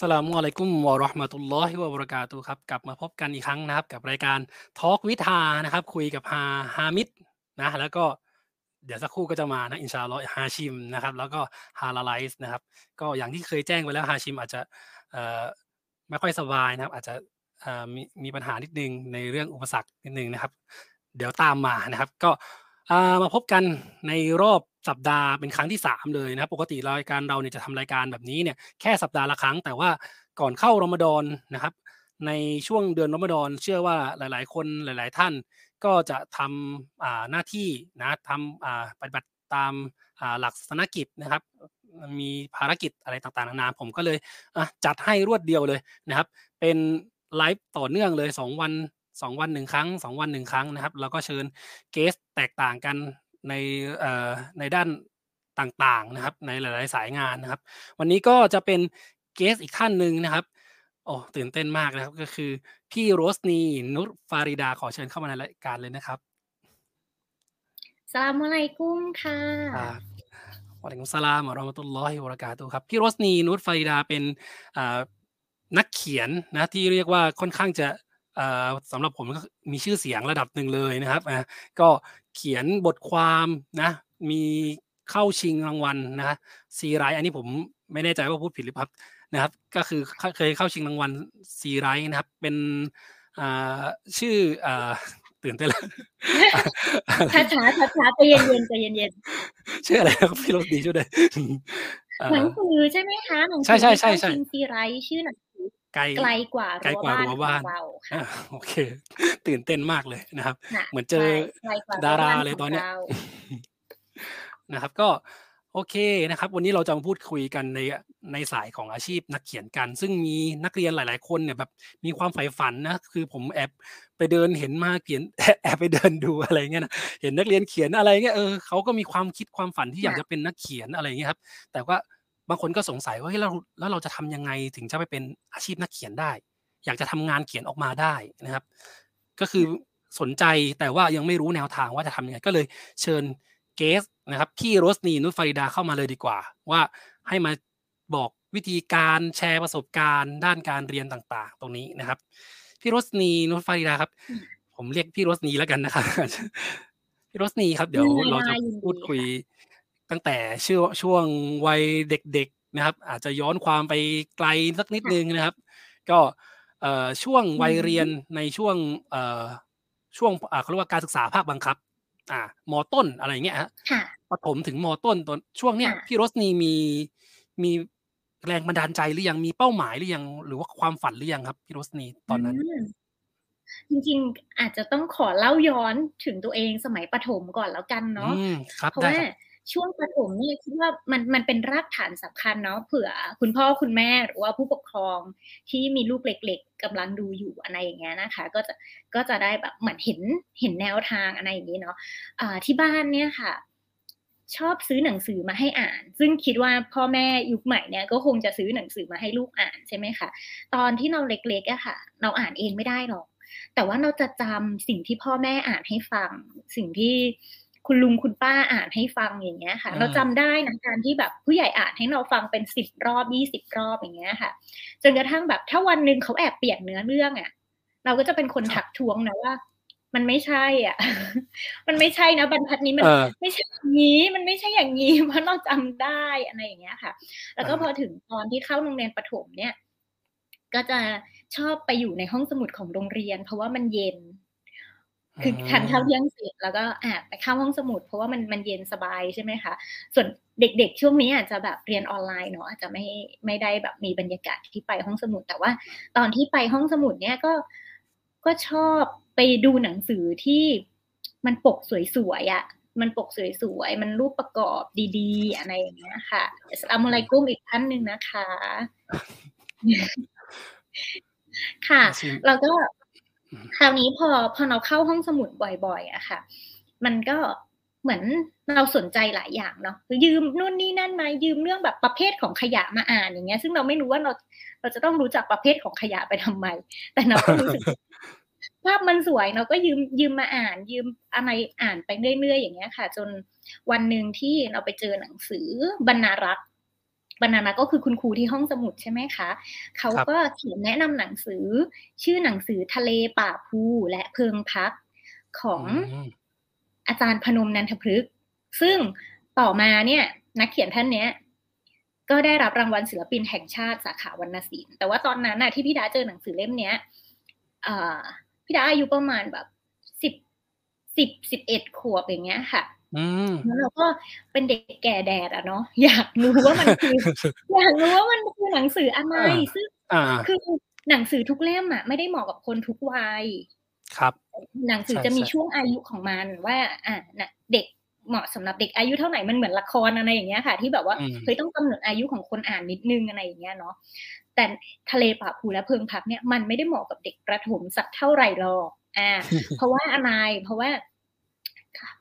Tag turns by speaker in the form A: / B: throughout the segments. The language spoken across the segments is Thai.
A: สลามุอะลัยกุมวะราะห์มะตุลลอฮิวะบะเราะกาตุครับกลับมาพบกันอีกครั้งนะครับ กับรายการทอล์กวิทานะครับ คุยกับฮาฮามิดนะแล้วก็เดี๋ยวสักครู่ก็จะมานะอินชาอัลลอฮ์ฮาชิมนะครับ แล้วก็ฮาลาไลซ์นะครับ ก็อย่างที่เคยแจ้งไปแล้วฮาชิมอาจจะเอ่อไม่ค่อยสบายนะครับ อาจจะเอ่อมีมีปัญหานิดนึงในเรื่องอุปสรรคนิดนึงนะครับ เดี๋ยวตามมานะครับ ก็อ่ามาพบกันในรอบ สัปดาห์เป็นครั้งที่ 3 เลยนะครับปกติรายการเราเนี่ยจะทำรายการแบบนี้เนี่ยแค่สัปดาห์ละครั้ง แต่ว่าก่อนเข้ารอมฎอนนะครับ ในช่วงเดือนรอมฎอนเชื่อว่าหลาย ๆ คนหลาย ๆ ท่านก็จะทำหน้าที่นะทำปฏิบัติตามหลักศาสนกิจนะครับมีภารกิจอะไรต่างๆนานาผมก็เลยจัดให้รวดเดียวเลยนะครับ เป็นไลฟ์ต่อเนื่องเลย 2 วัน 2 วันหนึ่งครั้ง 2 วันหนึ่งครั้งนะครับแล้วก็เชิญเกสแตกต่างกัน ในเอ่อในด้านต่างๆนะครับ ในหลาย ๆ สายงานนะครับ วันนี้ก็จะเป็นเกสอีกท่านหนึ่งนะครับโอ้ตื่นเต้นมากนะครับก็คือพี่โรสนีนุชฟาริดาขอเชิญเข้ามาในรายการเลยนะครับ
B: สลามอะลัยกุมค่ะ
A: อ่าวะลัยกุมสลามวะเราะมะตุลลอฮิวะบะเราะกาตุฮ์ครับพี่โรสนีนุชฟาริดาเป็นอ่านักเขียนนะที่เรียกว่าค่อนข้างจะอ่าสำหรับผมก็มีชื่อเสียงระดับหนึ่งเลยนะครับอ่าก็ เขียนบทความนะมีเข้าชิงรางวัลนะซีไรอันนี้ผมไม่แน่ใจว่าพูดผิดหรือเปล่านะครับก็คือเคยเข้าชิงรางวัลซีไรนะครับ เป็นอ่าชื่ออ่าตื่นเต้นแล้ว
B: ช้าช้าช้าช้าใจเย็นเย็นใจเย็นเย็น
A: ชื่ออะไรครับพี่โรสดีช่วยด้วยอ่า
B: หนังสือใช่ไหมคะหนังสื
A: ใช่ใช่ใช่
B: ที่
A: ใช่
B: เข้าชิงซีไรต์ชื่อหนังสือ
A: ไกล
B: ไกลกว่า
A: ไกลกว่ารั้วบ้าน
B: ของเราค่ะ
A: อ่าโอเค ตื่นเต้นมากเลยนะครับ
B: น่ะ
A: เหมือนเจอ
B: ใช่ไกลกว่า
A: ดารา
B: รั้วบ้
A: เลย
B: ขง
A: ตอนเนี้ย
B: รา
A: นะครับ ก็โอเคนะครับ วันนี้เราจะมาพูดคุยกันในในสายของอาชีพนักเขียนกัน ซึ่งมีนักเรียนหลาย ๆ คนเนี่ยแบบมีความใฝ่ฝันนะคือผมแอบไปเดินเห็นมาเขียนแอบไปเดินดูอะไรเงี้ยนะเห็นนักเรียนเขียนอะไรเงี้ยเออเขาก็มีความคิดความฝันที่อยากจะเป็นนักเขียนอะไรเงี้ยครับ แต่ว่า บางคนก็สงสัยว่าเฮ้ยเราแล้วเราจะทำยังไงถึงจะไปเป็นอาชีพนักเขียนได้ อยากจะทำงานเขียนออกมาได้นะครับ ก็คือสนใจแต่ว่ายังไม่รู้แนวทางว่าจะทำยังไงก็เลยเชิญเกสนะครับพี่โรสนีนุชฟาริดาเข้ามาเลยดีกว่า ว่าให้มาบอกวิธีการแชร์ประสบการณ์ด้านการเรียนต่างๆ ตรงนี้นะครับ พี่โรสนีนุชฟาริดาครับ ผมเรียกพี่โรสนีแล้วกันนะครับพี่โรสนีครับเดี๋ยว
B: ยินดี
A: เราจะ
B: ค่ะยินดี
A: พูดคุย ตั้งแต่ช่วงช่วงวัยเด็กๆนะครับ อาจจะย้อนความไปไกลสักนิดนึงนะครับ ก็เอ่อช่วงวัยเรียนในช่วงเอ่อช่วงอ่าเขาเรียกว่าการศึกษาภาคบังคับ อ่ามต้นอะไรอย่างเงี้ยฮะ
B: ค่ะ
A: ประถมถึงมต้นตอนช่วงเนี้ย
B: ค่ะ
A: พี่โรสนีมีมีแรงบันดาลใจหรือยังมีเป้าหมายหรือยัง หรือว่าความฝันหรือยังครับพี่โรสนีตอนนั้น
B: มจริงๆอาจจะต้องขอเล่าย้อนถึงตัวเองสมัยประถมก่อนแล้วกันเนาะ
A: อืมครับ
B: เพราะ
A: ได้
B: ว่า
A: ครับ
B: ช่วงประถมเนี่ยคิดว่ามันมันเป็นรากฐานสำคัญเนาะเผื่อ คุณพ่อคุณแม่หรือว่าผู้ปกครองที่มีลูกเล็ก ๆกำลังดูอยู่อะไรอย่างเงี้ยนะคะ ก็จะก็จะได้แบบเหมือนเห็นเห็นแนวทางอะไรอย่างนี้เนาะที่บ้านเนี่ยค่ะ ชอบซื้อหนังสือมาให้อ่าน ซึ่งคิดว่าพ่อแม่ยุคใหม่เนี่ยก็คงจะซื้อหนังสือมาให้ลูกอ่านใช่ไหมคะตอนที่เราเล็กๆอะค่ะ เราอ่านเองไม่ได้หรอกแต่ว่าเราจะจำสิ่งที่พ่อแม่อ่านให้ฟัง สิ่งที่ คุณลุงคุณป้าอ่านให้ฟังอย่างเงี้ยค่ะ
A: อืม
B: เราจำได้นะการที่แบบผู้ใหญ่อ่านให้เราฟังเป็นสิบรอบยี่สิบรอบอย่างเงี้ยค่ะ จนกระทั่งแบบถ้าวันหนึ่งเขาแอบเปลี่ยนเนื้อเรื่องอะ เราก็จะเป็นคนถักท้วงนะว่า มันไม่ใช่ อะ มันไม่ใช่นะบรรทัดนี้มัน
A: เออ
B: ไม่ใช่อย่างนี้ มันไม่ใช่อย่างนี้เพราะเราจำได้อะไรอย่างเงี้ยค่ะ แล้วก็
A: อ่า
B: พอถึงตอนที่เข้าโรงเรียนประถมเนี่ย ก็จะชอบไปอยู่ในห้องสมุดของโรงเรียน เพราะว่ามันเย็น คือทานข้าวเที่ยงเสร็จแล้วก็อะไปเข้าห้องสมุด เพราะว่ามันมันเย็นสบายใช่ไหมคะ ส่วนเด็กๆช่วงนี้อาจจะแบบเรียนออนไลน์เนาะอาจจะไม่ไม่ได้แบบมีบรรยากาศที่ไปห้องสมุด แต่ว่าตอนที่ไปห้องสมุดเนี่ยก็ก็ชอบไปดูหนังสือที่มันปกสวยๆอะ่ะมันปกสวยๆ มันรูปประกอบดีๆ อะไรอย่างเงี้ยค่ะอัสสลามุอะลัยกุมอีกท่านหนึ่งนะคะ ค่ะ
A: อาชีพ
B: แล้วก็
A: อืม
B: คราวนี้พอพอเราเข้าห้องสมุดบ่อยๆอะค่ะ มันก็เหมือนเราสนใจหลายอย่างเนาะยืมนู่นนี่นั่นมายืมเรื่องแบบประเภทของขยะมาอ่านอย่างเงี้ย ซึ่งเราไม่รู้ว่าเราเราจะต้องรู้จักประเภทของขยะไปทำไม แต่เราก็รู้สึกภาพมันสวยเราก็ยืมยืมมาอ่าน ยืมอะไรอ่านไปเรื่อยๆอย่างเงี้ยค่ะ จนวันหนึ่งที่เราไปเจอหนังสือบรรณารักษ์ บรรณารักษ์ก็คือคุณครูที่ห้องสมุดใช่ไหมคะเขา
A: ครับ
B: ก็เขียนแนะนำหนังสือ ชื่อหนังสือทะเลป่าภูและเพิงพักของ
A: อืม
B: อาจารย์พนมนันทพฤกษ์ซึ่งต่อมาเนี่ย นักเขียนท่านเนี้ย ก็ได้รับรางวัลศิลปินแห่งชาติสาขาวรรณศิลป์แต่ว่าตอนนั้นน่ะที่พี่ดาเจอหนังสือเล่มเนี้ยเอ่อพี่ดาอายุประมาณแบบสิบสิบสิบเอ็ดขวบอย่างเงี้ยค่ะ
A: อืม
B: แล้วเราก็เป็นเด็กแก่แดดอะเนาะอยากรู้ว่ามันคืออยากรู้ว่ามันคือหนังสืออะไร
A: อ่า
B: ซึ่ง
A: อ่า
B: คือหนังสือทุกเล่มอะไม่ได้เหมาะกับคนทุกวัย
A: ครับ
B: หนังสือ
A: ใช่
B: จะมี
A: ใช่
B: ช่วงอายุของมันว่า อ่าน่ะเด็กเหมาะสำหรับเด็กอายุเท่าไหร่มันเหมือนละครอะไรอย่างเงี้ยค่ะ ที่แบบว่า
A: อืม
B: เฮ้ยต้องกำหนดอายุของคนอ่านนิดนึงอะไรอย่างเงี้ยเนาะแต่ทะเลป่าภูและเพิงพักเนี่ยมันไม่ได้เหมาะกับเด็กประถมสักเท่าไหร่หรอกอ่า เพราะว่าอะไรเพราะว่า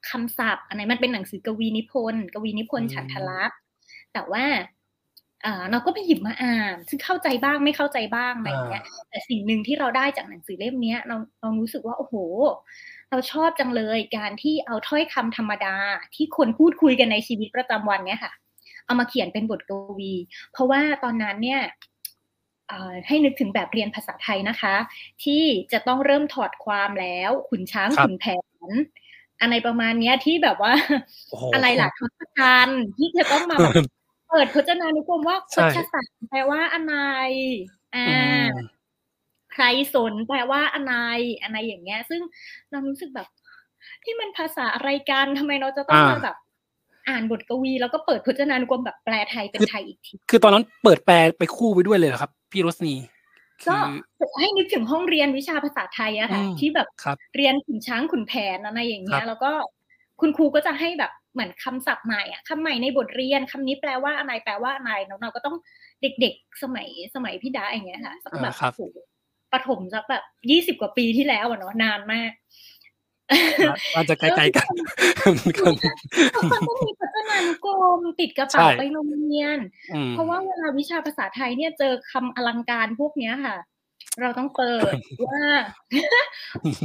B: คำศัพท์อะไรมันเป็นหนังสือกวีนิพนธ์กวีนิพนธ์
A: อืม
B: ฉันทลักษณ์แต่ว่าเอ่อเราก็ไปหยิบมาอ่าน ซึ่งเข้าใจบ้างไม่เข้าใจบ้างอะไรอย่างเงี้ย แต่สิ่งหนึ่งที่เราได้จากหนังสือเล่มเนี้ยเราเรารู้สึกว่าโอ้โห เราชอบจังเลยการที่เอาถ้อยคำธรรมดาที่คนพูดคุยกันในชีวิตประจำวันเนี้ยค่ะ เอามาเขียนเป็นบทกวี เพราะว่าตอนนั้นเนี่ยเอ่อให้นึกถึงแบบเรียนภาษาไทยนะคะ ที่จะต้องเริ่มถอดความแล้ว ขุนช้าง
A: ครับ
B: ขุนแผน อะไรประมาณเนี้ยที่แบบว่า
A: โอ้โห
B: อะไรล่ะทศกัณฐ์ที่จะต้องมาแบบเปิดพจนานุกรมว่า
A: ใช่
B: โคชศาสตร์แปลว่าอะไรอ่า
A: อืม
B: ใครสนแปลว่าอะไรอะไรอย่างเงี้ย ซึ่งเรารู้สึกแบบที่มันภาษาอะไรกันทำไมเราจะต้อง
A: อ่าม
B: มาแบบอ่านบทกวีแล้วก็เปิดพจนานุกรมแบบแปลไทยเป็นไทยอีกที
A: คือตอนนั้นเปิดแปลไปคู่ไปด้วยเลยเหรอครับ พี่รสนี
B: ก็
A: คือ
B: ให้นึกถึงห้องเรียนวิชาภาษาไทยอะค่ะ
A: อืม
B: ที่แบบ
A: ครับ
B: เรียนขุนช้างขุนแผนอะไรอย่างเงี้
A: ครั
B: ย
A: บ
B: แล้วก็คุณครูก็จะให้แบบเหมือนคำศัพท์ใหม่อะคำใหม่ในบทเรียนคำนี้แปลว่าอะไรแปลว่าอะไรแล้วเราก็ต้องเด็กๆสมัยสมัยพี่ดาอย่างเงี้ยค่ะสักแบบ
A: อ่าครับ
B: โอ้โหประถมสักแบบยี่สิบกว่าปีที่แล้วอะเนาะนานมาก
A: อาจจะไกลๆกันกัน
B: ทุกคนต้องมีพจนานุกรมติดกระเป๋า
A: ใช่
B: ไปโรงเรียน
A: อืม
B: เพราะว่าเวลาวิชาภาษาไทยเนี่ยเจอคำอลังการพวกเนี้ยค่ะ เราต้องเปิดว่า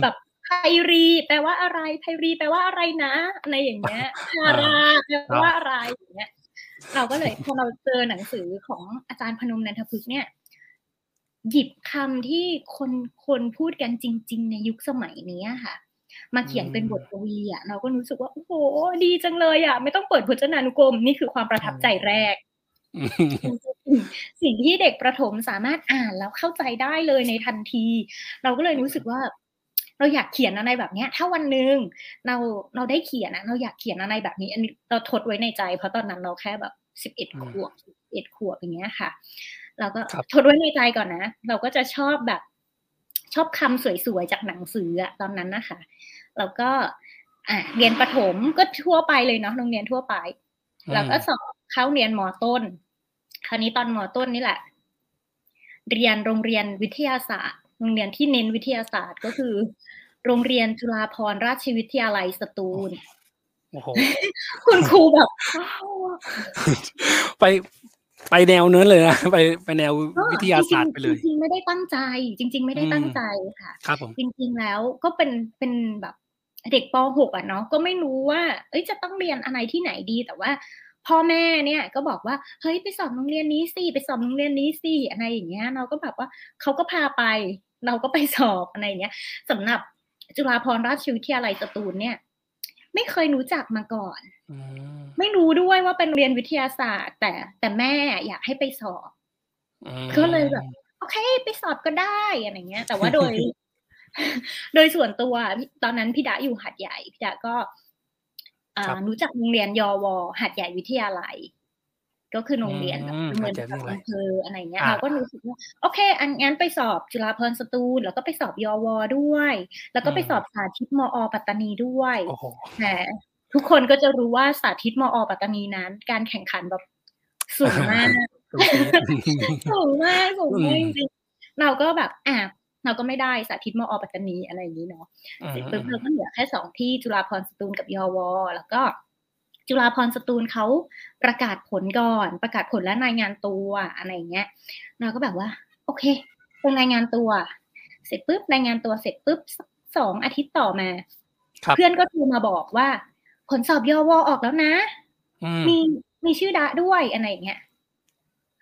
B: แบบไพรีแปลว่าอะไรไพรีแปลว่าอะไรนะอะไรอย่างเงี้ยฮาราแปลว่าอะไรอย่างเงี้ย เราก็เลยพอเราเจอหนังสือของอาจารย์พนมนันทพฤกษ์เนี่ยหยิบคำที่คนคนพูดกันจริง ๆ ในยุคสมัยนี้อะค่ะ มาเขียนเป็นบทกวีอะเราก็รู้สึกว่าโอ้โหดีจังเลยอะไม่ต้องเปิดพจนานุกรมนี่คือความประทับใจแรก
A: อืม
B: สิ่งที่เด็กประถมสามารถอ่านแล้วเข้าใจได้เลยในทันที เราก็เลยรู้สึกว่า เราอยากเขียนอะไรแบบเนี้ย ถ้าวันหนึ่งเราเราได้เขียนนะเราอยากเขียนอะไรแบบนี้ อันนี้เราทดไว้ในใจ เพราะตอนนั้นเราแค่แบบสิบเอ็ด
A: อืม
B: ขวบสิบเอ็ดขวบอย่างเงี้ยค่ะเราก็
A: ครับ
B: ทดไว้ในใจก่อนนะ เราก็จะชอบแบบ ชอบคำสวยๆจากหนังสืออะตอนนั้นนะคะแล้วก็อะเรียนประถมก็ทั่วไปเลยเนาะโรงเรียนทั่วไป แล้วก็สอบเข้าเรียนมอต้น คราวนี้ตอนมอต้นนี่แหละ เรียนโรงเรียนวิทยาศาสตร์ โรงเรียนที่เน้นวิทยาศาสตร์ก็คือ โรงเรียนจุฬาภรณราชวิทยาลัยสตูล
A: โอ้โห
B: คุณครูแบบว้าว
A: ไป ไปแนวเนื้อเลยนะไปไปแนว
B: ก็
A: วิทยาศาสตร์ไปเลย
B: จริงๆจริงๆไม่ได้ตั้งใจ จริง ๆ ไม่ได้ตั้งใจค่ะ
A: ครับผม
B: จริง ๆ แล้วก็เป็นเป็นแบบเด็กป .6 อะเนาะก็ไม่รู้ว่า เอ้ยจะต้องเรียนอะไรที่ไหนดีแต่ว่าพ่อแม่เนี่ยก็บอกว่าเฮ้ยไปสอบโรงเรียนนี้สิไปสอบโรงเรียนนี้สิอะไรอย่างเงี้ย เราก็แบบว่าเขาก็พาไป เราก็ไปสอบอะไรอย่างเงี้ยสำหรับจุฬาภรณราชวิทยาลัยสตูลเนี่ย ไม่เคยรู้จักมาก่อน
A: อืม
B: ไม่รู้ด้วยว่าเป็นเรียนวิทยาศาสตร์ แต่แต่แม่อยากให้ไปสอบ
A: อืม
B: ก็เลยแบบโอเค ไปสอบก็ได้อะไรเงี้ย แต่ว่าโดย โดยส่วนตัวพี่ตอนนั้นพี่ดาอยู่หัดใหญ่พี่ดาก็อ่า
A: ครับ
B: รู้จักโรงเรียนยอวหัดใหญ่วิทยาลัย ก็คือโรงเรียนแบบ
A: อืม
B: โรงเรียน
A: หัดใหญ่
B: ประ
A: วิทยาลัย
B: จำอำเภออะไรเงี้ย
A: อ่า
B: เราก็รู้สึกว่าโอเค อันงั้นไปสอบจุฬาภรณ์สตูลแล้วก็ไปสอบยอวด้วย แล้วก็ไปสอบสาธิตมอ ปัตตานีด้วย
A: โอ้โห
B: แต่ทุกคนก็จะรู้ว่าสาธิตมอ ปัตตานีนั้น การแข่งขันแบบสูงมาก
A: โอเค
B: สูงมากสูงมาก
A: อื
B: จ
A: ม
B: ริงๆเราก็แบบอะเราก็ไม่ได้สาธิตมอ ปัตตานีอะไรอย่างนี้เนาะเสร็จปุ๊บเราก็เหลือแค่สองที่จุฬาภรณ์สตูลกับยอวแล้วก็ จุฬาภรณ์สตูลเขาประกาศผลก่อน ประกาศผลและรายงานตัวอะไรอย่างเงี้ยเราก็แบบว่า โอเคเป็นรายงานตัว เสร็จปุ๊บรายงานตัวเสร็จปุ๊บสักสองอาทิตย์ต่อมา
A: ครับ
B: เพื่อนก็โทรมาบอกว่า ผลสอบยอวออกแล้วนะ
A: อืม
B: มีมีชื่อดะด้วยอะไรอย่างเงี้ย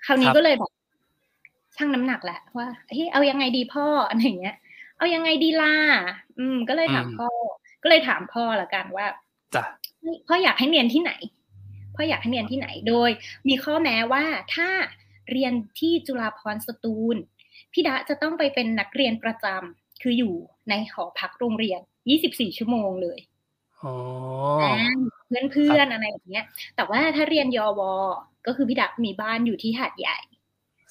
B: คราวนี้
A: ครับ
B: ก็เลยแบบชั่งน้ำหนักแหละว่าเฮ้ยเอายังไงดีพ่ออะไรอย่างเงี้ย เอายังไงดีล่ะอืม ก็เลยถาม
A: อืม
B: พ่อ ก็เลยถามพ่อละกันว่า
A: จ้ะ
B: เฮ้ย พ่ออยากให้เรียนที่ไหนพ่ออยากให้เรียนที่ไหนโดย มีข้อแม้ว่าถ้าเรียนที่จุฬาภรณ์สตูลพี่ดะจะต้องไปเป็นนักเรียนประจำคืออยู่ในหอพักโรงเรียน 24 ชั่วโมงเลย
A: อ๋อ
B: เพื่อนเพื่อนๆอะไรอย่างเงี้ย แต่ว่าถ้าเรียนยอวก็คือพี่ดะมีบ้านอยู่ที่หาดใหญ่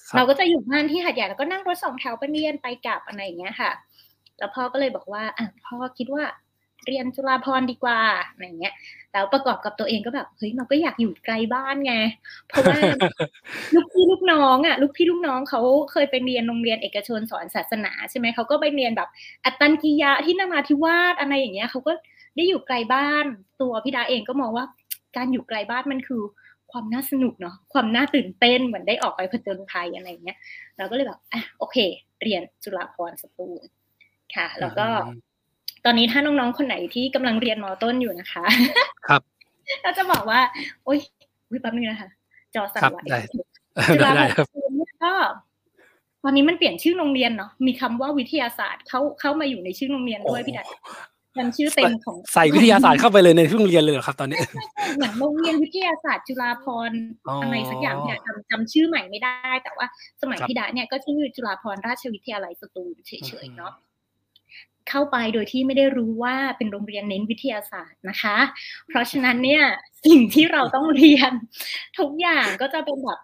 A: ครับ
B: เราก็จะอยู่บ้านที่หาดใหญ่แล้วก็นั่งรถสองแถวไปเรียนไปกลับอะไรอย่างเงี้ยค่ะ แล้วพ่อก็เลยบอกว่าอะพ่อคิดว่า เรียนจุฬาภรณ์ดีกว่าอะไรอย่างเงี้ยแล้วประกอบกับตัวเองก็แบบเฮ้ยเราก็อยากอยู่ไกลบ้านไงเพราะว่าลูกพี่ลูกน้องอะลูกพี่ลูกน้องเขาเคยไปเรียนโรงเรียนเอกชนสอนศาสนาใช่ไหมเขาก็ไปเรียนแบบอัตตันกิยะที่นามาธิวาสอะไรอย่างเงี้ยเขาก็ได้อยู่ไกลบ้านตัวพี่ดาเองก็มองว่าการอยู่ไกลบ้านมันคือความน่าสนุกเนาะความน่าตื่นเต้นเหมือนได้ออกไปผจญภัยอะไรอย่างเงี้ยเราก็เลยแบบอะโอเค เรียนจุฬาภรณ์สตูลค่ะ แล้วก็
A: อืม
B: ตอนนี้ถ้าน้องๆคนไหนที่กำลังเรียนมต้นอยู่นะคะ
A: ครับ
B: เราจะบอกว่า โอ๊ยวิแป๊บนึงนะคะ จอสั่น
A: ครับ
B: ไหว
A: ได้
B: จุ
A: ได้
B: ฬา
A: ได้
B: ภ
A: ครับ
B: รณ์สตูลเนี่ยก็ตอนนี้มันเปลี่ยนชื่อโรงเรียนเนาะมีคำว่าวิทยาศาสตร์เข้าเข้ามาอยู่ในชื่อโรงเรียนด้วยพี่ดาจำชื่อเต็มของ
A: ใส่วิทยาศาสตร์เข้าไปเลยในที่โรงเรียนเลยเหรอครับ ตอนนี้
B: เหมือนโรงเรียนวิทยาศาสตร์จุฬาภรณ์
A: อ๋ออ
B: อะไรสักอย่างเนี่ยจำจำชื่อใหม่ไม่ได้ แต่ว่าสมัย
A: ครับ
B: พี่ดาเนี่ยก็ชื่อจุฬาภรณ์ราชวิทยาลัยสตูลเฉยๆเนาะ เข้าไปโดยที่ไม่ได้รู้ว่าเป็นโรงเรียนเน้นวิทยาศาสตร์นะคะ เพราะฉะนั้นเนี่ยสิ่งที่เราต้องเรียน ทุกอย่างก็จะเป็นแบบ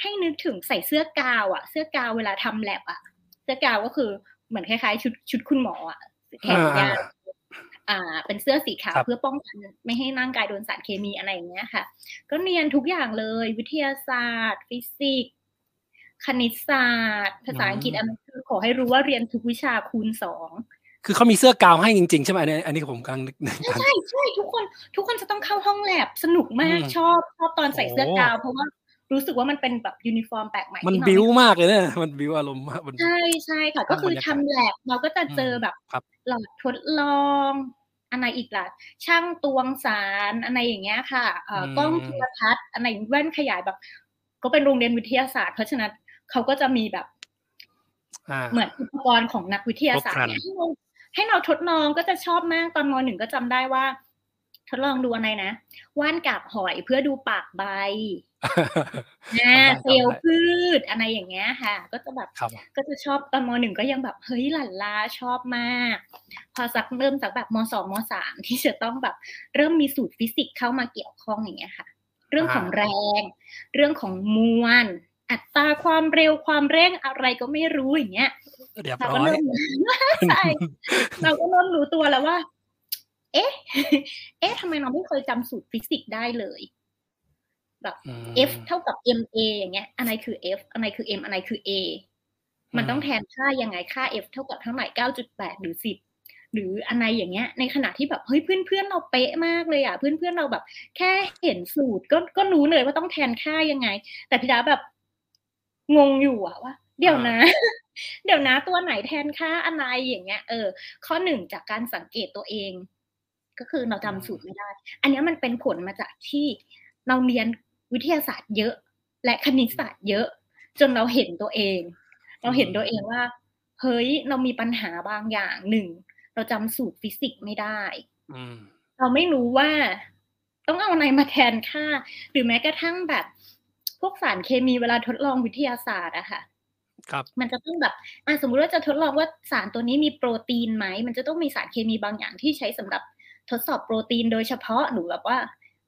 B: ให้นึกถึงใส่เสื้อกาวอะเสื้อกาวเวลาทำแลบอะเสื้อกาวก็คือเหมือนคล้ายๆ ชุดชุดคุณหมออะแขนยาวอ่า เป็นเสื้อสีขาว
A: ครับ
B: เพื่อป้องกันไม่ให้ร่างกายโดนสารเคมีอะไรอย่างเงี้ยค่ะ ก็เรียนทุกอย่างเลยวิทยาศาสตร์ ฟิสิกส์คณิตศาสตร์ ภาษาอังกฤษอันนั้นคือขอให้รู้ว่าเรียนทุกวิชาคูณสอง
A: คือเขามีเสื้อกาวน์ให้จริงๆ ใช่ไหมอันนี้อันนี้ผมกำลังนึกนึกกัน
B: ใช่ใช่ทุกคนทุกคนจะต้องเข้าห้องแลบสนุกมาก
A: อืม
B: ชอบชอบตอนใส่เสื้อ
A: โอ้
B: กาวน์เพราะว่ารู้สึกว่ามันเป็นแบบยูนิฟอร์มแปลกใหม่
A: มัน
B: ที่เรา
A: บิ้ว
B: ไมา
A: กเลยเนี่ย มันบิ้วอารมณ์มากมัน
B: ใช่ใช่ค่ะ ก็คือทำแลบเราก็จะเจอแบบ
A: ครับ
B: หลอดทดลองอะไรอีกล่ะ ช่างตวงสารอะไรอย่างเงี้ยค่ะเอ่ออกล้องโทรทัศน์อะไรแว่นขยายแบบ ก็เป็นโรงเรียนวิทยาศาสตร์ เพราะฉะนั้นเขาก็จะมีแบบ
A: อ่า
B: เหมือนอุปกรณ์ของนักวิทยาศาสต
A: ครบครั
B: ร์
A: น
B: เนี่ยให้เรา ให้เราทดลองก็จะชอบมากตอนมหนึ่งก็จำได้ว่า ทดลองดูอะไรนะว่านกาบหอยเพื่อดูปากใบนะ
A: จำได้
B: เซลล์
A: จำได้
B: พืชอะไรอย่างเงี้ยค่ะ ก็จะแบบ
A: ครับ
B: ก็จะชอบตอนมหนึ่งก็ยังแบบเฮ้ยหลั่นลาชอบมาก พอสักเริ่มจากแบบมสองมสามที่จะต้องแบบเริ่มมีสูตรฟิสิกส์เข้ามาเกี่ยวข้องอย่างเงี้ยค่ะ เรื่องของ
A: อ่า
B: แรง เรื่องของมวลอัตราความเร็วความเร่งอะไรก็ไม่รู้อย่างเงี้ย
A: เรียบ
B: เรา
A: ร้
B: ก็
A: อย
B: เริ่มใช่เราก็เริ่มรู้ตัวแล้วว่า เอ๊ะ เอ๊ะทำไมเราไม่เคยจำสูตรฟิสิกส์ได้เลยแบบ
A: อืม
B: F เท่ากับ ma อย่างเงี้ย อันไหนคือ F อันไหนคือ m อันไหนคือ a มันต้องแทนค่ายังไงค่า f เท่ากับเท่าไหร่เก้าจุดแปดหรือสิบหรืออะไรอย่างเงี้ย ในขณะที่แบบเฮ้ยเพื่อนเพื่อนๆเราเป๊ะมากเลยอะเพื่อนเพื่อนๆเราแบบ แค่เห็นสูตรก็ก็รู้เลยว่าต้องแทนค่ายังไง แต่พี่ดาแบบงงอยู่อะว่า เดี๋ยวนะ เดี๋ยวนะ ตัวไหนแทนค่าอะไรอย่างเงี้ย เออ ข้อหนึ่งจากการสังเกตตัวเอง ก็คือเราจำสูตรไม่ได้ อันเนี้ยมันเป็นผลมาจากที่เราเรียนวิทยาศาสตร์เยอะ และคณิตศาสตร์เยอะ จนเราเห็นตัวเอง เราเห็นตัวเองว่าเฮ้ยเรามีปัญหาบางอย่างหนึ่งเราจำสูตรฟิสิกส์ไม่ได้
A: อืม
B: เราไม่รู้ว่า ต้องเอาอะไรมาแทนค่า หรือแม้กระทั่งแบบ พวกสารเคมีเวลาทดลองวิทยาศาสตร์อะค่ะ
A: ครับ
B: มันจะต้องแบบอะสมมุติว่าจะทดลองว่าสารตัวนี้มีโปรตีนไหม มันจะต้องมีสารเคมีบางอย่างที่ใช้สำหรับทดสอบโปรตีนโดยเฉพาะหรือแบบว่า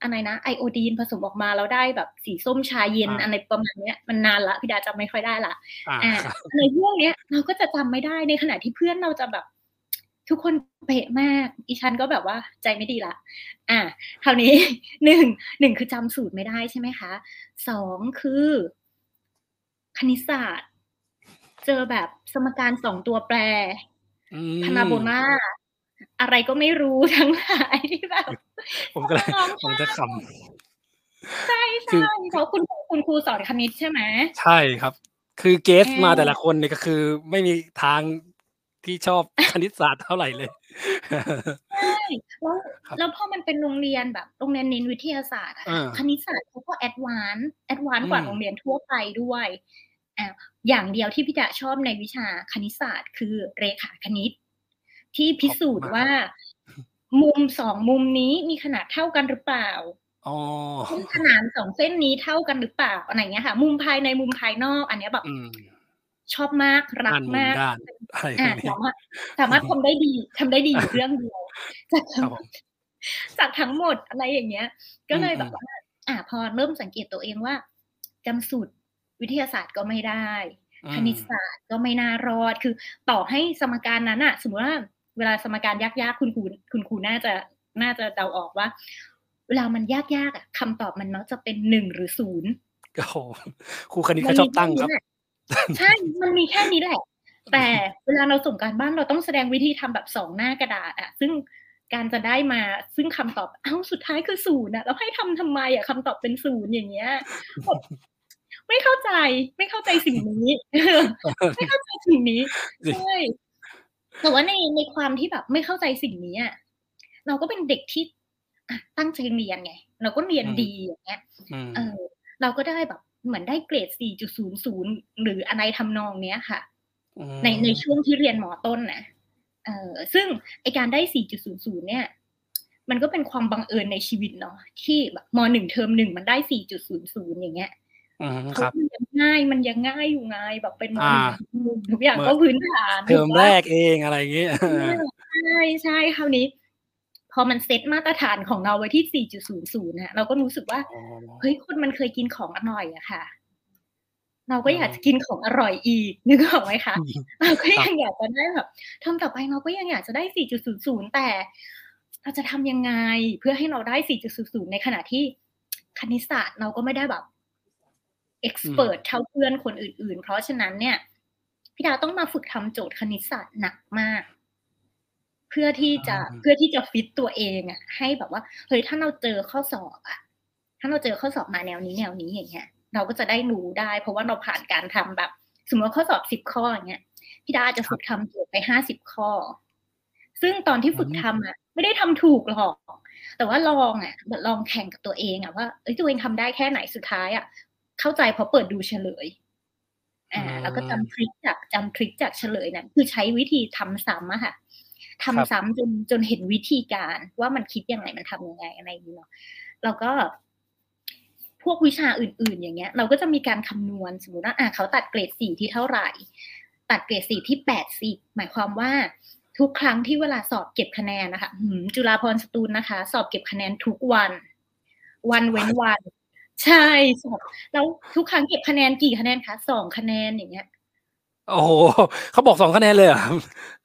B: อะไรนะไอโอดีนผสมออกมาแล้วได้แบบสีส้มชาเย็น
A: อ่า
B: อะไรประมาณเนี้ยมันนานละพี่ดาจำไม่ค่อยได้ละ
A: อ่า
B: อ่า
A: ครับ
B: ในพวกเนี้ยเราก็จะจำไม่ได้ในขณะที่เพื่อนเราจะแบบ ทุกคนเป๊ะมากอีฉันก็แบบว่าใจไม่ดีละ อ่าคราวนี้หนึ่งหนึ่งคือจำสูตรไม่ได้ใช่ไหมคะสองคือ คณิตศาสตร์ เจอแบบสมการสองตัวแปร
A: อืม
B: พานาโบนาอะไรก็ไม่รู้ทั้งหลายที่แบบ
A: ผมก็เลย
B: ร้อง
A: ผมจะข
B: ใช่
A: คือ
B: ใช่เพราะคุณคุณครูสอนคณิตใช่ไหมำ
A: ใช่ครับ คือเกส
B: เออ
A: มาแต่ละคนเนี่ยก็คือ ไม่มีทางที่ชอบคณิตศาสตร์เท่าไหร่เลย
B: ใช่แล้ว
A: ครับ
B: แล้วพอมันเป็นโรงเรียนแบบโรงเรียนเน้นวิทยาศาสตร์อะ
A: อา
B: คณิตศาสตร์เขาก็แอดวานซ์แอดวานซ์
A: อื
B: กว่ามโรงเรียนทั่วไปด้วย อาอย่างเดียวที่พี่จะชอบในวิชาคณิตศาสตร์ คือเรขาคณิต ที่พิสูจน์ว่า มุมสองมุมนี้มีขนาดเท่ากันหรือเปล่า
A: อ๋อ
B: เส้นขนานสองเส้นนี้เท่ากันหรือเปล่าอะไรอย่างเงี้ยค่ะ มุมภายในมุมภายนอก อันเนี้ยแบบ
A: อืม
B: ชอบมากรั
A: ด้ากนมุม
B: มาก
A: ด้านอะไรพ
B: อาว
A: กนี้
B: สามารถสามารถทำได้ดีทำได้ดีอยู่เรื่องเดียวจาก
A: ครับผม
B: จากทั้งหมดอะไรอย่างเงี้ย ก็เลย
A: อืม
B: แบบว่า อ่า พอเริ่มสังเกตตัวเองว่าจำสูตร วิทยาศาสตร์ก็ไม่ได้
A: อื
B: ค
A: ม
B: ณิตศาสตร์ก็ไม่น่ารอด คือต่อให้สมการนั้นอะสมมติว่าเวลาสมการยากๆคุณครูคุณครูน่าจะน่าจะเดาออกว่า เวลามันยากๆอะคำตอบมันมักจะเป็นหนึ่งหรือศูนย์
A: โอ้โฮครูคณิตเขาชอบตั้งครับ
B: ใช่ มันมีแค่นี้แหละ แต่เวลาเราส่งการบ้านเราต้องแสดงวิธีทำแบบสองหน้ากระดาษอะซึ่งการจะได้มาซึ่งคำตอบเอ้าสุดท้ายคือศูนย์อะแล้วให้ทำทำไมอะคำตอบเป็นศูนย์อย่างเงี้ยแบบ ไม่เข้าใจ ไม่เข้าใจสิ่งนี้ไม่เข้าใจสิ่งนี้
A: จริง
B: ใช่แต่ว่าในในความที่แบบไม่เข้าใจสิ่งนี้อะเราก็เป็นเด็กที่อะตั้งใจเรียนไง เราก็เรียน
A: อืม
B: ดีอย่างเงี้ย
A: อืม
B: เออ เราก็ได้แบบเหมือนได้เกรด 4.00 หรืออะไรทำนองเนี้ยค่ะ
A: อืม
B: ในในช่วงที่เรียนมต้นนะเออซึ่งไอการได้ 4.00 เนี่ย มันก็เป็นความบังเอิญในชีวิตเนาะที่แบบมหนึ่งเทอมหนึ่งมันได้ 4.00 อย่างเงี้ย
A: อืม
B: เพ
A: ครั
B: ราะ
A: บ
B: มันยังง่ายมันยังง่ายอยู่ไงแบบเป็นม
A: อ่า
B: หนึ่งทุกอย่าง
A: เมื่อ
B: ก็พื้นฐาน
A: เทอมแรกเองอะไรอย่างงี้
B: ถูกปะใช่ใช่คราวนี้ พอมันเซตมาตรฐานของเราไว้ที่ 4.00นะเราก็รู้สึกว่า
A: อ๋อ
B: เฮ้ยคนมันเคยกินของอร่อยอะค่ะ เราก็
A: อืม
B: อยากจะกินของอร่อยอีกนึกออกไหมคะเราก็
A: ครั
B: ยั
A: บ
B: งอยากจะได้แบบเทอมต่อไปเราก็ยังอยากจะได้ 4.00 แต่เราจะทำยังไงเพื่อให้เราได้ 4.00 ในขณะที่คณิตศาสตร์เราก็ไม่ได้แบบ expert เท่าเพื่อนคนอื่น ๆ เพราะฉะนั้นเนี่ย พี่ดาวต้องมาฝึกทำโจทย์คณิตศาสตร์หนักมาก เพื่อที่จะ
A: อืม
B: เพื่อที่จะฟิตตัวเองอะให้แบบว่าเฮ้ยถ้าเราเจอข้อสอบอะถ้าเราเจอข้อสอบมาแนวนี้แนวนี้อย่างเงี้ย เราก็จะได้รู้ได้ เพราะว่าเราผ่านการทำแบบ สมมติว่าข้อสอบสิบข้ออย่างเงี้ยพี่ดาจะฝึกทำโจทย์ไปห้าสิบข้อ ซึ่งตอนที่ฝึกทำอะไม่ได้ทำถูกหรอก แต่ว่าลองอะลองแข่งกับตัวเองอะว่าเอ้ยตัวเองทำได้แค่ไหนสุดท้ายอะ เข้าใจเพราะเปิดดูเฉลยอ่า
A: อืม
B: แล้วก็จำทริคจากจำทริคจากเฉลยนั้นคือใช้วิธีทำซ้ำอะค่ะทำ
A: ครับ
B: ซ้ำจนจนเห็นวิธีการว่ามันคิดยังไงมันทำยังไงอะไรอย่างนี้เนาะแล้วก็พวกวิชาอื่น ๆ อย่างเงี้ย เราก็จะมีการคำนวณสมมติว่าอะเขาตัดเกรดสี่ที่เท่าไหร่ ตัดเกรดสี่ที่แปดสิบหมายความว่าทุกครั้งที่เวลาสอบเก็บคะแนนนะคะหืมจุฬาภรณ์สตูลนะคะ สอบเก็บคะแนนทุกวัน วันเว้นวัน ใช่สอบแล้วทุกครั้งเก็บคะแนนกี่คะแนนคะสองคะแนนอย่างเงี้ย
A: โอ้โฮเขาบอกสองคะแนนเลยเหรอครับ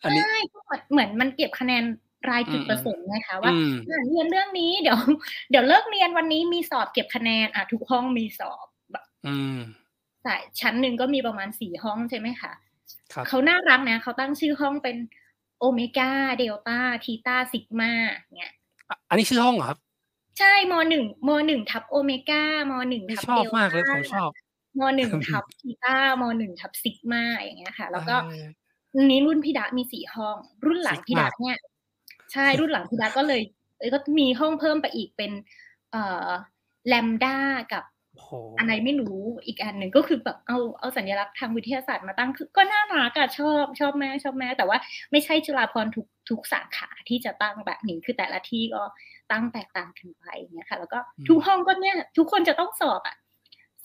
A: อันนี้
B: ใช่ก็เหมือนมันเก็บคะแนนรายจุด
A: อืม
B: ประสงค์ไงคะว่า
A: อืม
B: อะเรียนเรื่องนี้เดี๋ยวเดี๋ยวเลิกเรียนวันนี้มีสอบเก็บคะแนนอะทุกห้องมีสอบแบบ
A: อืม
B: สายชั้นหนึ่งก็มีประมาณสี่ห้องใช่ไหมคะ
A: ครับ
B: เขาน่ารักนะเขาตั้งชื่อห้องเป็นโอเมก้าเดลต้าทีตาซิกมาเนี่ย
A: อะอันนี้ชื่อห้องเหรอครับ
B: ใช่มหนึ่งมหนึ่งทับโอเมก้ามหนึ่ง
A: นี่
B: ทับ
A: ชอบ
B: เดล
A: มากเลย
B: ต้า
A: ผมชอบ
B: มหนึ่งทับทีตามหนึ่งทับซิกมาอย่างเงี้ยค่ะ แล้วก็
A: เออ
B: อันนี้รุ่นพี่ดามีสี่ห้อง รุ่นหลัง
A: Sigma
B: พี่ดาเนี่ย ใช่รุ่นหลังพี่ดาก็เลยเอ้ยก็มีห้องเพิ่มไปอีกเป็น เอ่อแลมด้ากับ
A: โอ้โฮ
B: อะไรไม่รู้อีกอันหนึ่งก็คือแบบเอาเอาสัญลักษณ์ทางวิทยาศาสตร์มาตั้งคือก็น่ารักอะชอบชอบแม่ชอบแม่ แต่ว่าไม่ใช่จุฬาภรณ์ทุกทุกสาขาที่จะตั้งแบบนี้คือแต่ละที่ก็ตั้งแตกต่างกันไปอย่างเงี้ยค่ะ แล้วก็ทุกห้องก็เนี่ยทุกคนจะต้องสอบอะ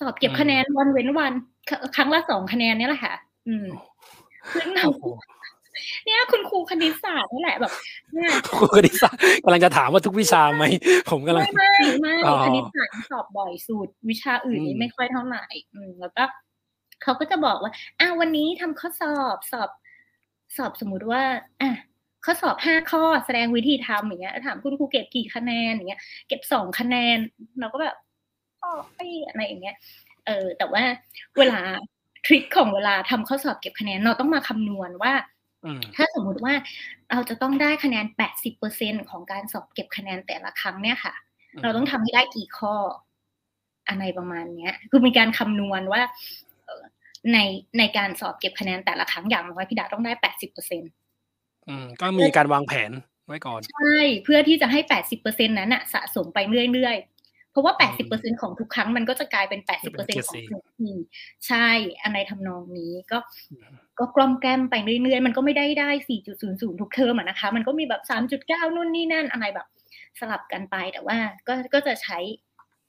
B: สอบเก็บคะแนนวันเว้นวันคครั้งละสองคะแนนเนี่ยแหละค่ะ อืมซึ่งเรา
A: โอ้โฮ
B: เนี่ยคุณครูคณิตศาสตร์นี่แหละแบบเนี่ย
A: ครูคณิตศาสตร์กำลังจะถามว่าทุกวิชาไหมผมกำลัง
B: ไม่ไม่ไม่
A: อ๋อ
B: คณิตศาสตร์สอบบ่อยสุดวิชาอื่น
A: อื
B: นี่
A: ม
B: ไม่ค่อยเท่าไหร่อืมแล้วก็เขาก็จะบอกว่าอะวันนี้ทำข้อสอบสอบ สอบสมมุติว่าอะข้อสอบห้าข้อแสดงวิธีทำอย่างเงี้ยถามคุณครูเก็บกี่คะแนนอย่างเงี้ย เก็บสองคะแนนเราก็แบบอ๋อไอ้อะไรอย่างเงี้ย เออ แต่ว่าเวลาทริคของเวลาทำข้อสอบเก็บคะแนนเราต้องมาคำนวณว่า
A: อืม
B: ถ้าสมมุติว่าเราจะต้องได้คะแนน 80%ของการสอบเก็บคะแนนแต่ละครั้งเนี่ยค่ะ เราต้องทำให้ได้กี่ข้อ อะไรประมาณเนี้ย คือมีการคำนวณว่าเอ่อในในการสอบเก็บคะแนนแต่ละครั้งอย่างน้อยพี่ดาต้องได้ 80%
A: อืมก็มีการวางแผนไว้ก่อน
B: ใช่ เพื่อที่จะให้ 80%นั้นน่ะสะสมไปเรื่อยๆเพราะว่า 80%ของทุกครั้งมันก็จะกลายเป็น 80%ของทุกที ใช่ อะไรทำนองนี้ก็ ก็กล่อมแกล้มไปเรื่อยๆ มันก็ไม่ได้ได้ 4.00 ทุกเทอมอะนะคะ มันก็มีแบบ 3.9 นู่นนี่นั่นอะไรแบบสลับกันไป แต่ว่าก็ก็จะใช้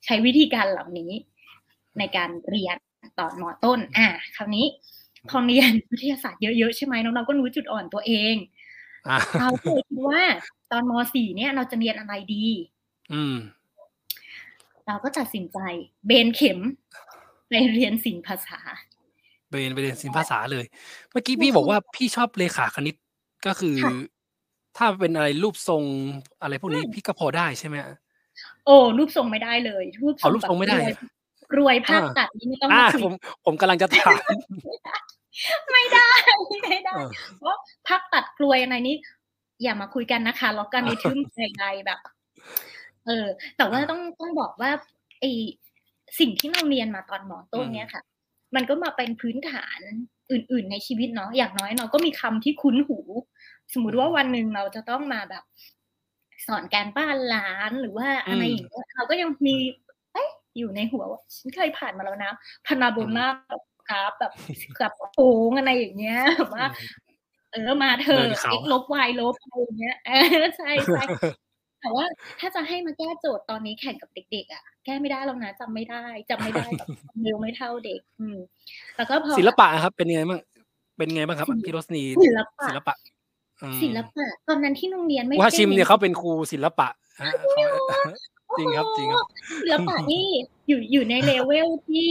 B: ใช้วิธีการเหล่านี้ ในการเรียนตอนมต้น อ่าคราวนี้พอเรียนวิทยาศาสตร์เยอะๆ ใช่ไหมน้องๆก็รู้จุดอ่อนตัวเองเราเคยคิดว่าตอนม .4 เนี่ยเราจะเรียนอะไรดี
A: อืม
B: เราก็ตัดสินใจเบนเข็มไปเรียนศิลปภาษา
A: เบนไปเรียนศิลปภาษาเลย เมื่อกี้พี่บอกว่าพี่ชอบเลขาคณิตก็คือ ถ้าเป็นอะไรรูปทรงอะไรพวกนี้พี่ก็พอได้ใช่ไหม
B: โอ้รูปทรงไม่ได้เลยรูป
A: ทรงรูปทรงไม่ได้
B: รวยภาพตัดนี่ไม่ต้อง
A: อ่า
B: คุย
A: ผมผมกำลังจะถาม
B: ไม่ได้ไม่ได้เพราะภาพตัดกลวยอะไรนี้ อย่ามาคุยกันนะคะล็อกกันในทึ่มใดๆแบบ เออ แต่ว่าต้องต้องบอกว่าไอสิ่งที่เราเรียนมาตอนหมอต้นเนี้ยค่ะ มันก็มาเป็นพื้นฐานอื่น ๆ ในชีวิตเนาะอย่างน้อยเราก็มีคำที่คุ้นหู สมมุติว่าวันหนึ่งเราจะต้องมาแบบ สอนการบ้านหลานหรือว่าอะไรอย่างเงี้ยเราก็ยังมีเอ้ยอยู่ในหัวว่าฉันเคยผ่านมาแล้วนะพนาโบลาแบบกราฟแบบกับโค้งอะไรอย่างเงี้ยแบบว่าเออมาเธอ x ลบ y ลบอะไรอย่างเงี้ยเออใช่ใช่ แต่ว่าถ้าจะให้มาแก้โจทย์ตอนนี้แข่งกับเด็ก ๆ อะ แก้ไม่ได้แล้วนะจำไม่ได้จำไม่ได้แบบเร็วไม่เท่าเด็ก อืมแล้วก็พอ
A: ศิลปะครับ เป็นไงบ้างเป็นไงบ้างครับพี่รสนี
B: ศิลปะ
A: ศิลปะ
B: ศิลปะ ตอนนั้นที่โรงเรียนไม่
A: ว่าชิมเนี่ยเขาเป็นครูศิลปะจริงครับจริงครับ
B: ศิลปะนี่อยู่อยู่ในเลเวลที่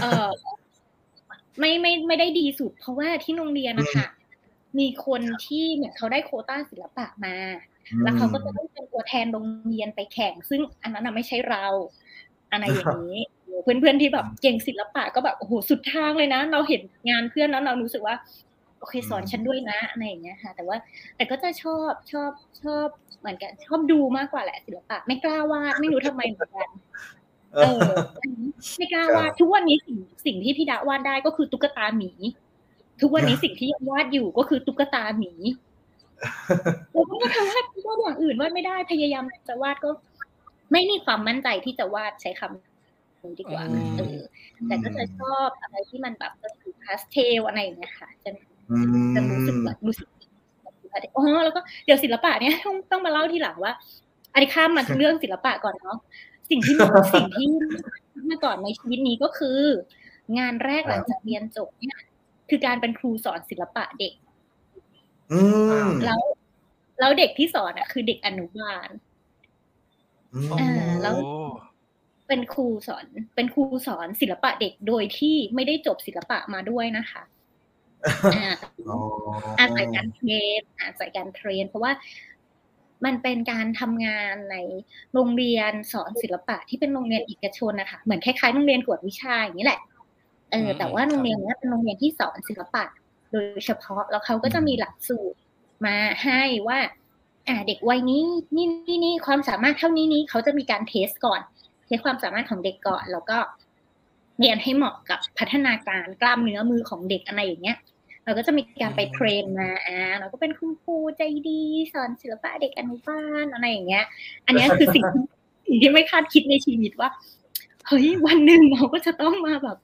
B: เออไม่ไม่ไม่ได้ดีสุด เพราะว่าที่โรงเรียนนะคะมีคนที่เนี่ยเขาได้โควต้าศิลปะมา แล้วเขาก็จะต้องเป็นตัวแทนโรงเรียนไปแข่ง ซึ่งอันนั้นไม่ใช่เราอะไรอย่างนี้เพื่อนๆที่แบบเก่งศิลปะก็แบบโอ้โหสุดทางเลยนะ เราเห็นงานเพื่อนแล้วเรารู้สึกว่า โอเคสอนฉันด้วยนะอะไรอย่างเงี้ยค่ะ แต่ว่าแต่ก็จะชอบชอบชอบเหมือนกันชอบดูมากกว่าแหละศิลปะ ไม่กล้าวาดไม่รู้ทำไมเหมือนกันเออไม่กล้าวาดทุกวันนี้สิ่งสิ่งที่พี่ดาวาดได้ก็คือตุ๊กตาหมี ทุกวันนี้สิ่งที่ยังวาดอยู่ก็คือตุ๊กตาหมี เราก็ไม่ทำวาดวาดอย่างอื่นวาดไม่ได้พยายามจะวาดก็ ไม่มีความมั่นใจที่จะวาดใช้คำนี้ดีกว่าเออแต่ก็จะชอบอะไรที่มันแบบเป็นพาสเทลอะไรอย่างเงี้ยค่ะจะจะรู้สึกแบบรู้สึกอ๋อแล้วก็เดี๋ยวศิลปะเนี่ยต้องต้องมาเล่าทีหลังว่า อันนี้ข้ามมาเรื่องศิลปะก่อนเนาะสิ่งที่สิ่งที่มาก่อนในชีวิตนี้ก็คือ งานแรกหลังจากเรียนจบเนี่ยคือการเป็นครูสอนศิลปะเด็ก แล้วแล้วเด็กที่สอนอะ คือเด็กอนุบาลอ่าแล้วเป็นครูสอน เป็นครูสอนศิลปะเด็กโดยที่ไม่ได้จบศิลปะมาด้วยนะคะอาศัยการ train อาศัยการ train เพราะว่ามันเป็นการทำงานในโรงเรียนสอนศิลปะที่เป็นโรงเรียนเอกชนนะคะเหมือนคล้ายๆโรงเรียนกวดวิชาอย่างนี้แหละเออแต่ว่าโรงเรียนนี้เป็นโรงเรียนที่สอนศิลปะโดยเฉพาะแล้วเขาก็จะมีหลักสูตรมาให้ว่า อ่าเด็กวัยนี้นี่นี่นี่ความสามารถเท่านี้นี้เขาจะมีการ test ก่อน test ความสามารถของเด็กก่อน แล้วก็เรียนให้เหมาะกับพัฒนาการกล้ามเนื้อมือของเด็กอะไรอย่างเงี้ยเราก็จะมีการไปเทรนมาอ่าเราก็เป็นคุณครูใจดีสอนศิลปะเด็กอนุบาลอะไรอย่างเงี้ย อันนี้คือสิ่งสิ่งที่ไม่คาดคิดในชีวิตว่าเฮ้ยวันหนึ่งเราก็จะต้องมาแบบ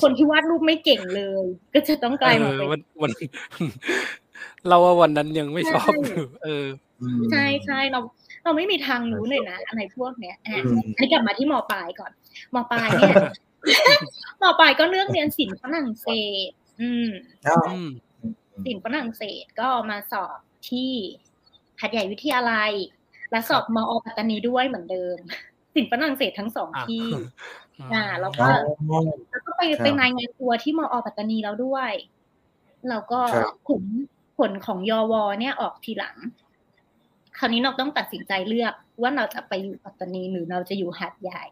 B: คนที่วาดรูปไม่เก่งเลย ก็จะต้องกลายมาเป็น
A: วันวันเราว่าวันนั้นยังไม่ชอบอยู่เออ
B: ใช่ใช่เราเราไม่มีทางรู้เลยนะอะไรพวกเนี้ยอะอันนี้กลับมาที่มปลายก่อนมปลายเนี่ยมปลายก็เลือกเรียนศิลป์ฝรั่งเศส อืมศิลป์ฝรั่งเศสก็มาสอบที่หัดใหญ่วิทยาลัยและสอบมอปัตตานีด้วยเหมือนเดิมศิลป์ฝรั่งเศสทั้งสองที่ อ่าแล้วก็แล้วก็ไปไปรายงานตัวที่มอปัตตานีแล้วด้วยแล้วก็ผลผลของยอวเนี่ยออกทีหลัง คราวนี้เราต้องตัดสินใจเลือกว่าเราจะไปอยู่ปัตตานีหรือเราจะอยู่หาดใหญ่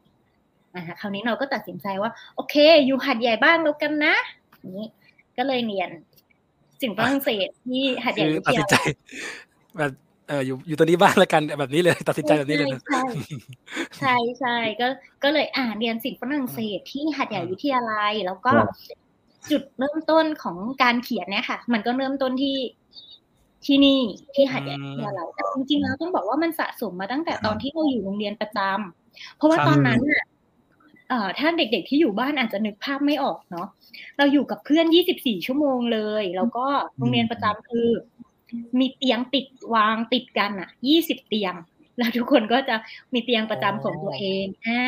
B: อ่าคราวนี้เราก็ตัดสินใจว่า โอเค อยู่หาดใหญ่บ้างแล้วกันนะนี้ก็เลยเรียนสิ่งฝรั่งเศสที่หาดใหญ่วิท
A: ตัดสิ
B: ยาน
A: ใจ
B: ลัย
A: แบบ เอออยู่อยู่ตัวนี้บ้างแล้วกันแบบนี้เลย ตัดสินใจแบบนี้เลยนะ
B: ใช่ใช่ใช่ก็ก็เลยอ่านเรียนสิ่งฝรั่งเศสที่หาดใหญ่วิทยาลัย แล้วก็จุดเริ่มต้นของการเขียนเนี่ยค่ะ มันก็เริ่มต้นที่ที่นี่ที่หาดใหญ่วิทยาลัยแต่จริงๆแล้วต้องบอกว่ามันสะสมมาตั้งแต่ตอนที่เราอยู่โรงเรียนประจำเพราะว่าตอนนั้นน่ะเอ่อถ้าเด็กๆที่อยู่บ้านอาจจะนึกภาพไม่ออกเนาะเราอยู่กับเพื่อน 24 ชั่วโมงเลย แล้วก็โรงเรียนประจำคือ มีเตียงติดวางติดกันอะ20เตียง แล้วทุกคนก็จะมีเตียงประจำของตัวเองอ่า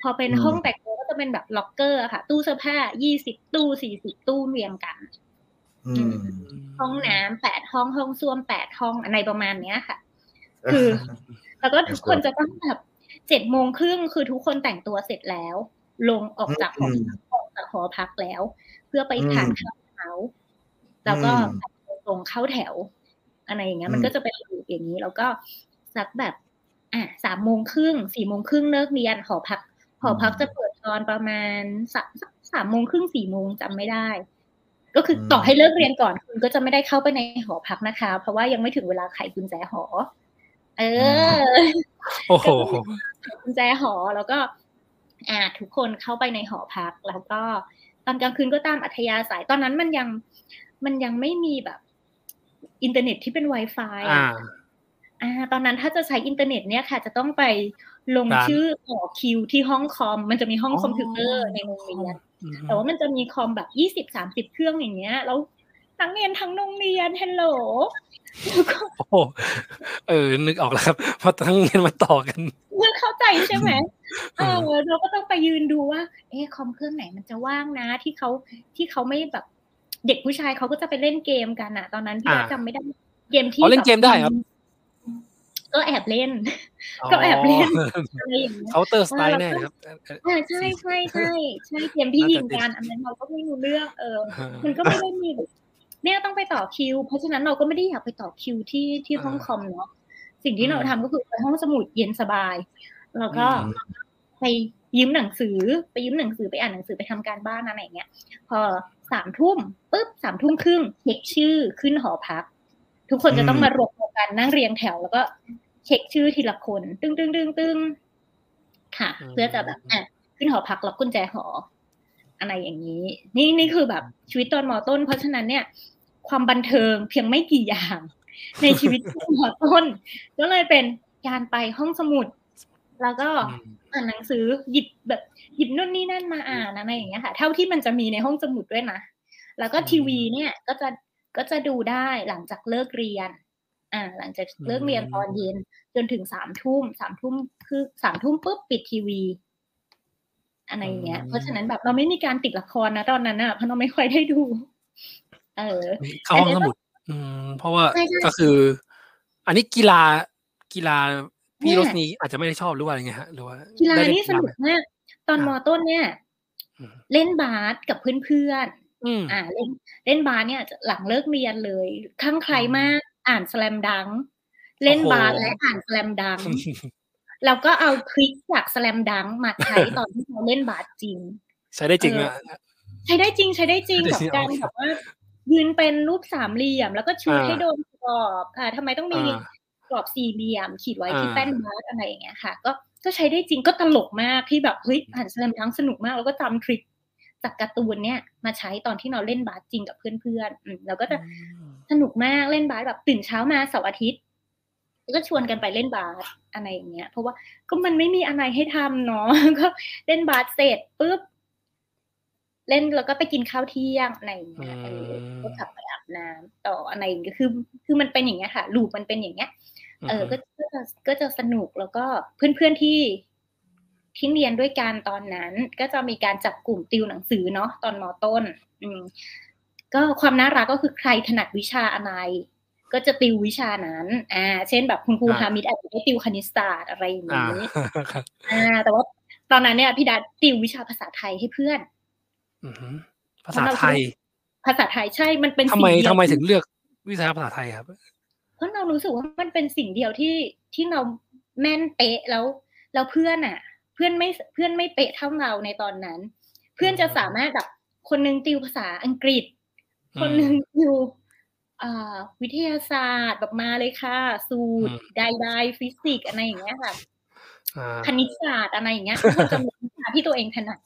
B: พอเป็นห้องแต่งตัวก็จะเป็นแบบล็อกเกอร์ค่ะ ตู้เสื้อผ้า20ตู้40ตู้เรียงกัน
C: อืม
B: ห้องน้ำแปดห้องห้องส้วมแปดห้องอะไรประมาณเนี้ยค่ะ คือแล้วก็ทุกคนจะต้องแบบเจ็ดโมงครึ่งคือทุกคนแต่งตัวเสร็จแล้ว ลงออกจากหอพักออกจากหอพักแล้ว เพื่อไปทานข้าวเช้าแล้วก็ตรงเข้าแถว อะไรอย่างเงี้ยมันก็จะเป็นอย่างนี้ แล้วก็สักแบบ อะสามโมงครึ่งสี่โมงครึ่งเลิกเรียนหอพักหอพักจะเปิดตอนประมาณสามสามโมงครึ่งสี่โมงจำไม่ได้ ก็คือต่อให้เลิกเรียนก่อนคุณก็จะไม่ได้เข้าไปในหอพักนะคะ เพราะว่ายังไม่ถึงเวลาไขกุญแจหอ เออ
A: โอ้โห
B: กุญแจหอแล้วก็อ่าทุกคนเข้าไปในหอพัก แล้วก็ตอนกลางคืนก็ตามอัธยาศัยตอนนั้นมันยังมันยังไม่มีแบบ อินเทอร์เน็ตที่เป็น Wi-Fi
A: อ่า
B: อ่าตอนนั้นถ้าจะใช้อินเทอร์เน็ตเนี่ยค่ะ จะต้องไปลงชื่อต่อคิวที่ห้องคอม มันจะมีห้องคอมพิวเตอร์ในโรงเรียนแต่ว่ามันจะมีคอมแบบยี่สิบสามสิบเครื่องอย่างเงี้ย แล้วทั้งเรียนทั้งโรงเรียนฮัลโหลแล้วก็
A: โอ้โหเออ นึกออกแล้วครับเพราะทั้งเรียนมาต่อกัน
B: เพื่อเข้าใจใช่ไหมเออเราก็ต้องไปยืนดูว่า เอ๊ะคอมเครื่องไหนมันจะว่างนะ ที่เขาที่เขาไม่แบบ เด็กผู้ชายเขาก็จะไปเล่นเกมกันอะตอนนั้นพี่
A: อ่า
B: จำไม่ได้เกมที่
A: อ๋อเล่นเกมได้ครับ
B: ก็แอบเล่น ก็แอบเล่นอะไรอย่างเงี้ย
A: เคาน์เตอร์สไตล์แน่ครับ
B: อ่าใช่ใช่ใช่ใช่เกมที่ยิงกันอันนั้นเราก็ไม่รู้เรื่องเออ มันก็ไม่ได้มีแบบเนี่ยต้องไปต่อคิว เพราะฉะนั้นเราก็ไม่ได้อยากไปต่อคิวที่ที่ห้องคอมเนาะสิ่งที่เราทำก็คือไปห้องสมุดเย็นสบาย แล้วก็ไป ยืมหนังสือไปยืมหนังสือไปอ่านหนังสือไปทำการบ้านอะไรอย่างเงี้ย พอสามทุ่มปุ๊บสามทุ่มครึ่งเช็คชื่อขึ้นหอพัก ทุกคนจะต้องมารวมตัวกันนั่งเรียงแถว แล้วก็เช็คชื่อทีละคน ตึ้งตึ้งตึ้งตึ้งค่ะ เพื่อจะแบบอะขึ้นหอพักล็อกกุญแจหอ อะไรอย่างนี้ นี่นี่คือแบบชีวิตตอนมอต้น เพราะฉะนั้นเนี่ย ความบันเทิงเพียงไม่กี่อย่าง ในชีวิตมอต้น ก็เลยเป็นการไปห้องสมุด แล้วก็อ่านหนังสือหยิบแบบหยิบนู่นนี่นั่นมาอ่านอะไรอย่างเงี้ยค่ะ เท่าที่มันจะมีในห้องสมุดด้วยนะแล้วก็ทีวีเนี่ยก็จะก็จะดูได้หลังจากเลิกเรียน อ่า หลังจากเลิกเรียนตอนเย็นจนถึงสามทุ่มสามทุ่มคือสามทุ่มปุ๊บปิดทีวีอะไรอย่างเงี้ย เพราะฉะนั้นแบบเราไม่มีการติดละครนะตอนนั้นอะเพราะเราไม่ค่อยได้ดู เออ
A: เข้าห้องสมุด อืม เพราะว่าก็คือ อันนี้กีฬากีฬา พี่รสนี้อาจจะไม่ได้ชอบหรือว่าอะไรเงี้ยฮะหรือว่า
B: กีฬานี่สนุกมากตอนมอต้นเนี่ย เล่นบาสกับเพื่อนๆอ่าเล่นเล่นบาสเนี่ยหลังเลิกเรียนเลยข้างใครมากอ่านสแลมดัง เล่นบาสและอ่านสแลมดังแล้วก็เอาคลิกจากสแลมดังมาใช้ตอนที่เราเล่นบาสจริง
A: ใช้ได้จริงอะ
B: ใช้ได้จริงใช้ได้จริงแบบการแบบว่ายืนเป็นรูปสามเหลี่ยม แล้วก็ชูให้โดนกรอบอ่าทำไมต้องมีก รอบสี่เหลี่ยม ขีดไว้ที่แป้นบาสอะไรอย่างเงี้ยค่ะ ก็ก็ใช้ได้จริงก็ตลกมากที่แบบเฮ้ยอ่านสแลมดังสนุกมากแล้วก็จำทริคจากการ์ตูนเนี่ยมาใช้ตอนที่เราเล่นบาสจริงกับเพื่อนๆอืมเราก็จะสนุกมากเล่นบาสแบบตื่นเช้ามาเสาร์อาทิตย์ก็ชวนกันไปเล่นบาสอะไรอย่างเงี้ย เพราะว่าก็มันไม่มีอะไรให้ทำเนาะก็เล่นบาสเสร็จปุ๊บเล่นแล้วก็ไปกินข้าวเที่ยงอะไรอย่างเงี้ยก็กลับไปอาบน้ำต่ออะไรอย่างเงี้ยคือ คือมันเป็นอย่างเงี้ยค่ะลูปมันเป็นอย่างเงี้ย เออก็ก็จะก็จะสนุกแล้วก็เพื่อนๆที่ที่เรียนด้วยกันตอนนั้น ก็จะมีการจับกลุ่มติวหนังสือเนาะตอนมอต้น อืมก็ความน่ารักก็คือใครถนัดวิชาอะไร ก็จะติววิชานั้น อ่า เช่นแบบคุณครูฮามิดอาจจะได้ติวคณิตศาสตร์อะไรอย่างนี้อ่า แต่ว่าตอนนั้นเนี่ยพี่ดาติววิชาภาษาไทยให้เพื่อน
A: ภาษาไทย
B: ภาษาไทยใช่มันเป็น
A: ทำไมทำไมถึงเลือกวิชาภาษาไทยครับ
B: เพ ราะเรารู้สึกว่ามันเป็นสิ่งเดียวที่ที่เราแม่นเป๊ะแล้วแล้วเพื่อนอะ เพื่อนไม่เพื่อนไม่เป๊ะเท่าเราในตอนนั้น เพื่อนจะสามารถแบบคนนึงติวภาษาอังกฤษ คนนึงติววิทยาศาสตร์แบบมาเลยค่ะ สูตรไดไดฟิสิกส์อะไรอย่างเงี้ยค่ะคณิตศาสตร์อะไรอย่างเงี้ยทุกคนจะมีวิชาที่ตัวเองถนัด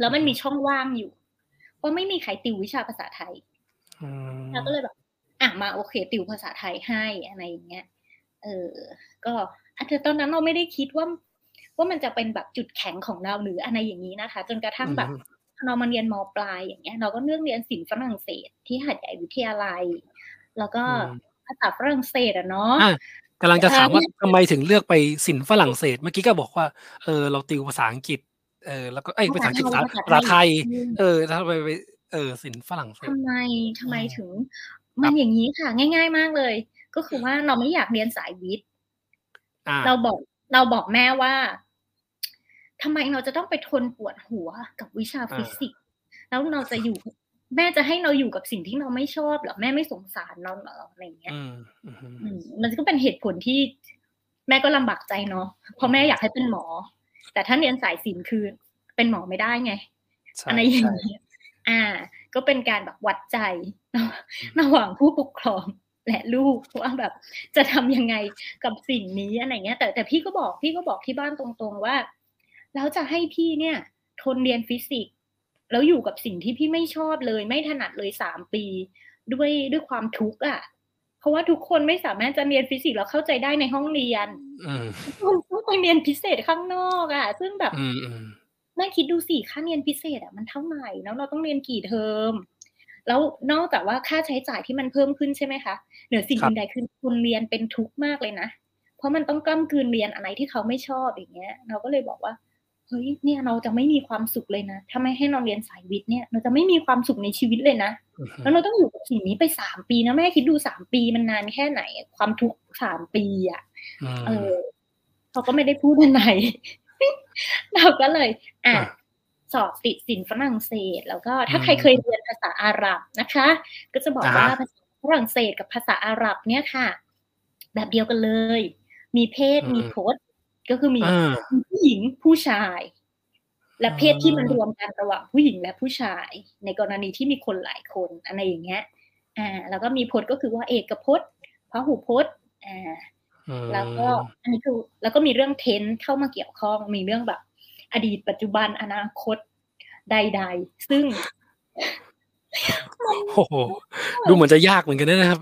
B: แล้วมันมีช่องว่างอยู่ว่าไม่มีใครติววิชาภาษาไทยเราก็เลยแบบ ออะมาโอเค ติวภาษาไทยให้อะไรอย่างเงี้ย เออ ก็อาจจะตอนนั้นเราไม่ได้คิดว่า ว่ามันจะเป็นแบบจุดแข็งของเราหรืออะไรอย่างนี้นะคะ จนกระทั่งแบบ
A: อือฮึ
B: เรามาเรียนมปลายอย่างเงี้ย เราก็เลือกเรียนศิลป์ฝรั่งเศส ที่หาดใหญ่วิทยาลัย แล้วก็
A: อืม
B: ภาษาฝรั่งเศสอะเนาะ
A: อากำลังจะถามว่า
B: เออ
A: ทำไมถึงเลือกไปศิลป์ฝรั่งเศส เมื่อกี้ก็บอกว่าเออเราติวภาษาอังกฤษ เออ แล้วก็เอ๊ยภาษาอังกฤษภาษา
B: ภาษา
A: ภาษาไทย
B: อืม
A: เออแล้วทำไมไปเออศิลป์ฝรั่งเศส
B: ทำไมทำไม
A: อืม
B: ถึง
A: ค
B: มั
A: รั
B: น
A: บ
B: อย่างงี้ค่ะ ง่าย ๆ มากเลย ก็คือว่าเราไม่อยากเรียนสายวิทย์
A: อา
B: เราบอกเราบอกแม่ว่าทำไมเราจะต้องไปทนปวดหัวกับวิชา
A: อา
B: ฟิสิกส์แล้วเราจะอยู่ แม่จะให้เราอยู่กับสิ่งที่เราไม่ชอบเหรอแม่ไม่สงสารเราเหรออะไรอย่างเงี้ย
A: อืมอือฮึ
B: อืมมันก็เป็นเหตุผลที่ แม่ก็ลำบากใจเนาะเพราะแม่อยากให้เป็นหมอ แต่ถ้าเรียนสายศิลป์คือ เป็นหมอไม่ได้ไง
A: ใช่
B: อะไรอย่า
A: ใช่
B: งงี้อาก็เป็นการแบบวัดใจ ระ
A: อืม
B: ระหว่างผู้ปกครองและลูกว่าแบบจะทำยังไงกับสิ่งนี้อะไรอย่างเงี้ย แต่แต่พี่ก็บอกพี่ก็บอกที่บ้านตรงๆว่าแล้วจะให้พี่เนี่ย ทนเรียนฟิสิกส์แล้วอยู่กับสิ่งที่พี่ไม่ชอบเลย ไม่ถนัดเลย3ปี ด้วยด้วยความทุกข์อะเพราะว่าทุกคนไม่สามารถจะเรียนฟิสิกส์แล้วเข้าใจได้ในห้องเรียน
A: อืม
B: ทุกคนต้องไปเรียนพิเศษข้างนอกอะซึ่งแบบ
A: อืมๆ
B: แม่คิดดูสิค่าเรียนพิเศษอะมันเท่าไรแล้วเราต้องเรียนกี่เทอม แล้วนอกจากว่าค่าใช้จ่ายที่มันเพิ่มขึ้นใช่ไหมคะเหนือสิ่ง
A: ครั
B: อื่
A: บ
B: นใดคือคุณเรียนเป็นทุกข์มากเลยนะ เพราะมันต้องกล้ำกลืนเรียนอะไรที่เขาไม่ชอบอย่างเงี้ย เราก็เลยบอกว่าเฮ้ยเนี่ยเราจะไม่มีความสุขเลยนะถ้าไม่ให้เราเรียนสายวิทย์เนี่ย เราจะไม่มีความสุขในชีวิตเลยนะ
A: อือฮึ
B: แล้วเราต้องอยู่กับสิ่งนี้ไป3ปีนะแม่คิดดู3ปีมันนานแค่ไหนอะความทุกข์3ปีอะ
A: อื
B: เอ
A: ม
B: อเขาก็ไม่ได้พูดอะไรเราก็เลยอะ
A: อา
B: สอบติดศิลป์ฝรั่งเศส แล้วก็
A: อื
B: ถ้าใครเคย
A: ม
B: เรียนภาษาอาหรับนะคะ ก็จะบอ
A: อะ
B: ก
A: ฮ
B: ว่าะภาษาฝรั่งเศสกับภาษาอาหรับเนี่ยค่ะ แบบเดียวกันเลย มีเพศ
A: อื
B: มี
A: ม
B: พจน์ก็คือมี
A: อา
B: มีผู้หญิงผู้ชาย และ
A: อ๋
B: เพศที่มันร
A: อ
B: วมกันระหว่างผู้หญิงและผู้ชาย ในกรณีที่มีคนหลายคนอะไรอย่างเงี้ยอาแล้วก็มีพจน์ก็คือว่าเอกพจน์พหูพจน์อา
A: อื
B: แล้วก็
A: ม
B: อันนี้คือแล้วก็มีเรื่อง tense เข้ามาเกี่ยวข้องมีเรื่องแบบ อดีตปัจจุบันอนาคตใด ๆ ซึ่งมัน
A: โอ้โฮ
B: เอ
A: ดู
B: อ
A: เหมือนจะยากเหมือนกันนะนะครับ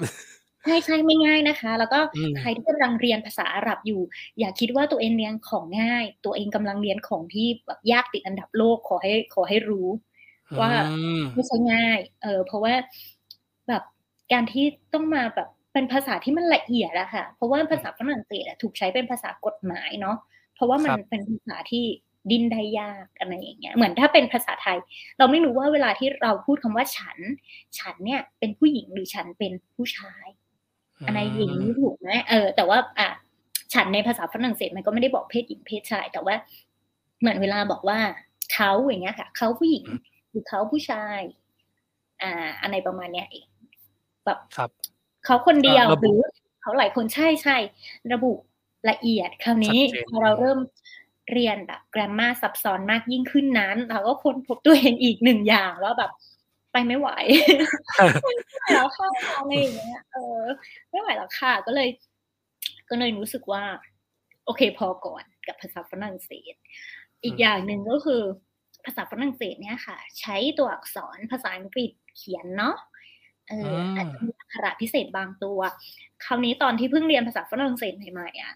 B: ใช่ๆไม่ง่ายนะคะ แล้วก็
A: อืม
B: ใครที่กำลังเรียนภาษาอาหรับอยู่ อย่าคิดว่าตัวเองเรียนของง่าย ตัวเองกำลังเรียนของที่แบบยากติดอันดับโลกขอให้ขอให้รู้
A: อื
B: ว่ามไม่ใช่ง่าย เออเพราะว่าแบบการที่ต้องมาแบบเป็นภาษาที่มันละเอียดอะค่ะ เพราะว่า
A: อื
B: ภามษาฝรั่งเศสอะถูกใช้เป็นภาษากฎหมายเนาะเพราะว่ามั
A: คนรับ
B: เป็นภาษาที่ ดิ้นได้ยากอะไรอย่างเงี้ยเหมือนถ้าเป็นภาษาไทย เราไม่รู้ว่าเวลาที่เราพูดคำว่าฉัน ฉันเนี่ยเป็นผู้หญิงหรือฉันเป็นผู้ชาย
A: อื
B: อะไรอย่างงี้
A: ม
B: ถูกไหมเออ แต่ว่าอ่าฉันในภาษาฝรั่งเศสมันก็ไม่ได้บอกเพศหญิงเพศชาย แต่ว่า เหมือนเวลาบอกว่าเขาอย่างเงี้ยค่ะเขาผู้หญิง
A: อืม
B: หรือเขาผู้ชาย อ่า อะไรประมาณเนี้ยเองแบบ
A: ครับ
B: เขาคน
A: ก็
B: เดียว
A: ระ
B: ห
A: บุ
B: รือเขาหลายคนใช่ๆระบุละเอียดคราว
A: ชั
B: นี้
A: ดเจน
B: พอเรา
A: อืม
B: เริ่ม เรียนแบบ grammar ซับซ้อนมากยิ่งขึ้นนั้น เราก็ค้นพบตัวเองอีก1อย่างว่าแบบไปไม่ไหวไม่ไหวแล้วค่ะอะไรอย่างเงี้ยเออ ไม่ไหวแล้วค่ะ ก็เลย ก็เลยรู้สึกว่า โอเคพอก่อนกับภาษาฝรั่งเศส
A: อื
B: อีก
A: ม
B: อย่างหนึ่งก็คือ ภาษาฝรั่งเศสเนี่ยค่ะ ใช้ตัวอักษรภาษาอังกฤษเขียนเนาะเอ
A: อื
B: ออาจ
A: ม
B: จะมีอักขระพิเศษบางตัว คราวนี้ตอนที่เพิ่งเรียนภาษาฝรั่งเศสใหม่ๆอะ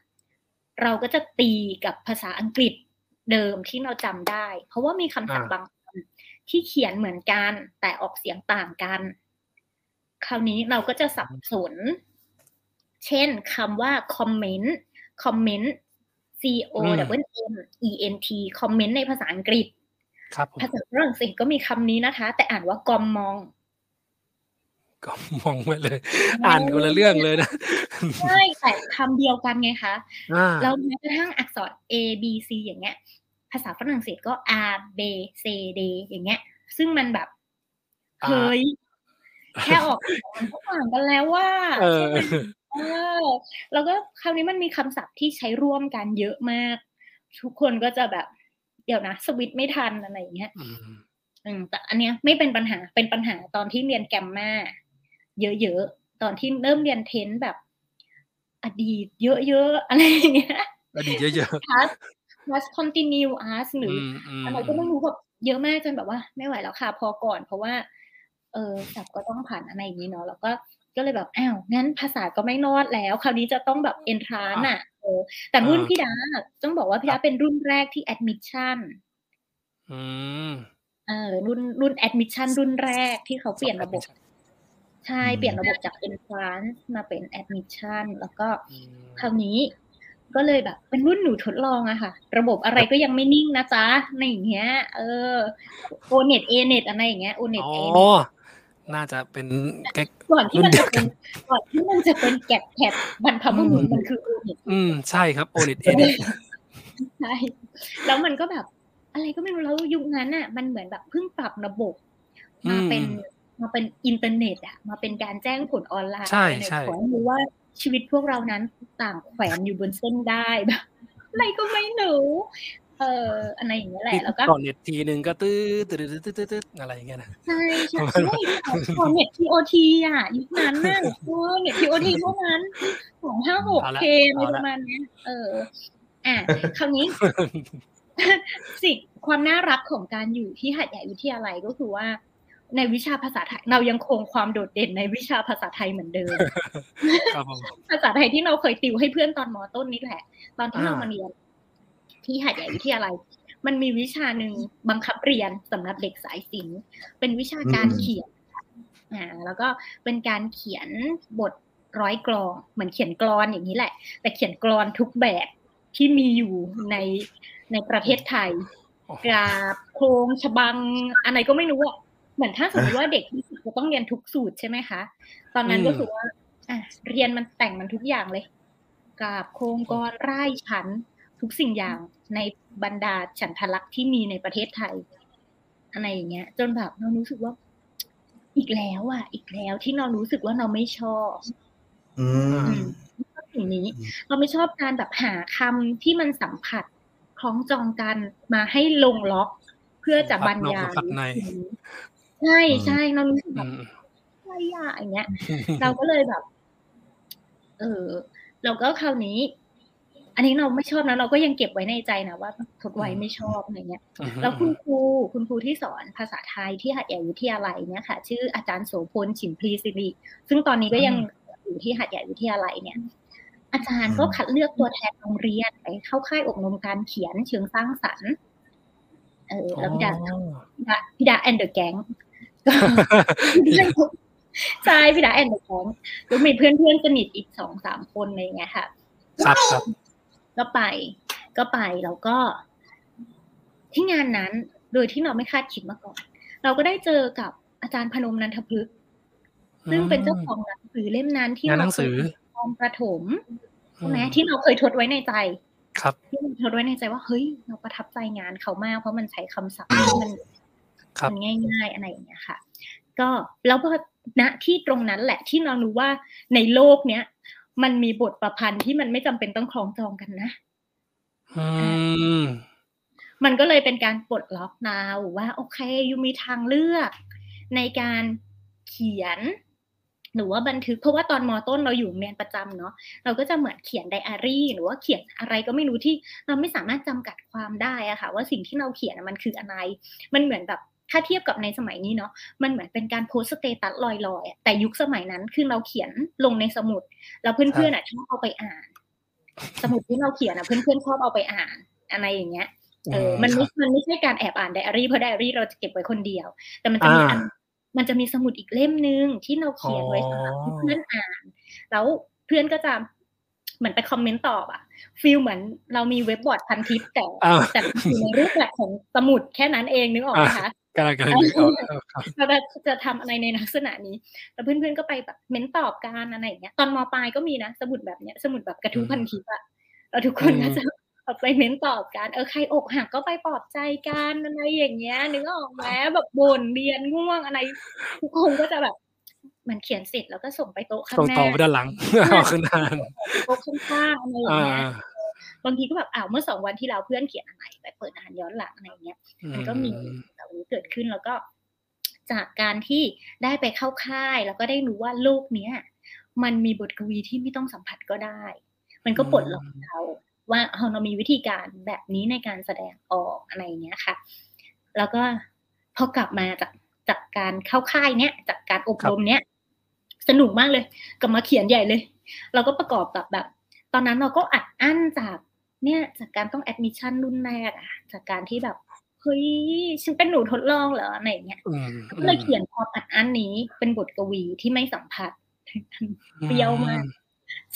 B: เราก็จะตีกับภาษาอังกฤษเดิมที่เราจำได้ เพราะว่ามีคำ
A: อ
B: ศัพาท์บางคำที่เขียนเหมือนกัน แต่ออกเสียงต่างกัน คราวนี้เราก็จะสับ
A: อืม
B: สน เช่นคำว่าคอมเมนต์คอมเมนต์ C O
A: อืม
B: double M E N T คอมเมนต์ในภาษาอังกฤษ
A: ครับผม
B: ภาษาฝรั่งเศสก็มีคำนี้นะคะ แต่อ่านว่ากอมมอง
A: ก็มองไว้เลย
B: เอ
A: อ่านคนละเรื่องเลยนะ
B: ใช่แต่คำเดียวกันไงคะ
A: อา
B: แล้วแม้กระทั่งอักษร A B C อย่างเงี้ย ภาษาฝรั่งเศสก็ R B C D อย่างเงี้ย ซึ่งมันแบบ
A: อา
B: เฮ้ยแค่ออกเสียงมันก็ต่างกันแล้วอะ
A: เอ
B: ใช่
A: อ
B: ไหมเออแล้วก็คราวนี้มันมีคำศัพท์ที่ใช้ร่วมกันเยอะมาก ทุกคนก็จะแบบ เดี๋ยวนะ สวิตช์ไม่ทันอะไรอย่างเงี้ย
A: อืม
B: อืมแต่อันเนี้ยไม่เป็นปัญหาเป็นปัญหาตอนที่เรียน Grammar เยอะๆ ตอนที่เริ่มเรียน Tense แบบ อดีตเยอะๆ อะไรอย่างเงี้ย
A: อดีตเยอะ
B: past past continuous ห
A: ๆ
B: รื
A: อื
B: อ
A: ม
B: อะไร
A: ๆ
B: ก็ไม่
A: ๆ
B: รู้แบบเยอะมากจนแบบว่า ไม่ไหวแล้วค่ะพอก่อน เพราะว่า เออศัพท์ก็ต้องผ่านอะไรอย่างงี้เนาะแล้วก็ก็เลยแบบอ้าวงั้นภาษาก็ไม่รอดแล้ว คราวนี้จะต้องแบบเอนทราน
A: อ่า
B: อะเออแต่รุ่น
A: อ่า
B: พี่ดาต้องบอกว่าพี่
A: ครั
B: ดา
A: บ
B: เป็นรุ่นแรกที่ admission
A: อืม
B: เออรุ่นรุ่น admission รุ่นแรกที่เขาเปลี่ยนระบบ ใช่
C: อืม
B: เปลี่ยนระบบจาก entrance มาเป็น admission แล้วก็
A: อืม
B: คราวนี้ก็เลยแบบ เป็นรุ่นหนูทดลองอะค่ะ ระบบอะไรก็ยังไม่นิ่งนะจ๊ะในอย่างเงี้ย เออ o n e t a net อะไรอย่างเงี้ย o n e t
A: อ๋อ
B: a net
A: น่าจะเป็นแก๊ก
B: ก่อนที่มัน
A: รุ่นเดี
B: จะ
A: ยวกั
B: เป็นนก่อนที่มันจะเป็นแกะแพดบรรพบุรุษ
A: อืม
B: มันคือ o n e t
A: อืมใช่ครับโอเน็ตเอเน
B: ใช่แล้วมันก็แบบ อะไรก็ไม่รู้แล้วยุคนั้นน่ะมันเหมือนแบบเพิ่งปรับระบบมาเป็น มาเป็นอินเทอร์เน็ตอะมาเป็นการแจ้งผลออนไลน์
A: ใช่
B: เนี่ย
A: ใช่
B: ขอให้รู้ว่าชีวิตพวกเรานั้นต่างแขวนอยู่บนเส้นด้ายแบบอะไรก็ไม่รู้เอออะไรอย่างเงี้ยแหละ
A: นี่
B: แล้วก็
A: ต่อเน็ตทีนึงก็ตื้อตื้อตื้อตื้อตื้อตื้ออะไรอย่างเงี้ยนะ
B: ใช่ใช่ใช่พอเน็ต TOT อะยุคนั้นน่ะเออเน็ต TOT เท่านั้นสองห้าหก
A: เอาละ
B: เค
A: เอาละ
B: ประมาณเนี้ยเอออะคราวนี้สิ่งความน่ารักของการอยู่ที่หัดใหญ่วิทยาลัยก็คือว่า ในวิชาภาษาไทย เรายังคงความโดดเด่นในวิชาภาษาไทยเหมือนเดิม
A: ครับผม
B: ภาษาไทยที่เราเคยติวให้เพื่อนตอนมต้นนี่แหละ ตอนที่
A: อ่า
B: เรามาเรียน ที่หัดใหญ่วิทยาลัย มันมีวิชาหนึ่งบังคับเรียนสำหรับเด็กสายศิลป์เป็นวิชาการ
C: อืม
B: เขียนค่ะอ่าแล้วก็เป็นการเขียนบทร้อยกลอนเหมือนเขียนกลอนอย่างนี้แหละ แต่เขียนกลอนทุกแบบที่มีอยู่ในในประเทศไทยกราบโครงฉบังอะไรก็ไม่รู้อะ เหมือนถ้าสมมติว่าเด็กที่จะต้องเรียนทุกสูตรใช่ไหมคะ ตอนนั้น
A: อืม
B: ก็คือว่าอะเรียนมันแต่งมันทุกอย่างเลยกราบโครงกรไร่ฉันทุกสิ่งอย่างในบรรดาฉันทลักษณ์ที่มีในประเทศไทย อะไรอย่างเงี้ย จนแบบเรารู้สึกว่า อีกแล้วอะ อีกแล้วที่เรารู้สึกว่าเราไม่ชอบ
C: อื
B: อื
C: ม
B: มชอบสิ่งนี้
C: อืม
B: เราไม่ชอบการแบบหาคำที่มันสัมผัสคล้องจองกันมาให้ลงล็อก เพื่อจะบรรยาย
A: สัมผัส ใน
B: ใช่ใช่เรารู้สึกแบ
A: อื
B: บ
A: ม
B: อะไรอะอย่างเงี้ย เราก็เลยแบบ เออ เราก็คราวนี้ อันนี้เราไม่ชอบนะ เราก็ยังเก็บไว้ในใจนะว่าทดไว้ไม่ชอบอะไรเงี้ยแล้วคุณครูคุณครูที่สอนภาษาไทยที่หาดใหญ่วิทยาลัยเนี่ยค่ะ ชื่ออาจารย์โสพลฉิมพลีสิริซึ่งตอนนี้ก็ยังอยู่ที่หาดใหญ่วิทยาลัยเนี่ยอาจารย์ก็คัดเลือกตัวแทนโรงเรียนไปเข้าค่ายอบรมการเขียนเชิงสร้างสรรค์ เออแล้วพี่ดาพี่ดาพี่ดา and the gang ใช่พี่ดา and the gang แล้วมีเพื่อนเพื่อนๆสนิทอีกสองสามคนอะไรอย่างเงี้ยค่ะ
A: ครับครับ
B: ก็ไป ก็ไปแล้วก็ ที่งานนั้น โดยที่เราไม่คาดคิดมาก่อน เราก็ได้เจอกับอาจารย์พนมนันทพฤกษ์ซึ่งเป็นเจ้าของหนังสือเล่มนั้นที่
A: งานหนังสือ
B: ตอนประถมใช่ไหมที่เราเคยทดไว้ในใจ
A: ครับ
B: ที่เราทดไว้ในใจว่าเฮ้ยเราประทับใจงานเขามากเพราะมันใช้คำศัพท์ที่มัน
A: ครับ
B: มันง่าย ๆ อะไรอย่างเงี้ยค่ะ ก็แล้วพอณที่ตรงนั้นแหละที่เรารู้ว่าในโลกเนี้ยมันมีบทประพันธ์ที่มันไม่จำเป็นต้องคล้องจองกันนะ
A: อืม
B: มันก็เลยเป็นการปลดล็อกนาวว่าโอเคยูมีทางเลือกในการเขียน หรือว่าบันทึกเพราะว่าตอนมอต้นเราอยู่โรงเรียนประจำเนาะเราก็จะเหมือนเขียนไดอารี่ หรือว่าเขียนอะไรก็ไม่รู้ที่เราไม่สามารถจำกัดความได้อะค่ะ ว่าสิ่งที่เราเขียนอะมันคืออะไร มันเหมือนแบบ ถ้าเทียบกับในสมัยนี้เนาะมันเหมือนเป็นการโพสต์ status ลอยๆอะแต่ยุคสมัยนั้นคือเราเขียนลงในสมุด แล้วเพื่อนๆอะชอบเอาไปอ่าน สมุดที่เราเขียนอะเพื่อนๆชอบเอาไปอ่านอะไรอย่างเงี้ยเออมันไม่มันไม่ใช่การแอบอ่านไดอารี่เพราะไดอารี่เราจะเก็บไว้คนเดียว แต่มันจะมี
A: อ่า
B: อันมันจะมีสมุดอีกเล่มหนึ่งที่เราเขียนไว้สำหรับให้เพื่อนอ่าน แล้วเพื่อนก็จะเหมือนไป comment ตอบอะ feel เหมือนเรามีเว็บบอร์ดพันทิปแต่
A: อ่า
B: แต่อยู่ในรูปแบบของสมุดแค่นั้นเองนึกออกไหมคะ
A: กำลังกำลังนึกออกเออครับ
B: เราจะจะทำอะไรในลักษณะนี้ แล้วเพื่อนๆก็ไปแบบเม้นตอบกันอะไรอย่างเงี้ย ตอนมปลายก็มีนะ สมุดแบบเนี้ย สมุดแบบกระทู้พันทิปอะแล้วทุกคน
A: อืม
B: ก็จะแบบไปเม้นตอบกัน เออใครอกหักก็ไปปลอบใจกันอะไรอย่างเงี้ย นึกออกไหมแบบบ่นเรียนง่วงอะไร ทุกคนก็จะแบบเหมันเขียนเสร็จแล้วก็ส่งไปโต๊ะข้าง
A: ส่ง
B: หน้า
A: ต่อไปด้านหลังเอาขึ้นหน้า
B: โต๊ะข้างๆอะไรอย่าง
A: อ่า
B: เงี้ย บางทีก็แบบอ้าวเมื่อสองวันที่แล้วเพื่อนเขียนอะไรไปเปิดอ่านย้อนหลังอะไรอย่างเงี้ยมันก็มีเหล่านี้เกิดขึ้นแล้วก็ จากการที่ได้ไปเข้าค่าย แล้วก็ได้รู้ว่าโลกเนี้ยมันมีบทกวีที่ไม่ต้องสัมผัสก็ได้ มันก็ปลดล็อกเราว่าเออเรามีวิธีการแบบนี้ในการแสดงออกอะไรอย่างเงี้ยค่ะ แล้วก็พอกลับมาจากจากการเข้าค่ายเนี้ยจากการอบรมเนี้ยสนุกมากเลยกลับมาเขียนใหญ่เลย เราก็ประกอบกับแบบต อนนั้นเราก็อัดอั้นจากเนี่ยจากการต้อง admission รุ่นแรกอะจากการที่แบบเฮ้ยฉันเป็นหนูทดลองเหรออะไรอย่างเงี้ย
A: อืม
B: ก็เลยเขียนความอัดอั้นนี้เป็นบทกวีที่ไม่สัมผัสเปรี้ยวมาก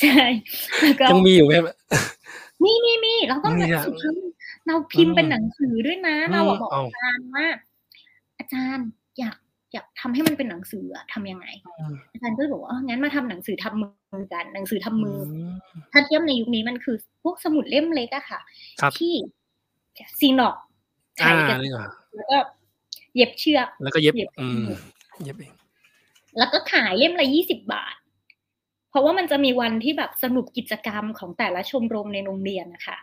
B: ใช่แล้วก็
A: ยังมีอยู่ไหม
B: มีมีมีเราต้อง
A: มี
B: แบบ
A: อะ
B: สุดท้ายเราพิมพ์
A: อืม
B: เป็นหนังสือด้วยนะ
A: อืม
B: เราอะบอก
A: เอา
B: อาจารย์ว่าอาจารย์อยาก อยากทำให้มันเป็นหนังสืออะทำยังไง อาจารย์ก็เลยบอกว่าอ๋องั้นมาทำหนังสือทำมือกัน หนังสือทำมืออ
A: ม
B: ถ้าเทียบในยุคนี้มันคือพวกสมุดเล่มเล็กอะค่ะ
A: ครับ
B: ที่ซีนอก
A: อ่า
B: ถ่ายกัน
A: นี่เหรอ
B: แล้วก็เย็บเชือก
A: แล้วก็เย็บ
B: เย็บ
A: อืมเย็บเอง
B: แล้วก็ขายเล่มละยี่สิบบาท เพราะว่ามันจะมีวันที่แบบสรุปกิจกรรมของแต่ละชมรมในโรงเรียนนะคะ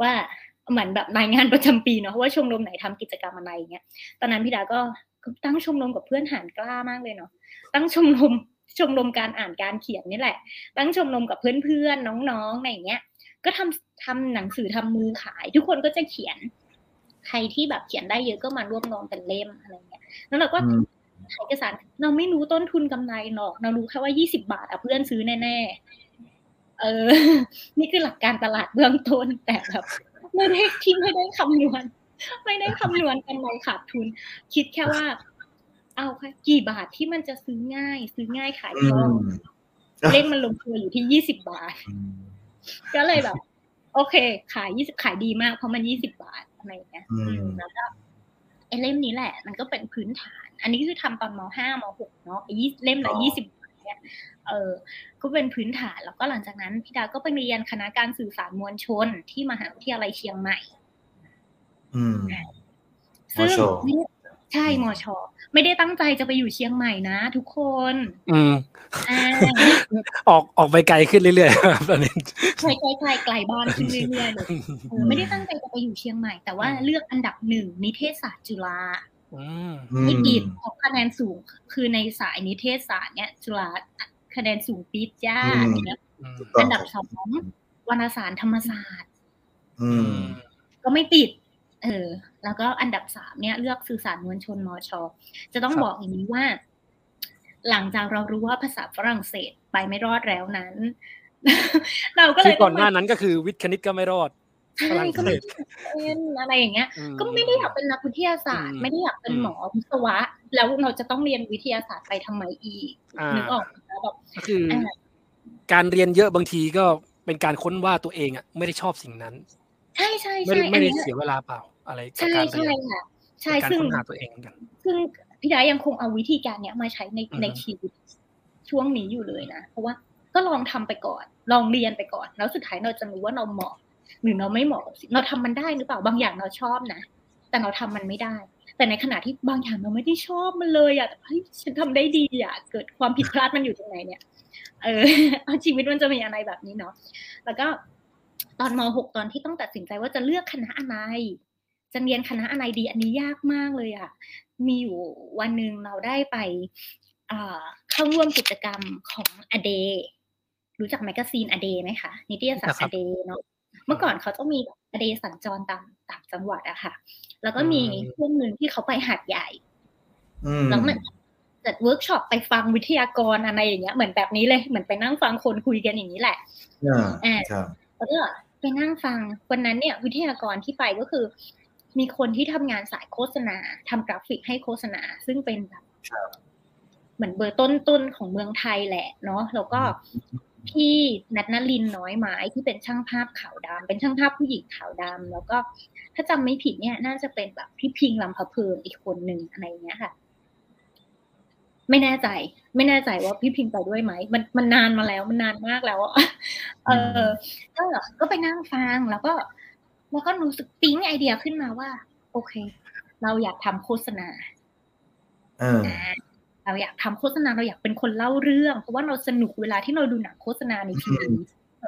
B: ว่าเหมือนแบบรายงานประจำปีเนาะว่าชมรมไหนทำกิจกรรมอะไรอย่างเงี้ย ตอนนั้นพี่ดาก็ก็ ตั้งชมรมกับเพื่อนหานกล้ามากเลยเนาะตั้งชมรมชมรมการอ่านการเขียนนี่แหละ ตั้งชมรมกับเพื่อนๆน้องๆอะไรอย่างเงี้ย ก็ทำทำหนังสือทำมือขาย ทุกคนก็จะเขียน ใครที่แบบเขียนได้เยอะก็มาร่วมรวมเป็นเล่มอะไรเงี้ย แล้วเราก็
C: อืม
B: ขายเอกสารเราไม่รู้ต้นทุนกำไรหรอก เรารู้แค่ว่ายี่สิบาทอะเพื่อนซื้อแน่ๆเออ นี่คือหลักการตลาดเบื้องต้นแต่แบบไม่ได้ที่ไม่ได้คำนวณ ไม่ได้คำนวณกำไรขาดทุน คิดแค่ว่า เอาค่ะกี่บาทที่มันจะซื้อง่าย ซื้อง่ายขาย
C: อื
B: คล่อง
C: ม
B: เลขมันลงตัวอยู่ที่ยี่สิบาท ก็เลยแบบ โอเค ขายยี่สิบขายดีมากเพราะมันยี่สิบาทอะไรอย่างเงี้ย
C: อืม
B: อืมแล้วก็ไอ้เล่มนี้แหละ มันก็เป็นพื้นฐาน อันนี้คือทำตอนมห้ามหกเนาะไอ้ยี่เล่มละ
C: อ๋อ
B: ยี่สิบาทเนี่ยเออก็เป็นพื้นฐานแล้วก็หลังจากนั้นพี่ดาก็ไปเรียนคณะการสื่อสารมวลชนที่มหาวิทยาลัยเชียงใหม่
C: อืม
B: ซึ่ง
C: มช
B: ไม่ใช่มชไม่ได้ตั้งใจจะไปอยู่เชียงใหม่นะทุกคน
A: อืม
B: อ่า
A: ออกออกไปไกลขึ้นเรื่อยๆครับตอนนี้
B: ใช่ใช่ใช่ไกลบ้านขึ้นเรื่อยๆเลยเออไม่ได้ตั้งใจจะไปอยู่เชียงใหม่ แต่ว่า
A: อืม
B: เลือกอันดับหนึ่งนิเทศศาสตร์จุฬา
A: อืม
B: ไม่ผิดเพราะคะแนนสูง คือในสายนิเทศศาสตร์เนี่ยจุฬาคะแนนสูงปี๊ดจ้า
C: อืม
B: เนี่ย
A: อืม
C: ถูกต้
B: อั
C: ง
B: นดับสองวรรณสารธรรมศาสตร์
C: อืม
B: ก็ไม่ติด เออ แล้วก็อันดับสามเนี่ยเลือกสื่อสารมวลชนมชจะต้อง
A: ครับ
B: บอกอย่างนี้ว่า หลังจากเรารู้ว่าภาษาฝรั่งเศสไปไม่รอดแล้วนั้น เราก็เล
A: คือยก่อนหน้า
B: ต้งม
A: นั้นก็คือวิทย์คณิตก็ไม่รอด
B: ใช่
A: ฝรั่ง
B: ก็
A: เศ
B: ไม่
A: ส
B: เป็นอะไรอย่างเงี้ย
A: อืม
B: ก็ไม่ได้อยากเป็นนักวิทยาศาสตร์
A: อืม
B: ไม่ได้อยากเป็น
A: อืม
B: หมอวิศวะ แล้วเราจะต้องเรียนวิทยาศาสตร์ไปทำไมอีก
A: อ่า
B: นึกออกไหมคะแบบ
A: ก็คืออ
B: อ่า
A: การเรียนเยอะบางทีก็เป็นการค้นว่าตัวเองอะ ไม่ได้ชอบสิ่งนั้น
B: ใช่ใช่
A: ไม่
B: ใช่
A: ได้
B: อั
A: ไม่
B: น
A: ได้
B: เนี้ย
A: เสียเวลาเปล่าอะไรกับ
B: ใช่
A: การเรี
B: ใช่
A: ยน
B: ค่ะใช่
A: เป็นการ
B: ซึ่ง
A: ค้นหาตัวเองเหมือนกัน
B: ซึ่งพี่ดายังคงเอาวิธีการเนี้ยมาใช้ใน
A: อือฮึ
B: ในชีวิตช่วงนี้อยู่เลยนะเพราะว่าก็ลองทำไปก่อน ลองเรียนไปก่อน แล้วสุดท้ายเราจะรู้ว่าเราเหมาะ หรือเราไม่เหมาะกับสิ่งเราทำมันได้หรือเปล่าบางอย่างเราชอบนะแต่เราทำมันไม่ได้ แต่ในขณะที่บางอย่างเราไม่ได้ชอบมันเลยอะแต่เฮ้ยฉันทำได้ดีอะ เกิดความผิดพลาดมันอยู่ตรงไหนเนี่ย เออเอาชีวิตมันจะมีอะไรแบบนี้เนาะแล้วก็ ตอนม .6 ตอนที่ต้องตัดสินใจว่าจะเลือกคณะอะไรจะเรียนคณะอะไรดี อันนี้ยากมากเลยอะ มีอยู่วันหนึ่งเราได้ไปเอ่อเข้าร่วมกิจกรรมของ a day รู้จัก magazine a day ไหมคะนิตยสาร
A: นะครั
B: บ a day เนาะเมื่อก่อนเขาต้องมี a day สัญจรตามต่างจังหวัดอะค่ะ แล้วก็มี
A: อืม
B: ช่วงหนึ่งที่เขาไปหาดใหญ่
C: อืม
B: แล้วมันจัดเวิร์กช็อปไปฟังวิทยากรอะไรอย่างเงี้ยเหมือนแบบนี้เลยเหมือนไปนั่งฟังคนคุยกันอย่างนี้แหละ
C: อ่า
B: อ่า
C: ครับ
B: แล้วก็ ไปนั่งฟังวันนั้นเนี่ยวิทยากรที่ไปก็คือ มีคนที่ทำงานสายโฆษณาทำกราฟิกให้โฆษณา ซึ่งเป็นแบบ
C: ครับ
B: เหมือนเบอร์ต้นๆของเมืองไทยแหละเนาะแล้วก็พี่นัทนลินน้อยไม้ที่เป็นช่างภาพขาวดำเป็นช่างภาพผู้หญิงขาวดำแล้วก็ถ้าจำไม่ผิดเนี่ย น่าจะเป็นแบบพี่พิงลำพะเพิงอีกคนหนึ่งอะไรอย่างเงี้ยค่ะ ไม่แน่ใจ ไม่แน่ใจว่าพี่พิงไปด้วยไหมมันมันนานมาแล้วมันนานมากแล้วอะเออก็ก็ไปนั่งฟังแล้วก็ แล้วก็รู้สึกปิ๊งไอเดียขึ้นมาว่า โอเค เราอยากทำโฆษณา
C: เออ
B: เราอยากทำโฆษณาเราอยากเป็นคนเล่าเรื่อง เพราะว่าเราสนุกเวลาที่เราดูหนังโฆษณาในทีวี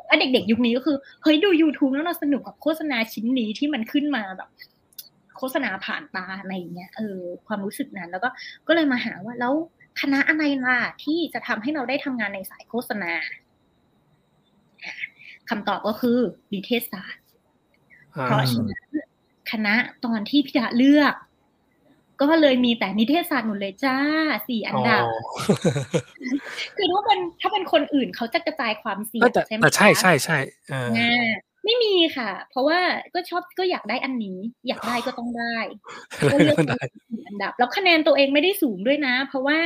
B: ถ้าเด็กๆ ยุคนี้ก็คือเฮ้ยดู YouTube แล้วเราสนุกกับโฆษณาชิ้นนี้ที่มันขึ้นมาแบบ โฆษณาผ่านตาอะไรอย่างเงี้ยเออความรู้สึกนั้น แล้วก็ก็เลยมาหาว่าแล้ว คณะอะไรล่ะที่จะทำให้เราได้ทำงานในสายโฆษณาคำตอบก็คือนิเทศศาสตร์
A: อ่า
B: เพราะฉะนั้นคณะตอนที่พี่ดาเลือก ก็เลยมีแต่นิเทศศาสตร์หมดเลยจ้าสี่อันดับ
A: อ๋อ
B: คือถ้าเป็นถ้าเป็นคนอื่นเขาจะกระจายความเสี่ย
A: เอองแต่
B: ใช่ไหม
A: แต่ใช่
B: คะ
A: ใช่ใช่เออ
B: อ่า ไม่มีค่ะ เพราะว่าก็ชอบก็อยากได้อันนี้ อยากได้ก็ต้องได้ก็เลือก
A: ได้
B: สี่อันดับ แล้วคะแนนตัวเองไม่ได้สูงด้วยนะ เพราะว่า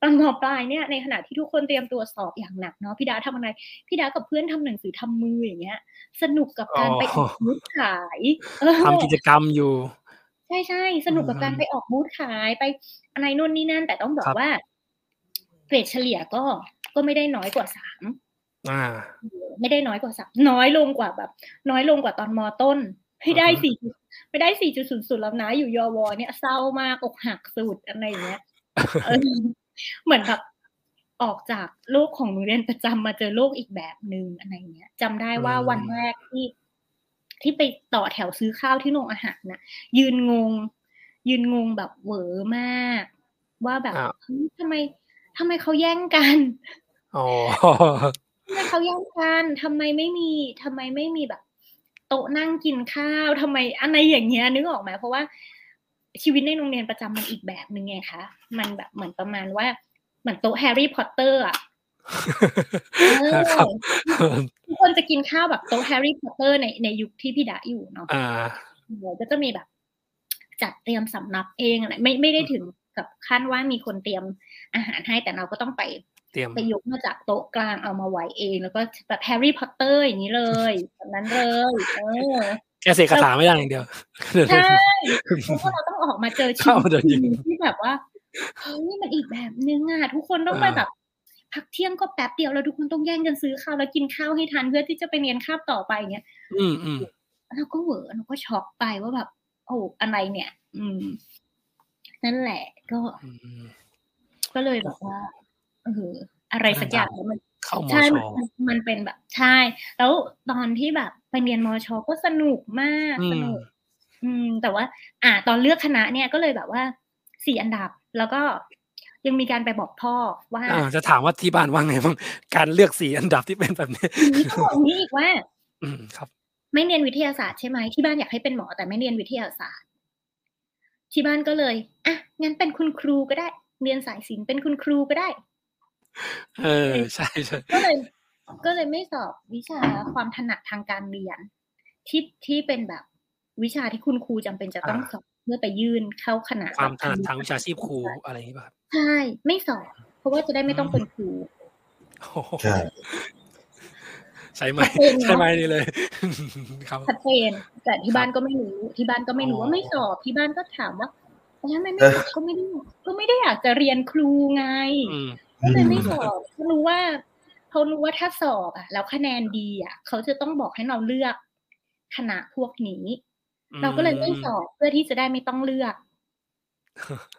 B: ตอนมปลายเนี่ยในขณะที่ทุกคนเตรียมตัวสอบอย่างหนักเนาะพี่ดาทำอะไรพี่ดากับเพื่อนทำหนังสือทำมืออย่างเงี้ย สนุกกับการไปออกบูธขายเออ
A: ทำกิจกรรมอยู่
B: ใช่ใช่สนุกกับการไปออกบูธขายไปอะไรนู่นนี่นั่น แต่ต้องบอ
A: ครั
B: ก
A: บ
B: ว่าเกรดเฉลี่ยก็ก็ไม่ได้น้อยกว่าสาม
A: อ่า
B: ไม่ได้น้อยกว่าสามน้อยลงกว่าแบบ น้อยลงกว่าตอนมอต้นไม่ได้
A: อือฮึ
B: สี่ไม่ได้สี่จุดศูนย์ศูนย์แล้วนะอยู่ยอวอเนี่ยเศร้ามากอกหักสุดอะไรอย่างเงี้ยเออเหมือนแบบออกจากโลกของโรงเรียนประจำมาเจอโลกอีกแบบหนึ่งอะไรเงี้ยจำได้ว่า
A: อืม
B: วันแรกที่ที่ไปต่อแถวซื้อข้าวที่โรงอาหารน่ะ ยืนงง ยืนงงแบบเหวอมาก ว่าแบบ
A: อ้าว
B: เฮ้ยทำไมทำไมเขาแย่งกัน
A: อ๋อ
B: ทำไมเขาแย่งกันทำไมไม่มีทำไมไม่มีแบบ โต๊ะนั่งกินข้าวทำไมอะไรอย่างเงี้ยนึกออกไหมเพราะว่าชีวิตในโรงเรียนประจำมันอีกแบบหนึ่งไงคะมันแบบเหมือนประมาณว่าเหมือนโต๊ะแฮร์รี่พอตเตอร์อะเออ
A: ครับ
B: ทุกคนจะกินข้าวแบบโต๊ะแฮร์รี่พอตเตอร์ในในยุคที่พี่ดาอยู่เนาะ
A: อ่า
B: เดี๋ยวก็จะมีแบบ จัดเตรียมสำรับเองอะไรไม่ไม่ได้ถึงกับขั้นว่ามีคนเตรียมอาหารให้แต่เราก็ต้องไป
A: เตรียม
B: ไปยกมาจากโต๊ะกลางเอามาไว้เอง แล้วก็แบบแฮร์รี่พอตเตอร์อย่างนี้เลยแบบนั้นเลยเออ
A: แค่เสกคาถาไม่ได้อย่างเดียว
B: ใช่เพราะว่าเราต้องออกมาเจอชี
A: เข้า
B: วิต
A: มาเดินยิง
B: ที่แบบว่าเฮ้ยมันอีกแบบนึงอะทุกคนต้องไป
A: อ่า
B: แบบพักเที่ยงก็แป๊บเดียวแล้วทุกคนต้องแย่งกันซื้อข้าวแล้วกินข้าวให้ทันเพื่อที่จะไปเรียนคาบต่อไปอย่างเงี้ย
A: อืมอืม
B: เราก็เหวอเราก็ช็อกไปว่าแบบ โอ้อะไรเนี่ย อืม นั่นแหละก็
A: อืม
B: ก็เลยแบบว่า เอออะไรสักอย่างแล้วมัน
A: เข้ามอ
B: ใช่
A: ช
B: มันมันเป็นแบบใช่ แล้วตอนที่แบบไปเรียนมอชอก็สนุกมาก
A: อื
B: ส
A: ม
B: นุก อืม แต่ว่า อ่า ตอนเลือกคณะเนี่ยก็เลยแบบว่าสี่อันดับแล้วก็ยังมีการไปบอกพ่อว่า
A: อ่าจะถามว่าที่บ้านว่าไงบ้างการเลือกสีอันดับที่เป็นแบบนี้
B: ทีนี้ก็บอกอย่างนี้อีกว่า
A: อืมครับ
B: ไม่เรียนวิทยาศาสตร์ใช่ไหมที่บ้านอยากให้เป็นหมอแต่ไม่เรียนวิทยาศาสตร์ ที่บ้านก็เลยอะงั้นเป็นคุณครูก็ได้ เรียนสายศิลป์เป็นคุณครูก็ได้
A: เออใช่ใช่
B: ก็เลยก็เลยไม่สอบวิชาความถนัดทางการเรียนที่ที่เป็นแบบวิชาที่คุณครูจำเป็นจะต้องสอบเพื่อไปยื่นเข้าคณะ
A: ความถนัดทางวิชาชีพครูอะไรอย่างนี้ป่ะครับ
B: ใช่ไม่สอบเพราะว่าจะได้ไม่ต้องเป็นครู
A: โอ้โห
C: ใช่
A: ใช่ไหม
B: ชัดเจนเนอะ
A: ใช่ไหมนี่เลยครับ
B: ชัดเจนแต่ที่บ้านก็ไม่รู้ที่บ้านก็ไม่รู้
A: อ๋อ
B: ว่าไม่สอบที่บ้านก็ถามว่าแล้วทำไมไม่สอบก็ไม่ได้ก็ไม่ได้อยากจะเรียนครูไง
A: อืม
B: ก็เลยไม่สอบเขารู้ว่าเขารู้ว่าถ้าสอบอะ แล้วคะแนนดีอะเขาจะต้องบอกให้เราเลือกคณะพวกนี้ เราก็เลยไม่สอบเพื่อที่จะได้ไม่ต้องเลือก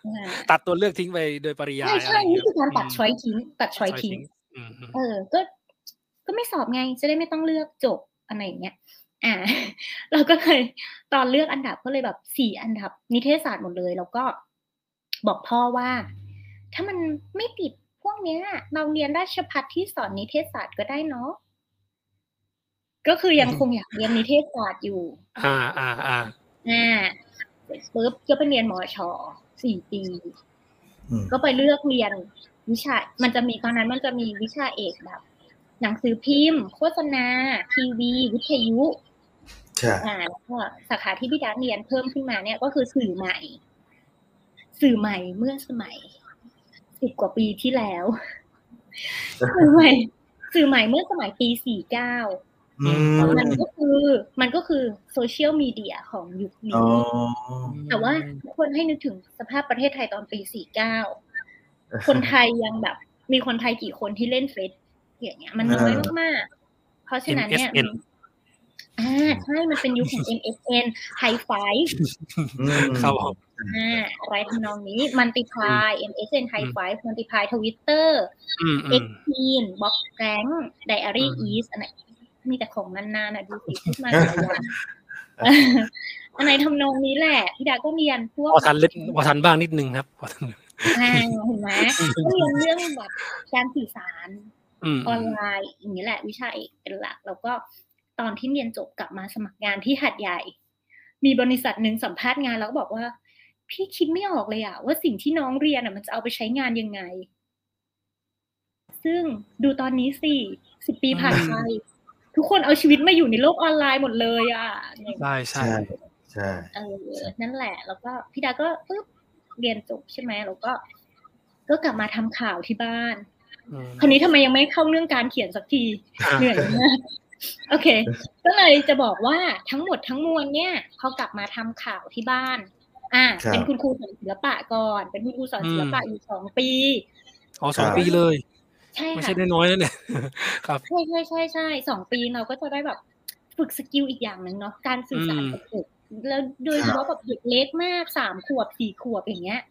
B: อ่า
A: ตัดตัวเลือกทิ้งไปโดยปริยาย
B: ใช่ใช่ะ
A: ไย่ง
B: นี่
A: เงี้ย
B: คือการตัดช้อยทิ้ง ตัดช้อยทิ้ง
A: อืมอืม
B: เออ ก็ ก็ไม่สอบไงจะได้ไม่ต้องเลือกจบอะไรอย่างเงี้ย อ่า เราก็เลยตอนเลือกอันดับก็เลยแบบสี่อันดับ นิเทศศาสตร์หมดเลย แล้วก็บอกพ่อว่า ถ้ามันไม่ติดพ วกเนี้ยเราเรียนราชพัฒที่สอนนิเทศศาสตร์ก็ได้เนาะก็คือยังคงอยากเรียนนิเทศศาสตร์อยู่
A: อ่าอ่าอ่า
B: อ่าเสร็จปุ๊บก็ไปเรียนมอชอสี่ปี
C: อืม
B: ก็ไปเลือกเรียนวิชา มันจะมีตอนนั้นมันจะมีวิชาเอกแบบ หนังสือพิมพ์ โฆษณา ทีวี วิทยุ
C: ใช่
B: อ่าแล้วก็สาขาที่พี่ดาเรียนเพิ่มขึ้นมาเนี่ยก็คือสื่อใหม่ สื่อใหม่เมื่อสมัย สิบกว่าปีที่แล้วสื่อใหม่สื่อใหม่เมื่อสมัยปีสี่เก้า
C: อืม
B: มันก็คือมันก็คือโซเชียลมีเดียของยุค
C: อ๋
B: นี้
C: อ
B: แต่ว่าทุกคนให้นึกถึงสภาพประเทศไทยตอนปีสี่เก้าคนไทยยังแบบ มีคนไทยกี่คนที่เล่นเฟซอย่างเงี้ย มันน้อยมากๆเพราะฉะนั้นเนี่ยมัน
A: MSN
B: อ่าใช่มันเป็นยุคของ MSN High Five
C: อืม
A: ครับผม
B: อ่าอะไรทำนองนี้ Multiply MSN High Five Multiply Twitter
A: อืมอืม
B: X Teen Box Rank Diary East อันไหนมีแต่ของนานๆนะดูสิพูดมาแต่ละอย่างอันไหนทำนองนี้แหละพี่ดาก็เรียนพวก
A: พอทันเล็กพอทันบ้างนิดนึงครับพอทัน
B: อ่าเห็นไหมก็เรียนเรื่องแบบการสื่อสาร
A: อืม
B: ออนไลน์อย่างนี้แหละ วิชาเอกเป็นหลักแล้วก็ ตอนที่เรียนจบกลับมาสมัครงานที่หัดใหญ่ มีบริษัทหนึ่งสัมภาษณ์งานแล้วก็บอกว่า พี่คิดไม่ออกเลยอะว่าสิ่งที่น้องเรียนอะมันจะเอาไปใช้งานยังไง ซึ่งดูตอนนี้สิสิบปีผ่านไปทุกคนเอาชีวิตมาอยู่ในโลกออนไลน์หมดเลยอะ
A: ใช่ใช่
C: ใช่ใช่
B: เออนั่นแหละ แล้วก็พี่ดาก็ปึ๊บเรียนจบใช่ไหมแล้วก็ ก็กลับมาทำข่าวที่บ้าน
A: อืม
B: คราวนี้ทำไมยังไม่เข้าเรื่องการเขียนสักที
A: อะ
B: เหนื่อยมาก โอเค ก็เลยจะบอกว่าทั้งหมดทั้งมวลเนี่ยเขากลับมาทำข่าวที่บ้าน อ่า เป็นคุณครูสอนศิลปะก่อน เป็นคุณครูสอนศิลปะอยู่สองปี
A: อ๋อสองปีเลย
B: ใช่
A: ไม่
B: ค่ะ
A: ใช่น้อยๆนะเนี่ย ครับ
B: ใช่ใช่ใช่ใช่สองปีเราก็จะได้แบบฝึกสกิลอีกอย่างหนึ่งเนาะ การสื่อสาร
A: อืม
B: กับเด็กแล้วโดยเฉพาะแบบเด็กเล็กมากสามขวบสี่ขวบอย่างเงี้ย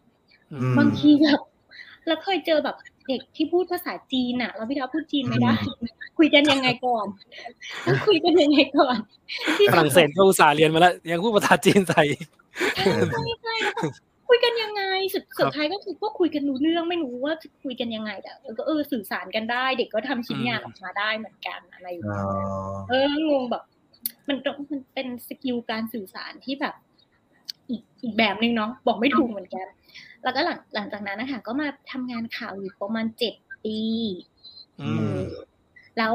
A: อืม
B: บางทีแบบ เราเคยเจอแบบเด็กที่พูดภาษาจีนอะแล้วพี่ดาวพูดจีนไม่ได้ คุยกันยังไงก่อนแล้วคุยกันยังไงก่อนที่
A: ฝรั่งเศสก็อุตส่าห์เรียนมาแล้ว ยังพูดภาษาจีนใส่
B: ใช่ใช่ใช่แล้วแบบคุยกันยังไงสุด
A: ครับ
B: สุดท้ายก็คือก็คุยกันรู้เรื่องไม่รู้ว่าจะคุยกันยังไงแต่เออก็เออสื่อสารกันได้ เด็กก็ทำชิ้นงานออกมาได้เหมือนกันอะไรอย่าง
C: อ๋
B: เงี้ย
C: อ
B: เอองงแบบ มันต้องมันเป็นสกิลการสื่อสารที่แบบ อีกอีกแบบหนึ่งเนาะบอกไม่ถูกเหมือนกัน แล้วก็หลังหลังจากนั้นนะคะก็มาทำงานข่าวอยู่ประมาณเจ็ดปี
A: อืม
B: แล้ว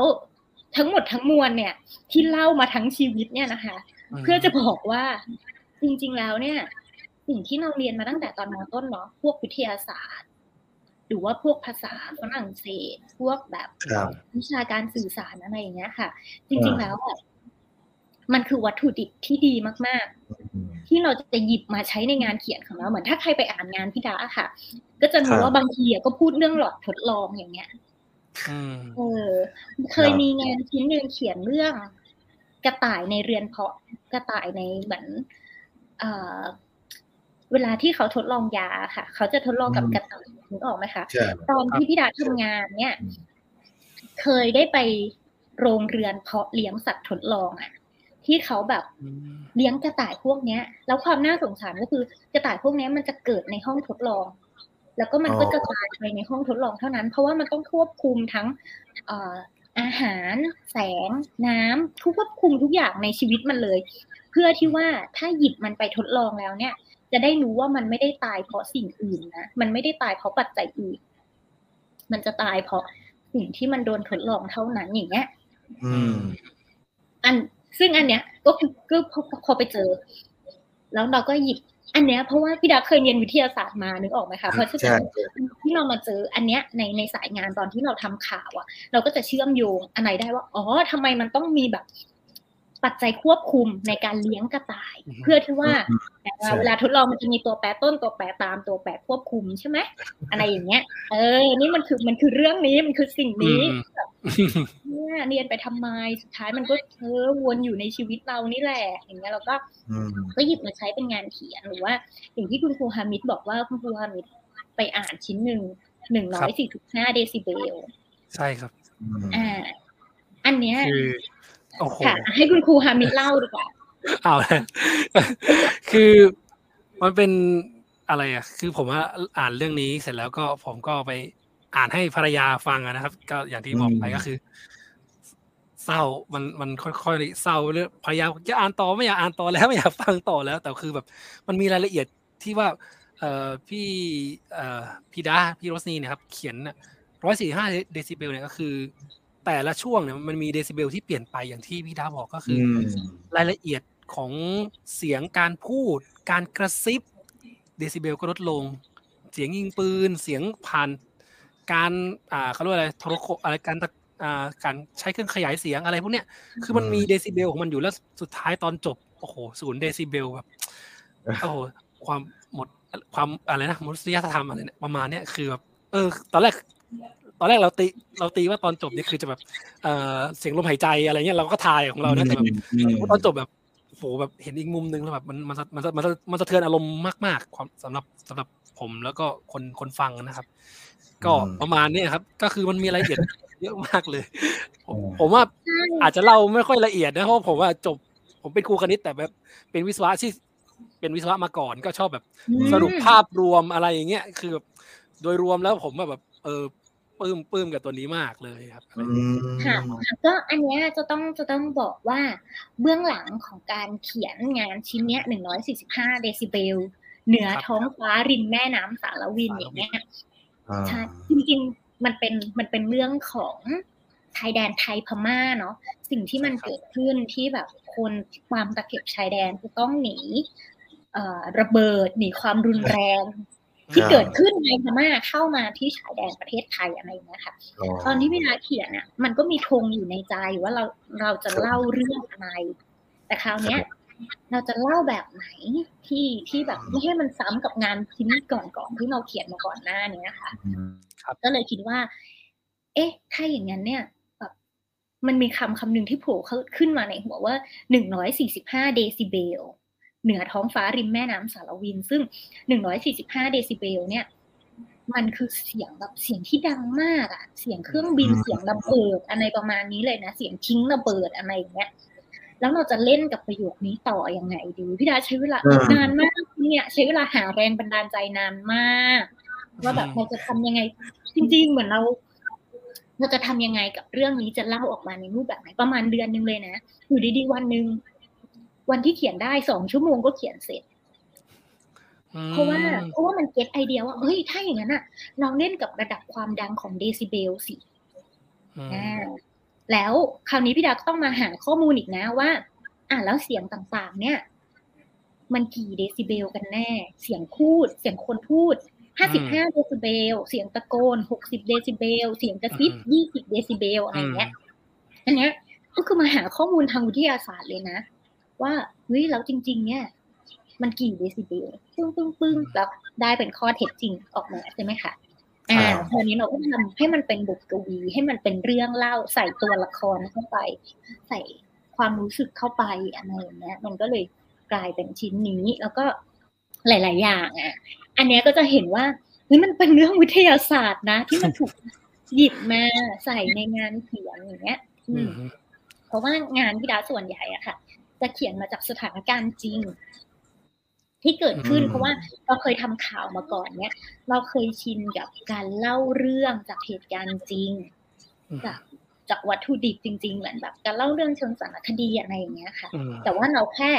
B: ทั้งหมดทั้งมวลเนี่ย ที่เล่ามาทั้งชีวิตเนี่ยนะคะ เพื่อจะบอกว่าจริง ๆ แล้วเนี่ย สิ่งที่เราเรียนมาตั้งแต่ตอนมต้นเนาะพวกวิทยาศาสตร์ หรือว่าพวกภาษาฝรั่งเศส พวกแบบ
C: ครับ
B: วิชาการสื่อสารอะไรอย่างเงี้ยค่ะ จริง ๆ แล้วอะ มันคือวัตถุดิบที่ดีมาก
C: อืม
B: ๆที่เราจะหยิบมาใช้ในงานเขียนของเราเหมือนถ้าใครไปอ่านงานพี่ดาอะค่ะ ก็จะ
C: ครั
B: รู้
C: บ
B: ว่าบางทีอะก็พูดเรื่องหลอดทดลองอย่างเงี้ย
A: อืม
B: เออ เคยมีงานชิ้นหนึ่งเขียนเรื่องกระต่ายในเรือนเพาะกระต่ายในเหมือนเอ่อเวลาที่เขาทดลองยาค่ะ เขาจะทดลองกับ
C: อืม
B: กระต่ายนึกออกไหมคะ
C: ใช่
B: ตอนที่พี่ดาทำงานเนี่ย เคยได้ไปโรงเรือนเพาะเลี้ยงสัตว์ทดลองอะ ที่เขาแบบ
A: อืม
B: เลี้ยงกระต่ายพวกเนี้ย แล้วความน่าสงสารก็คือกระต่ายพวกเนี้ยมันจะเกิดในห้องทดลอง แล้วก็มันก็จะตายไปในห้องทดลองเท่านั้น เพราะว่ามันต้องควบคุมทั้งเอ่ออาหาร แสง น้ำควบคุมทุกอย่างในชีวิตมันเลย เพื่อที่ว่าถ้าหยิบมันไปทดลองแล้วเนี่ย จะได้รู้ว่ามันไม่ได้ตายเพราะสิ่งอื่นนะมันไม่ได้ตายเพราะปัจจัยอื่น มันจะตายเพราะสิ่งที่มันโดนทดลองเท่านั้นอย่างเงี้ย
C: อืม
B: อัน ซึ่งอันเนี้ยก็คือก็พอพอไปเจอ แล้วเราก็หยิบอันเนี้ยเพราะว่าพี่ดาเคยเรียนวิทยาศาสตร์มานึกออกไหมคะเพราะฉะ
C: ใช่
B: นั้นที่เรามาเจออันเนี้ยในในสายงานตอนที่เราทำข่าวอะเราก็จะเชื่อมโยงอันไหนได้ว่าอ๋อทำไมมันต้องมีแบบ ปัจจัยควบคุมในการเลี้ยงกระต่าย
A: อือฮึ
B: เพื่อที่ว่า
C: อืม
B: แต่ว่า
C: ใช่
B: เวลาทดลองมันจะมีตัวแปรต้นตัวแปรตามตัวแปรควบคุมใช่ไหมอะไรอย่างเงี้ย เออ นี่มันคือมันคือเรื่องนี้มันคือสิ่งนี้
A: อืม
B: แบบ เนี่ยเรียนไปทำไมสุดท้ายมันก็เออวนอยู่ในชีวิตเรานี่แหละ อย่างเงี้ยเราก็
C: อืม
B: ก็หยิบมาใช้เป็นงานเขียนหรือว่าอย่างที่คุณครูฮามิดบอกว่าคุณครูฮามิดไปอ่านชิ้นหนึ่งหนึ่งร้อยสี่สิบห้าเดซิเบล
A: ใช่ครับ
C: อืม
B: อ่าอันเนี้ย
A: คือโอ้โห
B: ค่ะ ให้คุณครูฮามิดเล่าดีกว่า
A: เอาละคือมันเป็นอะไรอะ คือผมว่าอ่านเรื่องนี้เสร็จแล้วก็ผมก็ไป อ่านให้ภรรยาฟังอะนะครับ ก็อย่างที่บอกไป
C: อืม
A: ก็คือ เศร้ามันมันค่อยๆเศร้าเรื่องภรรยาบอกจะอ่านต่อไม่อยากอ่านต่อแล้วไม่อยากฟังต่อแล้ว แต่คือแบบ มันมีรายละเอียดที่ว่า เอ่อพี่เอ่อพี่ดาพี่โรสนีเนี่ยครับ เขียนร้อยสี่ห้าเดซิเบลเนี่ยก็คือ แต่ละช่วงเนี่ยมันมีเดซิเบลที่เปลี่ยนไปอย่างที่พี่ดาบอกก็คือ
C: อื
A: อ
C: ม
A: รายละเอียดของเสียงการพูด การกระซิบเดซิเบลก็ลดลง เสียงยิงปืน เสียงผ่าน การอ่าเขาเรียกว่าอะไรโทรโข่งอะไรการตะอ่าการใช้เครื่องขยายเสียงอะไรพวกเนี้ยคือมัน
C: อืม
A: มีเดซิเบลของมันอยู่แล้วสุดท้ายตอนจบโอ้โหศูนย์เดซิเบลแบบโอ้โหความหมดความอะไรนะมนุษยธรรมอะไรเนี่ยประมาณเนี้ยคือแบบเออ ตอนแรก ตอนแรกเราตีเราตีว่าตอนจบนี่คือจะแบบเอ่อเสียงลมหายใจอะไรเงี้ยเราก็ทายของเรานะแต่แบบ
C: อืม
A: ตอนจบแบบโอ้โหแบบเห็นอีกมุมนึงแล้วแบบมันมันมันมันมันมันสะเทือนอารมณ์มากๆ ความสำหรับสำหรับผมแล้วก็คนคนฟังนะครับ ก็ประมาณเนี้ยครับ ก็คือมันมีรายละเอียดเยอะมากเลยผมผมว่าอาจจะเล่าไม่ค่อยละเอียดนะเพราะผมว่าจบ ผมเป็นครูคณิตแต่แบบเป็นวิศวะที่เป็นวิศวะมาก่อนก็ชอบแบบ
B: อืม
A: สรุปภาพรวมอะไรอย่างเงี้ยคือแบบโดยรวมแล้วผมว่าแบบ เออปลื้มปลื้มกับตัวนี้มากเลยครับ
C: อืม
B: ค่ะก็อันเนี้ยจะต้องจะต้องบอกว่าเบื้องหลังของการเขียนงานชิ้นเนี้ยหนึ่งร้อยสี่สิบห้าเดซิเบลเหนือ
A: ครับ
B: ท้องฟ้าริมแม่น้ำสารวิน
A: สารวิน
B: อย่างเงี้ย
C: อ่า
B: ใช่จริงๆมันเป็นมันเป็นเรื่องของชายแดนไทยพม่าเนาะสิ่งที่มันเกิดขึ้นที่แบบคนความตะเข็บชายแดนจะต้องหนีเอ่อระเบิดหนีความรุนแรง ที่เกิดขึ้นในพม่าเข้ามาที่ชายแดนประเทศไทยอะไรอย่างเงี้ยค่ะ ตอนที่เวลาเขียนอะ มันก็มีธงอยู่ในใจว่าเราเราจะเล่าเรื่องอะไร แต่คราวเนี้ย เราจะเล่าแบบไหนที่ที่แบบไม่ให้มันซ้ำกับงานชิ้นก่อนๆที่เราเขียนมาก่อนหน้านี้ค่ะ
C: อืม
B: ก็เลยคิดว่า เอ๊ะ ถ้าอย่างนั้นเนี่ยแบบมันมีคำคำหนึ่งที่โผล่เข้าขึ้นมาในหัวว่าหนึ่งร้อยสี่สิบห้าเดซิเบลเหนือท้องฟ้าริมแม่น้ำสารวิน ซึ่งหนึ่งร้อยสี่สิบห้าเดซิเบลเนี่ย มันคือเสียงแบบเสียงที่ดังมากอะเสียงเครื่องบิน
C: อืม
B: เสียงระเบิดอะไรประมาณนี้เลยนะ เสียงทิ้งระเบิดอะไรอย่างเงี้ย แล้วเราจะเล่นกับประโยคนี้ต่อยังไงดีพี่ดาใช้เวลานานมากเนี่ยใช้เวลาหาแรงบันดาลใจนานมาก ว่าแบบเราจะทำยังไง จริง ๆ เหมือนเรา เราจะทำยังไงกับเรื่องนี้จะเล่าออกมาในรูปแบบไหนประมาณเดือนหนึงเลยนะอยู่ดีๆวันหนึ่งวันที่เขียนได้สองชั่วโมงก็เขียนเสร็จ
A: อืม
B: เพราะว่าเพราะว่ามัน get ไอเดียว่าเฮ้ยถ้าอย่างนั้นอะลองเล่นกับระดับความดังของเดซิเบลสิ
A: อืม
B: อ่า แล้วคราวนี้พี่ดาก็ต้องมาหาข้อมูลอีกนะว่า อ่าแล้วเสียงต่างๆ เนี่ย มันกี่เดซิเบลกันแน่ เสียงพูด เสียงคนพูดห้าสิบห้าเดซิเบล เสียงตะโกนหกสิบเดซิเบล เสียงกระซิบยี่สิบเดซิเบลอะไรอย่างเงี้ยอันเนี้ยก็คือมาหาข้อมูลทางวิทยาศาสตร์เลยนะ ว่าเฮ้ยแล้วจริง ๆ เนี่ย มันกี่เดซิเบลปึ้งปึ้งปึ้งแล้วได้เป็นข้อเท็จจริงออกมาใช่ไหมคะ อ่า
C: อ่า
B: คราวนี้เราก็ทำให้มันเป็นบทกวีให้มันเป็นเรื่องเล่าใส่ตัวละครเข้าไป ใส่ความรู้สึกเข้าไปอะไรอย่างเงี้ย มันก็เลยกลายเป็นชิ้นนี้แล้วก็หลาย ๆ อย่างอะ อันเนี้ยก็จะเห็นว่าเฮ้ยมันเป็นเรื่องวิทยาศาสตร์นะ ที่มันถูกหยิบมาใส่ในงานเขียนอย่างเงี้ย อื
A: อื
B: ม
A: ม
B: เพราะว่างานพี่ดาส่วนใหญ่อะค่ะ จะเขียนมาจากสถานการณ์จริง ที่เกิดขึ้น
C: อืม
B: เพราะว่าเราเคยทำข่าวมาก่อนเนี่ยเราเคยชินกับการเล่าเรื่องจากเหตุการณ์จริง
A: อืม
B: จากจากวัตถุดิบจริง ๆ เหมือนแบบ การเล่าเรื่องเชิงสารคดีอะไรอย่างเงี้ยค่ะ
A: อืม
B: แต่ว่าเราแค่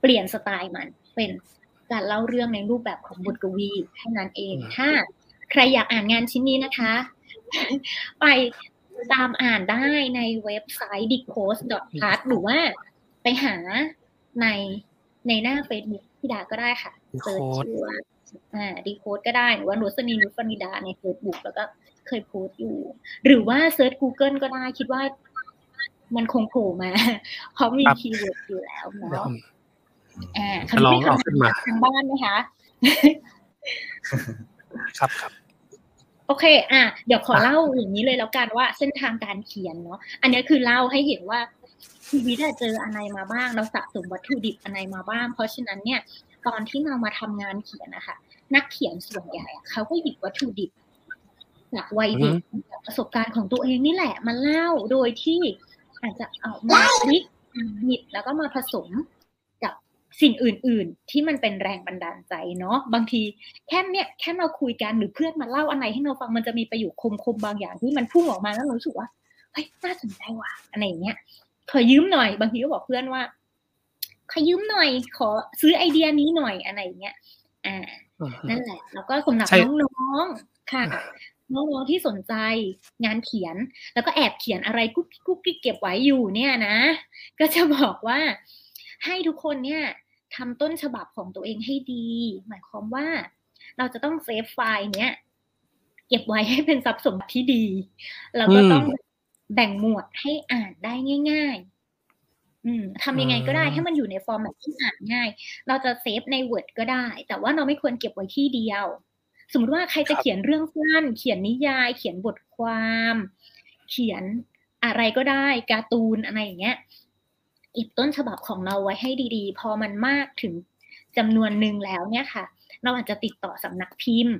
B: เปลี่ยนสไตล์มัน เป็นการเล่าเรื่องในรูปแบบของบทกวีแค่นั้นเองถ้าใครอยากอ่านงานชิ้นนี้นะคะ ไปตามอ่านได้ในเว็บไซต์ decode.art หรือว่าไปหาในในหน้า Facebook พี่ดาก็ได้ค่ะ
A: Decode
B: search ชื่อว่าอ่า decode ก็ได้หรือว่านุสนีนุฟนิดาใน Facebook แล้วก็เคยโพสต์อยู่ หรือว่าเซิร์ช Google ก็ได้คิดว่ามันคงโผล่มาเพราะมี
A: ครับ
B: keyword อยู่แล้ว
A: เดี๋ยว
B: เนาะ
A: ผม
B: อ่า
A: จะลองเอาขึ้นมา
B: ทางบ้านไหมคะ
A: ครับครับ
B: โอเค อะ เดี๋ยวขอเล่าอย่างนี้เลยแล้วกันว่าเส้นทางการเขียนเนาะ อันนี้คือเล่าให้เห็นว่า ชีวิตอะเจออะไรมาบ้าง เราสะสมวัตถุดิบอะไรมาบ้าง เพราะฉะนั้นเนี่ย ตอนที่เรามาทำงานเขียนนะคะ นักเขียนส่วนใหญ่อะเขาก็หยิบวัตถุดิบจากวัยเด็กจากประสบการณ์ของตัวเองนี่แหละมาเล่าโดยที่อาจจะเอามาพลิกหยิบแล้วก็มาผสมกับสิ่งอื่น ๆ ที่มันเป็นแรงบันดาลใจเนาะบางทีแค่เนี่ยแค่เราคุยกันหรือเพื่อนมาเล่าอะไรให้เราฟังมันจะมีประโยคคมๆบางอย่างที่มันพุ่งออกมาแล้วเรารู้สึกว่าเฮ้ยน่าสนใจว่ะอะไรอย่างเงี้ย ขอยืมหน่อย บางทีก็บอกเพื่อนว่า ขอยืมหน่อย ขอซื้อไอเดียนี้หน่อยอะไรอย่างเงี้ย อ่า
A: อืม
B: นั่นแหละ แล้วก็สำหรับ
A: ใช่
B: น้องๆ ค่ะ น้องๆ ที่สนใจงานเขียน แล้วก็แอบเขียนอะไรกุ๊กกิ๊กกุ๊กกิ๊กเก็บไว้อยู่เนี่ยนะ ก็จะบอกว่าให้ทุกคนเนี่ยทำต้นฉบับของตัวเองให้ดี หมายความว่าเราจะต้อง save ไฟล์เนี้ยเก็บไว้ให้เป็นทรัพย์สมบัติที่ดีแล้วก็ต้อง แบ่งหมวดให้อ่านได้ง่าย ๆ อืมทำยังไงก็ได้ให้มันอยู่ใน format ที่อ่านง่าย เราจะ save ใน Word ก็ได้ แต่ว่าเราไม่ควรเก็บไว้ที่เดียว สมมติว่าใครจะเขียนเรื่องสั้น เขียนนิยาย เขียนบทความ เขียนอะไรก็ได้การ์ตูนอะไรอย่างเงี้ยเก็บต้นฉบับของเราไว้ให้ดีๆ พอมันมากถึงจำนวนหนึ่งแล้วเนี่ยค่ะ เราอาจจะติดต่อสำนักพิมพ์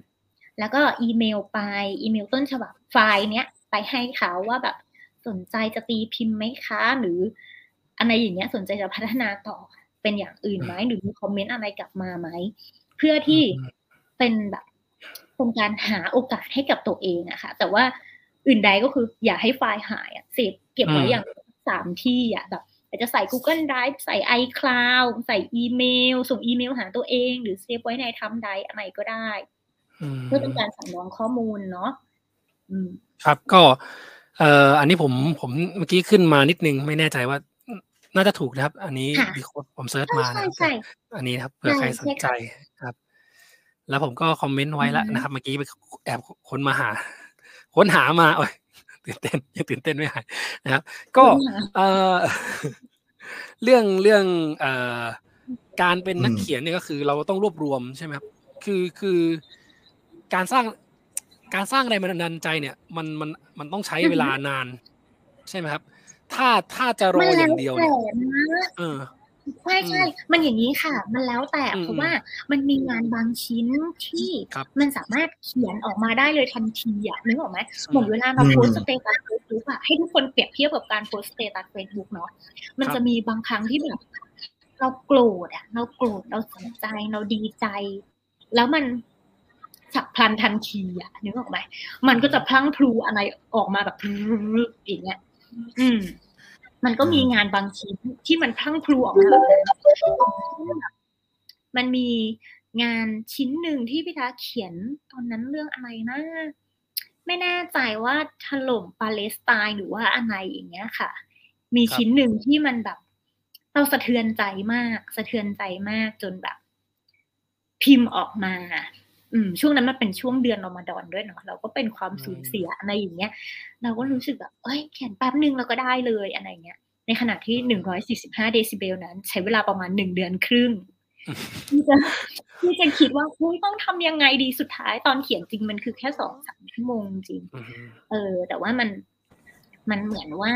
B: แล้วก็อีเมลไปอีเมลต้นฉบับไฟล์เนี้ยไปให้เขาว่าแบบ สนใจจะตีพิมพ์ไหมคะ หรืออะไรอย่างเงี้ยสนใจจะพัฒนาต่อเป็นอย่างอื่นไหมหรือมีคอมเมนต์อะไรกลับมาไหม เพื่อที่เป็นแบบเป็นการหาโอกาสให้กับตัวเองอะค่ะ แต่ว่าอื่นใดก็คืออย่าให้ไฟล์หายอะ save เก็บไว้
A: อืม
B: อย่างสามที่อะแบบอาจจะใส่ Google Drive ใส่ iCloud ใส่อีเมล ส่งอีเมลหาตัวเอง หรือ save ไว้ใน thumb drive อะไรก็ได้
A: อืม
B: เพื่อเป็นการสำรองข้อมูลเนาะอืม
A: ครับก็ เอ่ออันนี้ผมผมเมื่อกี้ขึ้นมานิดนึงไม่แน่ใจว่าน่าจะถูกนะครับ อันนี้
B: ค่ะ
A: Decode ผม search
B: ใช่
A: มานะ
B: ใช่
A: ครับ
B: ใช่
A: อันนี้นะครับเผื่อใครสนใจครับ แล้วผมก็คอมเมนต์ไว้แล้ว
B: อือฮึ
A: นะครับ เมื่อกี้ไปแอบค้นมาหา ค้นหามาโอ้ยตื่นเต้นยังตื่นเต้นไม่หายนะครับ ก็เอ่อเรื่องเรื่องเอ่อการเป็นนัก
C: อืม
A: เขียนเนี่ยก็คือเราต้องรวบรวมใช่ไหมครับ คือคือการสร้าง การสร้างแรงบันดาลใจเนี่ย มันมันมันต้องใช้เวลานาน ใช่ไหมครับ ถ้าถ้าจะรอ
B: มัน
A: อย่างเดียว
B: แล้วแต่
A: เนี่ย
B: นะ
A: เออ
B: ใช่ใช่ มันอย่างนี้ค่ะ มันแล้วแต่
A: อืม
B: เพราะว่ามันมีงานบางชิ้นที่
A: ครับ
B: มันสามารถเขียนออกมาได้เลยทันทีอะนึกออกไหมเหมือนเวลาเรา
C: อืม
B: โพสต์ status Facebook อะให้ทุกคนเปรียบเทียบกับการโพสต์ status Facebook เนาะ มัน
A: ครับ
B: จะมีบางครั้งที่แบบเราโกรธอะเราโกรธ เราเสียใจ เราดีใจ แล้วมัน ฉับพลันทันทีอะนึกออกไหมมันก็จะพลั้งพลูอะไรออกมาแบบอย่างเงี้ยอืม มันก็มีงานบางชิ้นที่มันพลั้งพลูออกมาแบบนั้นมันมีงานชิ้นหนึ่งที่พี่ทาเขียนตอนนั้นเรื่องอะไรนะไม่แน่ใจว่าถล่มปาเลสไตน์หรือว่าอะไรอย่างเงี้ยค่ะ มี
A: ครับ
B: ชิ้นหนึ่งที่มันแบบเราสะเทือนใจมาก สะเทือนใจมากจนแบบ พิมพ์ออกมา อืมช่วงนั้นมันเป็นช่วงเดือนรอมฎอนด้วยเนาะเราก็เป็นความสูญเสียอะไรอย่างเงี้ย เราก็รู้สึกแบบเอ้ยเขียนแป๊บนึงเราก็ได้เลยอะไรเงี้ย ในขณะที่หนึ่งร้อยสี่สิบห้าเดซิเบลนั้น ใช้เวลาประมาณหนึ่งเดือนครึ่งที่จะที่จะคิดว่าเฮ้ยต้องทำยังไงดีสุดท้ายตอนเขียนจริงมันคือแค่สองสามชั่วโมงจริง
A: อืม
B: เออ แต่ว่ามันมันเหมือนว่า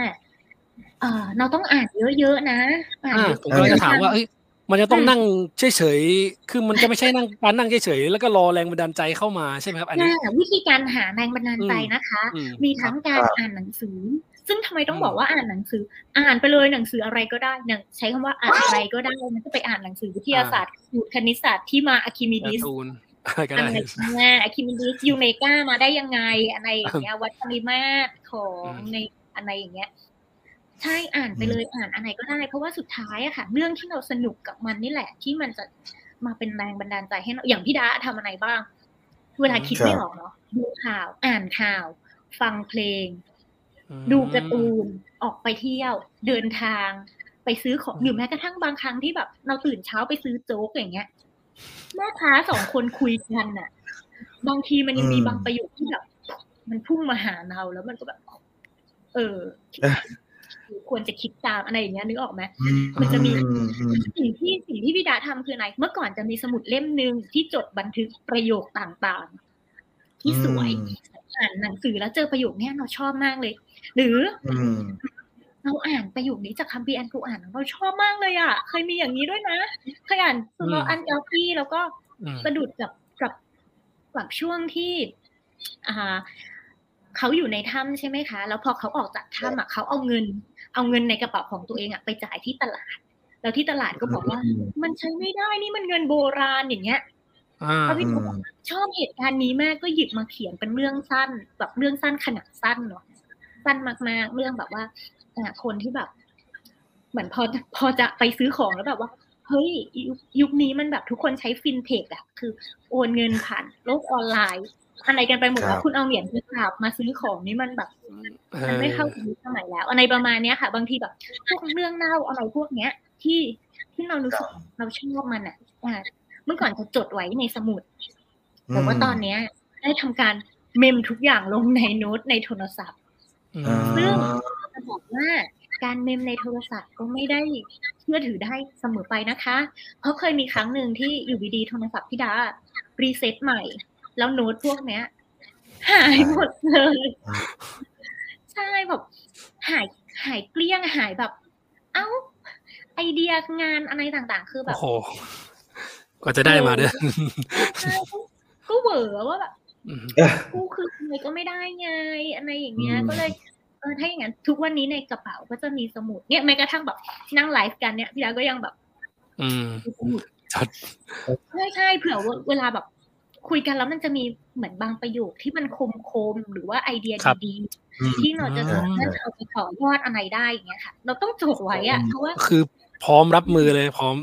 B: เออเราต้องอ่านเยอะๆนะอ่าน
A: อ่า
B: เยอะ
A: ผมก็จะถามว่าเอ้ย มันจะต้องนั่งเฉยๆ คือมันจะไม่ใช่นั่งการนั่งเฉยๆ แล้วก็รอแรงบันดาลใจเข้ามาใช่ไหมครับ อันนี้
B: น่าวิธีการหาแรงบันดาลใจ
A: อืม
B: นะคะ
A: อืม
B: มีทั้งการ
C: ครับ
B: อ่านหนังสือ ซึ่งทำไมต้อง
A: อืม
B: บอกว่าอ่านหนังสือ อ่านไปเลยหนังสืออะไรก็ได้หนังใช้คำว่าอ่านอะไรก็ได้มันก็ไปอ่านหนังสือวิทยาศาสตร์สูตรคณิตศาสตร์ที่มาอะคิมิ
A: กา
B: ดิส
A: ร์ตูนอะไรก็
B: อะ
A: ได้
B: ไรมาอะคิมิดิสยูเมกามาได้ยังไงอะไรอย่างเงี้ยวัดปริมาตรของ
A: อืม
B: ในอะไรอย่างเงี้ย ใช่อ่านไปเลยอ่านอะไรก็ได้ เพราะว่าสุดท้ายอะค่ะ เรื่องที่เราสนุกกับมันนี่แหละ ที่มันจะมาเป็นแรงบันดาลใจให้เราอย่างพี่ดาทำอะไรบ้าง เวลาคิด
C: ครับ
B: ไม่ออกเนาะดูข่าวอ่านข่าว ฟังเพลง
A: อืม
B: ดูการ์ตูนออกไปเที่ยว เดินทาง ไปซื้อของ
A: อืม
B: หรือแม้กระทั่งบางครั้งที่แบบ เราตื่นเช้าไปซื้อโจ๊กอย่างเงี้ยแม่ค้าสองคนคุยกันน่ะบางทีมันยังมี
C: อืม
B: บางประโยคที่แบบมันพุ่งมาหาเราแล้วมันก็แบบ เออ
C: เอ๊ะ
B: ควรจะคิดตามอะไรอย่างเงี้ยนึกออกไหม
C: อื
B: มันจะมี
C: อืมอืม
B: สิ่งที่สิ่งที่พี่ดาทำคืออะไรเมื่อก่อนจะมีสมุดเล่มหนึ่งที่จดบันทึกประโยคต่างๆ ที่สวยอ่านหนังสือแล้วเจอประโยคเนี้ยเราชอบมากเลย หรือ
C: อืม
B: เราอ่านประโยคนี้จากคัมภีร์อันกุรอานเราชอบมากเลยอะ เคยมีอย่างนี้ด้วยนะเคยอ่านสุรอันเอลพีแล้วก็
A: อืม
B: สะดุดกับกับกับช่วงที่อ่าเขาอยู่ในถ้ำใช่ไหมคะ แล้วพอเขาออกจากถ้ำอะเขาเอาเงิน เอาเงินในกระเป๋าของตัวเองอะไปจ่ายที่ตลาด แล้วที่ตลาดก็บอกว่า
C: อืม
B: มันใช้ไม่ได้นี่มันเงินโบราณอย่างเงี้ย
A: อ่า
B: พระวิ
C: อื
B: ทู
C: ม
B: ชอบเหตุการณ์นี้มากก็หยิบมาเขียนเป็นเรื่องสั้น แบบเรื่องสั้นขนาดสั้นเนาะสั้นมากๆ เรื่องแบบว่าอ่าคนที่แบบ เหมือนพอพอจะไปซื้อของแล้วแบบว่าเฮ้ยยุคยุคนี้มันแบบทุกคนใช้ฟินเทคอะคือโอนเงินผ่านโลกออนไลน์ อะไรกันไปหมด
C: ครั
B: แล้ว
C: บ
B: คุณเอาเหรียญไปฝากมาซื้อของนี่มันแบบ
A: เอ
B: มัน
A: อ
B: ไม่เข้ากับยุคสมัยแล้วอะไรประมาณเนี้ยค่ะ บางทีแบบพวกเรื่องเล่าอะไรพวกเนี้ย ที่ที่เรารู้สึกเราชอบมันอะอ่าเมื่อก่อนจะจดไว้ในสมุดแต่ว่าตอนเนี้ย ได้ทำการเมมทุกอย่างลงในโน้ตในโทรศัพท์
A: อืม
C: อ่า
B: ซึ่งจะบอกว่าการเมมในโทรศัพท์ก็ไม่ได้เชื่อถือได้เสมอไปนะคะ เพราะเคยมีครั้งหนึ่งที่อยู่ดีๆโทรศัพท์พี่ดา reset ใหม่ แล้วโน้ตพวกเนี้ย หายหมดเลย ใช่แบบหายหายเกลี้ยงหายแบบ เอ้า ไอเดียงานอะไรต่างๆ คือแบ
A: โอ้โหกว่าจะได้มาเด้อ
B: ใช่ก็ก็เหวอว่าแบบ
A: อืม
C: เอ๊ะ
B: กูคืออะไรก็ไม่ได้ไงอะไรอย่างเงี้ย
C: อืม
B: ก็เลยเออถ้าอย่างนั้นทุกวันนี้ในกระเป๋าก็จะมีสมุดเนี่ยแม้กระทั่งแบบนั่งไลฟ์กันเนี่ยพี่ดาก็ยังแบบ
A: อืม
B: มีสมุด
A: จัด
B: ใช่ใช่เผื่อว่าเวลาแบบ คุยกันแล้วมันจะมีเหมือนบางประโยคที่มันคมคมๆหรือว่าไอเดีย
A: ครับ
B: ดี
C: อืม
B: ๆที่เราจะ
A: อืม
B: สามารถเอาไปต่อยอดอะไรได้อย่างเงี้ยค่ะ เราต้องจดไว้อะ
C: อืม
B: เพราะว่า
A: คือพร้อมรับมือเลยพร้อม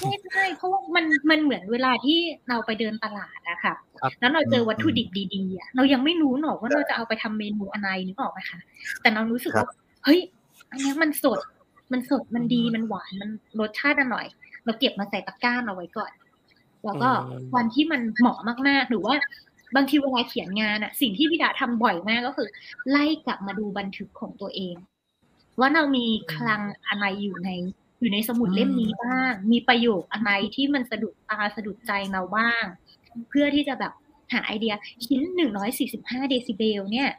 B: ใช่ใช่เพราะว่ามันมันเหมือนเวลาที่เราไปเดินตลาดอะค่ะ
A: ครับ
B: แล้วเราเจอวัตถุดิบดีๆอะเรายังไม่รู้หรอกว่าเราจะเอาไปทำเมนูอะไรนึกออกไหมคะแต่เรารู้สึกว่าเฮ้ยอันเนี้ยมันสดมันสดมันดีมันหวานมันรสชาติอร่อย เราเก็บมาใส่ตะกร้าเอาไว้ก่อน แล้วก็
A: อืม
B: วันที่มันเหมาะมากๆ หรือว่าบางทีเวลาเขียนงานอะสิ่งที่พี่ดาทำบ่อยมากก็คือ ไล่กลับมาดูบันทึกของตัวเอง ว่าเรามีคลังอะไรอยู่ในอยู่ในสมุดเล่มนี้บ้าง มีประโยคอะไรที่มันสะดุดตาสะดุดใจเราบ้าง เพื่อที่จะแบบหาไอเดียชิ้นหนึ่งร้อยสี่สิบห้าเดซิเบลเนี่ย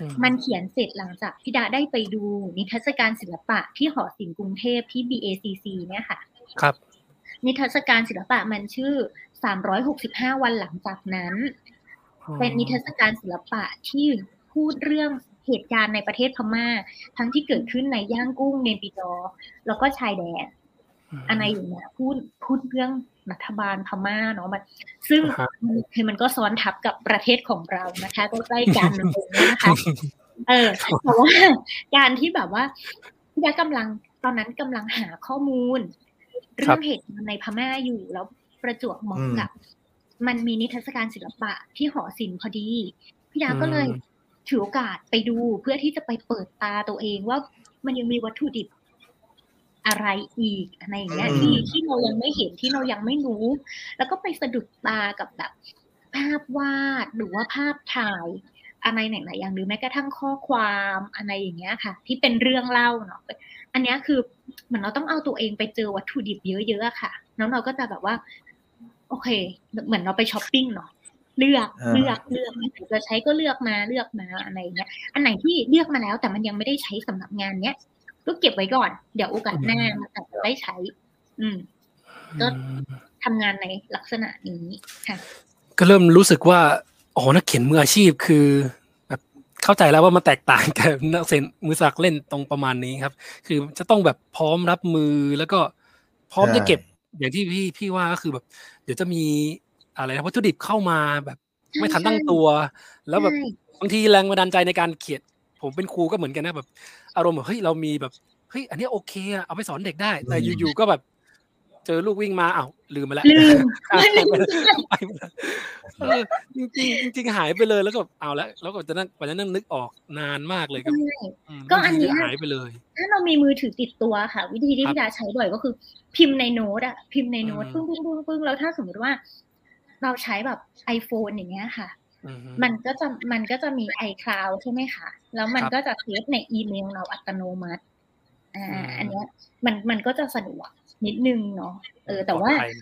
A: อืม
B: มันเขียนเสร็จหลังจากพี่ดาได้ไปดูนิทรรศการศิลปะที่หอศิลป์กรุงเทพที่ BACC เนี่ยค่ะ
A: ครับ
B: นิทรรศการศิลปะมันชื่อ 365 วันหลังจากนั้น เป็นนิทรรศการศิลปะที่พูดเรื่องเหตุการณ์ในประเทศพม่า ทั้งที่เกิดขึ้นในย่างกุ้งเนปิดอร์แล้วก็ชายแดนอะไรอย่างเงี้ยพูดพูดเรื่องรัฐบาลพม่าเนาะมันซึ่ง
A: อ่าฮะ
B: มันคือมันก็ซ้อนทับกับประเทศของเรานะคะก็ใกล้กันอะไรอย่างเงี้ยนะคะเออแต่ว่าการที่แบบว่าพี่ดากำลังตอนนั้นกำลังหาข้อมูล เรื่องเหตุการณ์ในพม่าอยู่แล้วประจวบเหมาะ
C: อืม
B: กับ มันมีนิทรรศการศิลปะที่หอศิลป์พอดี พี่ดาก็เลย
A: อืม
B: ถือโอกาสไปดูเพื่อที่จะไปเปิดตาตัวเองว่ามันยังมีวัตถุดิบอะไรอีกอะไรอย่างเงี้ย
C: อืม
B: ที่ที่เรายังไม่เห็นที่เรายังไม่รู้ แล้วก็ไปสะดุดตากับแบบ ภาพวาดหรือว่าภาพถ่ายอะไรไหนๆอย่างหรือแม้กระทั่งข้อความอะไรอย่างเงี้ยค่ะ ที่เป็นเรื่องเล่าเนาะ อันเนี้ยคือเหมือนเราต้องเอาตัวเองไปเจอวัตถุดิบเยอะๆอะค่ะ แล้วเราก็จะแบบว่า โอเค เหมือนเราไปช้อปปิ้งเนาะเลือก
C: อ่า
B: เลือกเลือกอันไหนจะใช้ก็เลือกมาเลือกมาอะไรอย่างเงี้ย อันไหนที่เลือกมาแล้ว แต่มันยังไม่ได้ใช้สำหรับงานเนี้ยก็เก็บไว้ก่อน เดี๋ยวโอกาสหน้ามันอาจจะได้ใช้ อืม ก็
A: อืม
B: ทำงานในลักษณะนี้ค่ะ
A: ก็เริ่มรู้สึกว่าอ๋อนักเขียนมืออาชีพคือแบบ เข้าใจแล้วว่ามันแตกต่างกับนักเขียนมือสักเล่นตรงประมาณนี้ครับ คือจะต้องแบบพร้อมรับมือแล้วก็พร้อม
C: ใช่
A: จะเก็บอย่างที่พี่พี่ว่าก็คือแบบ เดี๋ยวจะมีอะไรนะวัตถุดิบเข้ามาแบบ
B: ใช่
A: ไม่ทันตั้งตัว แล้วแบบ
B: ใช่
A: บางทีแรงบันดาลใจในการเขียนผมเป็นครูก็เหมือนกันนะแบบ อารมณ์แบบเฮ้ยเรามีแบบเฮ้ยอันนี้โอเคอะเอาไปสอนเด็กได้ แต่
C: อืม
A: อยู่ๆก็แบบ เจอลูกวิ่งมาอ้าวลืมไปแล้ว
B: ลืม
A: หาย
B: ลืม
A: ไปเลยไปเลยเออจริงๆจริงๆหายไปเลยแล้วก็เอาแล้วแล้วก็จะนั่งกว่าจะนั่งนึกออกนานมากเลยครับ
B: ใช่
A: ม
B: ก็อันเนี้ย
A: บางทีหายไปเลย
B: ถ้าเรามีมือถือติดตัวค่ะ วิธีที่
A: ครับ
B: พี่ดาใช้บ่อยก็คือ พิมพ์ในโน้ตอะพิมพ์ในโน้ต
A: อื
B: ปึ้
A: ม
B: งปึ้งปึ้งปึ้งแล้วถ้าสมมติว่า เราใช้แบบ iPhone อย่างเงี้ยค่ะ
A: อืม
B: มันก็จะมันก็จะมี iCloud ใช่ไหมคะ แล้วมัน
A: ครับ
B: ก็จะเซฟในอีเมลเราอัตโนมัติ อ่า
A: อืม
B: อันเนี้ยมันมันก็จะสะดวก นิดนึงเนาะเออ แต่ว่า
A: ปลอดภัย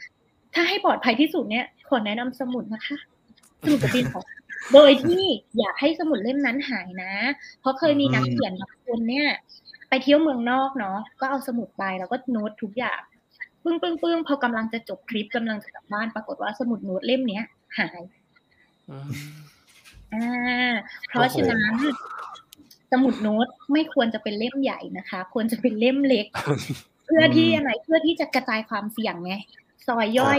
B: ถ้าให้ปลอดภัยที่สุดเนี่ยขอแนะนำสมุดนะคะ สมุดกับดินสอโดยที่อยากให้สมุดเล่มนั้นหายนะ เพราะเคยมีนักเขียนบางคนเนี่ย ไปเที่ยวเมืองนอกเนาะก็เอาสมุดไปแล้วก็โน้ตทุกอย่างปึ้งปึ้งปึ้งพอกำลังจะจบคลิปกำลังจะกลับบ้านปรากฏว่าสมุดโน้ตเล่มเนี้ย หาย
A: อืม
B: อ่าเพราะฉะนั้นสมุดโน้ตไม่ควรจะเป็นเล่มใหญ่นะคะ ควรจะเป็นเล่มเล็กเพื่อที่อะไรเพื่อที่จะกระจายความเสี่ยงไงซอยย่อย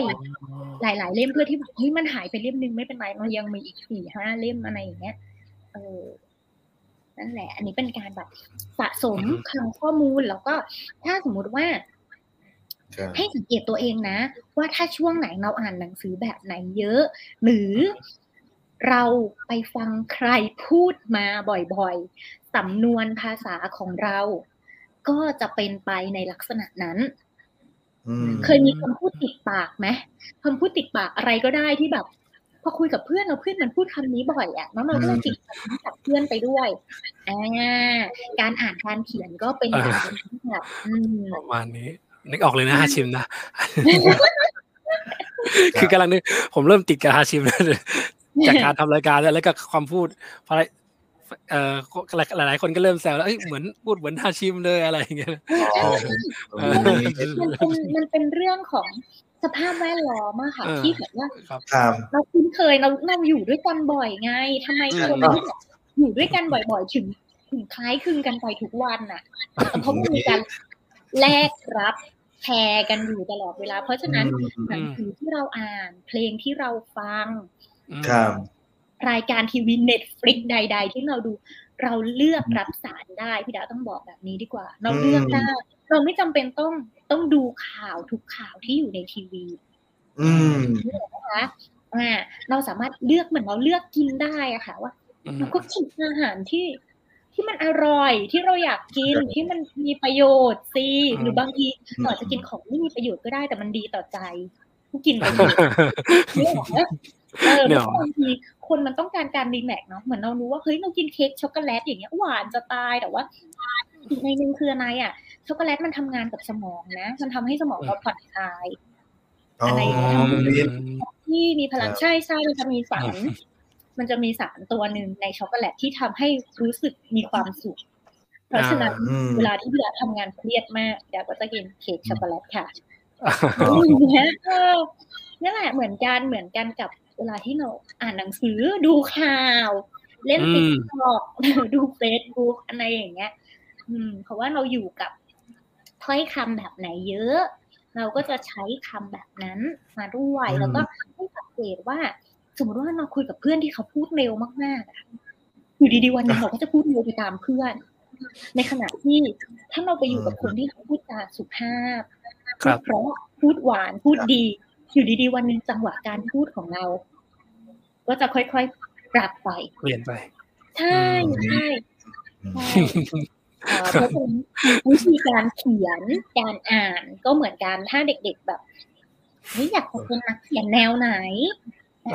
B: หลาย ๆ เล่มเพื่อที่แบบเฮ้ยมันหายไปเล่มนึงไม่เป็นไรเรายังมีอีกสี่ห้าเล่มอะไรอย่างเงี้ยเออนั่นแหละ อันนี้เป็นการแบบสะสม
A: อือฮึ
B: คลังข้อมูลแล้วก็ ถ้าสมมุติว่า
C: ใช่
B: ให้สังเกตตัวเองนะ ว่าถ้าช่วงไหนเราอ่านหนังสือแบบไหนเยอะ หรือเราไปฟังใครพูดมาบ่อยๆสำนวนภาษาของเรา ก็จะเป็นไปในลักษณะนั้น
C: อืม
B: เคยมีคำพูดติดปากไหมคำพูดติดปากอะไรก็ได้ที่แบบพอคุยกับเพื่อนเราเพื่อนมันพูดคำนี้บ่อยอะแล้วเราก็เลยติดคำนี้กับเพื่อนไปด้วยอ่าการอ่านการเขียนก็เป็นอย่างนั้นแบบอืม
A: ประมาณนี้ นึกออกเลยนะฮาชิมนะคือกำลังนึกผมเริ่มติดกับฮาชิมแล้วจากการทำรายการแล้วก็ความพูด เพราะเอ่อหลายๆคนก็เริ่มแซวแล้วเอ้ยเหมือนพูดเหมือนฮาชิมเลยอะไรอย่างเงี้ย
C: อ๋อ
A: เออ
B: มันเป็นมันเป็นเรื่องของสภาพแวดล้อมอะค่ะ
A: เออ
B: ที่แบบว่า
A: ครับ
C: ครับ
B: เราคุ้นเคยเราเราอยู่ด้วยกันบ่อยไงทำไม
A: อืม
B: คนที่แบบอยู่ด้วยกันบ่อยๆ ถึงถึงคล้ายคลึงกันไปทุกวันน่ะเพราะมันมีการแลกรับแชร์กันอยู่ตลอดเวลา เพราะฉะนั้น
C: อืม
B: หนังสือที่เราอ่านเพลงที่เราฟัง
A: อืม
C: ค รับ
B: รายการทีวีเน็ตฟลิกใด ๆ ที่เราดูเราเลือกรับสารได้พี่ดาวต้องบอกแบบนี้ดีกว่า เราเลือกได้เราไม่จำเป็นต้องต้องดูข่าวทุกข่าวที่อยู่ในทีวี
C: อืม
B: นะคะอ่าเราสามารถเลือกเหมือนเราเลือกกินได้อะค่ะว่า
A: อืม
B: เราก็กินอาหารที่ที่มันอร่อยที่เราอยากกิน
C: ครับ
B: ที่มันมีประโยชน์สิหรือบางทีเราอาจจะกินของไม่มีประโยชน์ก็ได้แต่มันดีต่อใจก็กินไปเลยไม่หรอกนะ เออ
A: เนี่ย
B: แล้วบางทีคนมันต้องการการรีแมกเนาะเหมือนเรารู้ว่าเฮ้ยเรากินเค้กช็อกโกแลตอย่างเงี้ยหวานจะตายแต่ว่าอีกนัยหนึ่งคืออะไรอะช็อกโกแลตมันทำงานกับสมองนะ มันทำให้สมองเราผ่อนคลาย
C: อ๋อ
B: อะไรอย่างเงี้ย
C: ลิ้น
B: ที่มีพลัง
C: ครับ
B: ใช่ใช่มันจะมีสารมันจะมีสารตัวหนึ่งในช็อกโกแลตที่ทำให้รู้สึกมีความสุข เพราะฉะนั้น
C: อืม
B: เวลาที่พี่ดาทำงานเครียดมากเดี๋ยวก็จะกินเค้กช็อกโกแลตค่ะ
C: อ๋อ
B: อย่างเงี้ยเออนี่แหละเหมือนกันเหมือนกันกับ เวลาที่เราอ่านหนังสือดูข่าว เล่น
A: อื
B: ติ๊ก
A: ม
B: ต็อกดูเฟซบุ๊กอะไรอย่างเงี้ย อืม เพราะว่าเราอยู่กับถ้อยคำแบบไหนเยอะ เราก็จะใช้คำแบบนั้นมาด้วย
C: อืม
B: แล้วก็ให้สังเกตว่า สมมติว่าเราคุยกับเพื่อนที่เขาพูดเร็วมากๆอะอยู่ดีๆวันหนึงเราก็จะพูดเร็วไปตามเพื่อน ในขณะที่ถ้าเราไปอยู่กับคนที่เขาพูดจาสุภาพ
A: ครั
B: พู
A: บ
B: ดเพราะพูดหวานพูดดี อยู่ดีๆ วันหนึ่งจังหวะการพูดของเรา ก็จะค่อยๆ ปรับไป
A: เปลี่ยนไป
B: ใช่
A: อืม
B: ใช่ใช่เอ่อเพราะฉะนั้นวิธีการเขียนการอ่านก็เหมือนกันถ้าเด็กๆแบบเฮ้ยอยากจะเป็นนักเขียนแนวไหน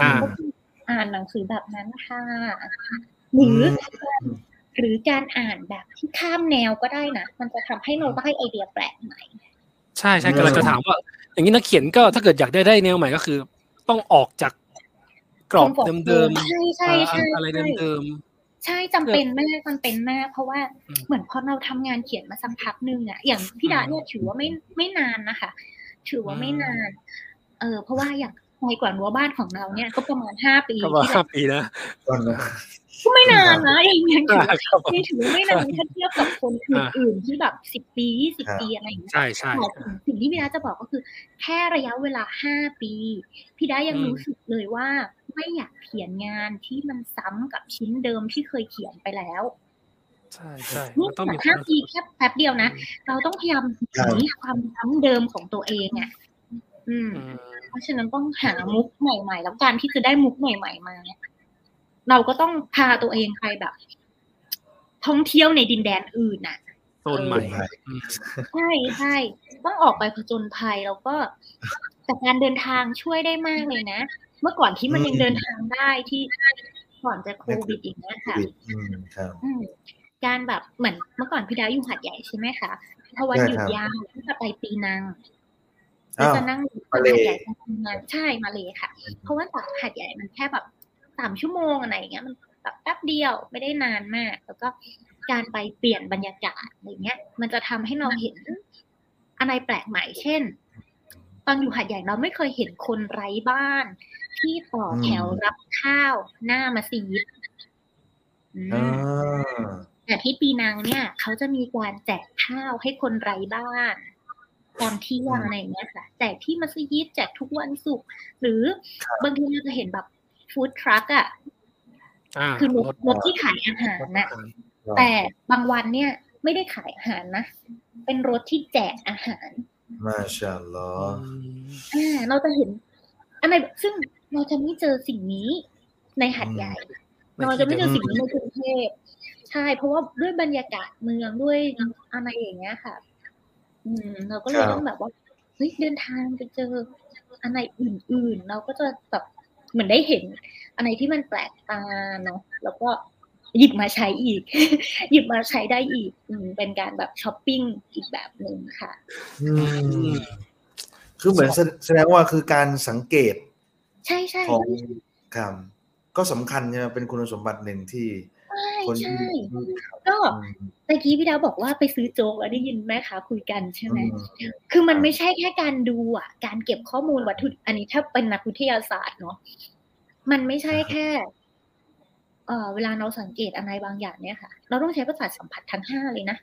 A: อ่า
B: ก็คืออ่านหนังสือแบบนั้นค่ะ หรืออหรือการอ่านแบบที่ข้ามแนวก็ได้นะ มันจะทำให้เราได้ไอเดียแปลกใหม่
A: ใช่ใช่กำลังจะถามว่า อย่างนี้นักเขียนก็ถ้าเกิดอยากได้ได้แนวใหม่ก็คือ ต้องออกจากกรอบ
B: comfort
A: เดิม
B: zone ใช่
A: ๆ
B: ใช่ใช่
A: อะไร
B: ใช่
A: เดิม
B: ใช่จำเป็นมากจำเป็นมาก เพราะว่า
A: อืม
B: เหมือนพอเราทำงานเขียนมาสักพักหนึ่งอะอย่างพี่ดา
A: อืม
B: เนี่ยถือว่าไม่ไม่นานนะคะถือว่าไม่
A: อืม
B: นาน เออเพราะว่าอย่างในกว่ารั้วบ้านของเราเนี่ยก็ประมาณห้าปี
A: ๆก็ว่า
B: ที่
A: ห้า
B: เรา
A: ปีนะ
C: ก่อนนะ
B: ก็ไม่นานนะยังยังถือว่า
A: ครับผม
B: ยังถือว่าไม่นานถ้าเทียบกับคนอื่นๆที่แบบสิบปียี่สิบปีอะไรอย่างเงี้ย
A: ใช่ใช่
B: แต่สิ่งสิ่งที่พี่ดาจะบอกก็คือ แค่ระยะเวลาห้าปี พี่ดายัง
A: อืม
B: รู้สึกเลยว่า ไม่อยากเขียนงานที่มันซ้ำกับชิ้นเดิมที่เคยเขียนไปแล้ว
A: ใช่ใช่
B: นี่
A: มันต้องมี
B: แต่
A: ค
B: ห้าวา
A: ม
B: ปีแค่แป๊บเดียวนะ เราต้องพยายามหนีความซ้ำเดิมของตัวเองอะอืม
A: อืม
B: เพราะฉะนั้นต้องหามุกใหม่ๆ แล้วการที่จะได้มุกใหม่ ๆ มาเนี่ย เราก็ต้องพาตัวเองไปแบบ ท่องเที่ยวในดินแดนอื่นน่ะ
A: โซนใหม่
C: ใช่
A: อืม
B: ใช่ใช่ต้องออกไปผจญภัยแล้วก็แต่การเดินทางช่วยได้มากเลยนะ เมื่อก่อนที่มันยังเดินทางได้ที่ก่อนจะโควิดอย่างเงี้ยค่ะ
C: บิดอืมครับ
B: อืมการแบบเหมือนเมื่อก่อนพี่ดาอยู่หัดใหญ่ใช่ไหมคะพอวัน
C: ใช่
B: หยุด
C: ครับ
B: ยาวก็จะไปปีนังก็
C: อ้าว
B: จะนั่งอยู่
C: มา
B: หัด
C: เล
B: ใหญ่ไปปีนังใช่มาเลยค่ะ เพราะว่าจากหัดใหญ่มันแค่แบบ สามชั่วโมงอะไรอย่างเงี้ยมันแบบแป๊บเดียวไม่ได้นานมาก แล้วก็การไปเปลี่ยนบรรยากาศอะไรเงี้ย มันจะทำให้เราเห็นอะไรแปลกใหม่ เช่น ตอนอยู่หัดใหญ่เราไม่เคยเห็นคนไร้บ้าน ที่ต่อแถวรับข้าวหน้ามัสยิดอืม
C: อ่า
B: แต่ที่ปีนังเนี่ย เขาจะมีการแจกข้าวให้คนไร้บ้านตอนเที่ยงอะไรอย่างเงี้ยค่ะแจกที่มัสยิดแจกทุกวันศุกร์หรือบางทีเราจะเห็นแบบ ฟู้ดทรัคอะ
A: อ่า
B: คือรถ
A: รถ
B: รถที่ขายอาหาร
A: รถ
B: น่ะ
A: อาหาร
B: แต่บางวันเนี่ยไม่ได้ขายอาหารนะ เป็นรถที่แจกอาหาร
C: มาชาอัลลอฮ์
A: อืม
B: อ่าเราจะเห็นอะไรแบบซึ่งเราจะไม่เจอสิ่งนี้ในหัดใหญ่เราจะไม่เจอสิ่งนี้ในกรุงเทพใช่ เพราะว่าด้วยบรรยากาศเมืองด้วยอะไรอย่างเงี้ยค่ะ อืม เราก็เลยต้องแบบว่าเฮ้ยเดินทางไปเจออะไรอื่นๆ เราก็จะแบบ เหมือนได้เห็น อะไรที่มันแปลกตาเนาะแล้วก็หยิบมาใช้อีก หยิบมาใช้ได้อีกอืมเป็นการแบบช้อปปิ้งอีกแบบหนึ่งค่ะ
C: อืมคือเหมือนแสแสดงว่าคือการสังเกต
B: ใช่ใช่
C: ของครับก็สำคัญใช่ไหมเป็นคุณสมบัติหนึ่งที่
B: ใช่
C: คน
B: ใช่
C: ที่
B: ก็
C: อืม
B: ตะกี้พี่ดาวบอกว่าไปซื้อโจ๊กแล้วได้ยินแม่ค้าคุยกันใช่ไหม
C: อืม
B: คือมันไม่ใช่แค่การดูอะ การเก็บข้อมูลวัตถุอันนี้ถ้าเป็นนักวิทยาศาสตร์เนาะมันไม่ใช่แค่เอ่อเวลาเราสังเกตอะไรบางอย่างเนี่ยค่ะ เราต้องใช้ประสาทสัมผัสทั้งห้าเลยนะ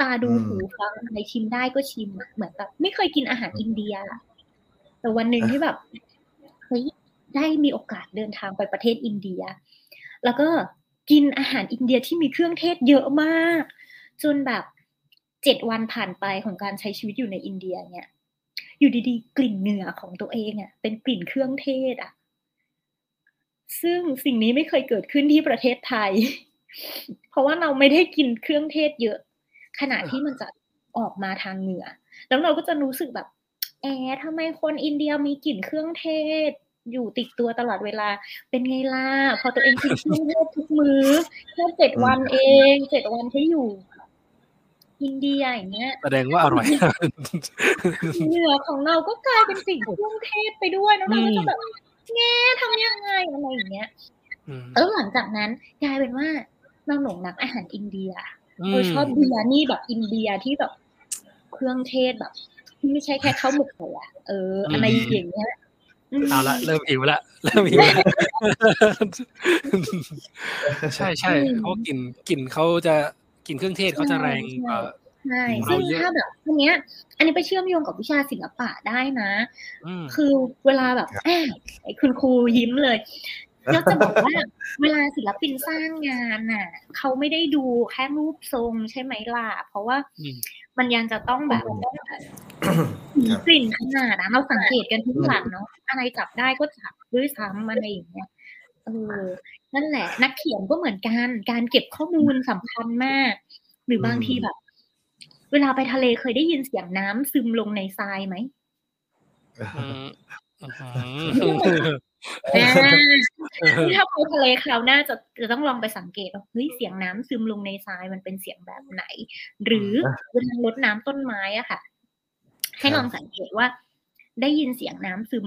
B: ตตาดู
C: อืม
B: หูฟังอะไรชิมได้ก็ชิมอะเหมือนแบบไม่เคยกินอาหารอินเดียอะแต่วันหนึ่งที่แบบเฮ้ยได้มีโอกาสเดินทางไปประเทศอินเดีย แล้วก็ กินอาหารอินเดียที่มีเครื่องเทศเยอะมาก จนแบบเจ็ดวันผ่านไปของการใช้ชีวิตอยู่ในอินเดียเนี่ย อยู่ดีๆ กลิ่นเหงื่อของตัวเองอะ เป็นกลิ่นเครื่องเทศอะ ซึ่งสิ่งนี้ไม่เคยเกิดขึ้นที่ประเทศไทย เพราะว่าเราไม่ได้กินเครื่องเทศเยอะ ขณะที่มันจะออกมาทางเหงื่อ แล้วเราก็จะรู้สึกแบบ แอะทำไมคนอินเดียมีกลิ่นเครื่องเทศ อยู่ติดตัวตลอดเวลา เป็นไงล่ะ พอตัวเองกินเครื่องเทศทุกมื้อแค่เจ็ดวันเองเจ็ดวันที่อยู่ อินเดียอย่างเงี้ย
A: แสดงว่าอร่อย
B: เหงื่อของเราก็กลายเป็นสิ่งเครื่องเทศไปด้วยแล้วเราก็จะแบบแง่ทำยังไงอะไรอย่างเงี้ย
A: อืม
B: แล้วหลังจากนั้นกลายเป็นว่าเราหลงรักอาหารอินเดีย
A: อื
B: เรา
A: ม
B: ชอบเบียร์นี่แบบอินเดียที่แบบเครื่องเทศแบบที่ไม่ใช่แค่ข้าวหมกเลยอะเออ อะไรอย่างเงี้ยม
A: เอาละเริ่มหิวละเริ่มหิวละใช่ใช่เพราะกลิ่นกลิ่นเขาจะกลิ่นเครื่องเทศเขาจะแรงกว่า
B: ใช่
A: เรา
B: ซึ่ง
A: เยอะ
B: ถ้าแบบอันเนี้ย อันนี้ไปเชื่อมโยงกับวิชาศิลปะได้นะ
A: อืม
B: คือเวลาแบบอะไอ้คุณครูยิ้มเลยแล้วจะบอกว่าเวลาศิลปินสร้างงานน่ะเขาไม่ได้ดูแค่รูปทรงใช่ไหมล่ะ เพราะว่า
A: อื ม
B: มันยังจะต้องแบบ
C: ครับ
B: กลิ่นขนาดนะเราสังเกตกันทุกอย่างเนาะอะไรจับได้ก็จับด้วยซ้ำอะไรอย่างเงี้ยเออนั่นแหละ นักเขียนก็เหมือนกัน การเก็บข้อมูลสำคัญมาก หรือบางทีแบบ เวลาไปทะเลเคยได้ยินเสียงน้ำซึมลงในทรายไหม
A: อืมอืม
B: อ่า ถ้าไปทะเลคราวหน้าจะจะต้องลองไปสังเกตว่าเฮ้ยเสียงน้ำซึมลงในทรายมันเป็นเสียงแบบไหน หรือเวลารดน้ำต้นไม้อะค่ะ ให้ลองสังเกตว่า ได้ยินเสียงน้ำซึม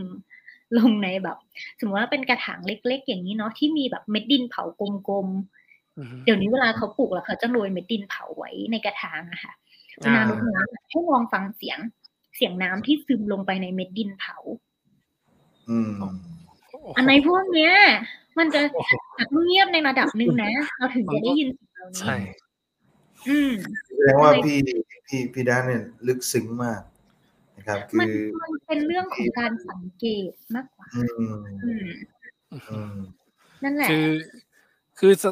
B: ลงในแบบ สมมติว่าเป็นกระถางเล็ก ๆ อย่างนี้เนาะที่มีแบบเม็ดดินเผากลมๆเดี๋ยวนี้เวลาเขาปลูกแล้วเขาจะโรยเม็ดดินเผาไว้ในกระถางอะค่ะเวลารดน้ำอะให้ลองฟังเสียงเสียงน้ำที่ซึมลงไปในเม็ดดินเผา
C: อืม
B: อันในพวกเนี้ย มันจะเงียบในระดับหนึ่งนะ เราถึงจะได้ยินเสียงเหล่านี้
A: ใช่
B: อืม
C: แสดงว่าพี่พี่พี่ด้านเนี่ยลึกซึ้งมากนะครับ คื
B: มัน
C: อ
B: มันเป็นเรื่องของการสังเกตมากกว่า
C: อืม
B: อืม
C: อืม
B: นั่นแหละ
A: คือ คือส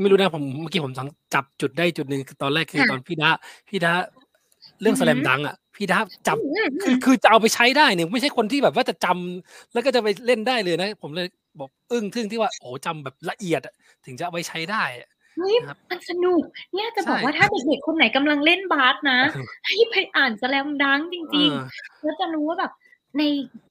A: ไม่รู้นะผมเมื่อกี้ผมสังจับจุดได้จุดหนึ่งคือตอนแรกคือ
B: ค่ะ
A: ตอนพี่ดาพี่ดาเรื่อง
B: อื
A: ส
B: อหือ
A: แลมดังอะ พี่ดาจับ
B: อืม
A: คือคือจะเอาไปใช้ได้เนี่ยไม่ใช่คนที่แบบว่าจะจำแล้วก็จะไปเล่นได้เลยนะ ผมเลยบอกอึ้งทึ่งที่ว่าโอ้จำแบบละเอียดอะถึงจะเอาไปใช้ได้อะ
B: เฮ้ย
A: ครับ
B: มันสนุก เนี่ยจะบอก
A: ใช่
B: ว่าถ้าเด็กๆคนไหนกำลังเล่นบาสนะให้ไปอ่านสแลมดังจริง
A: เออ
B: ๆแล้วจะรู้ว่าแบบใน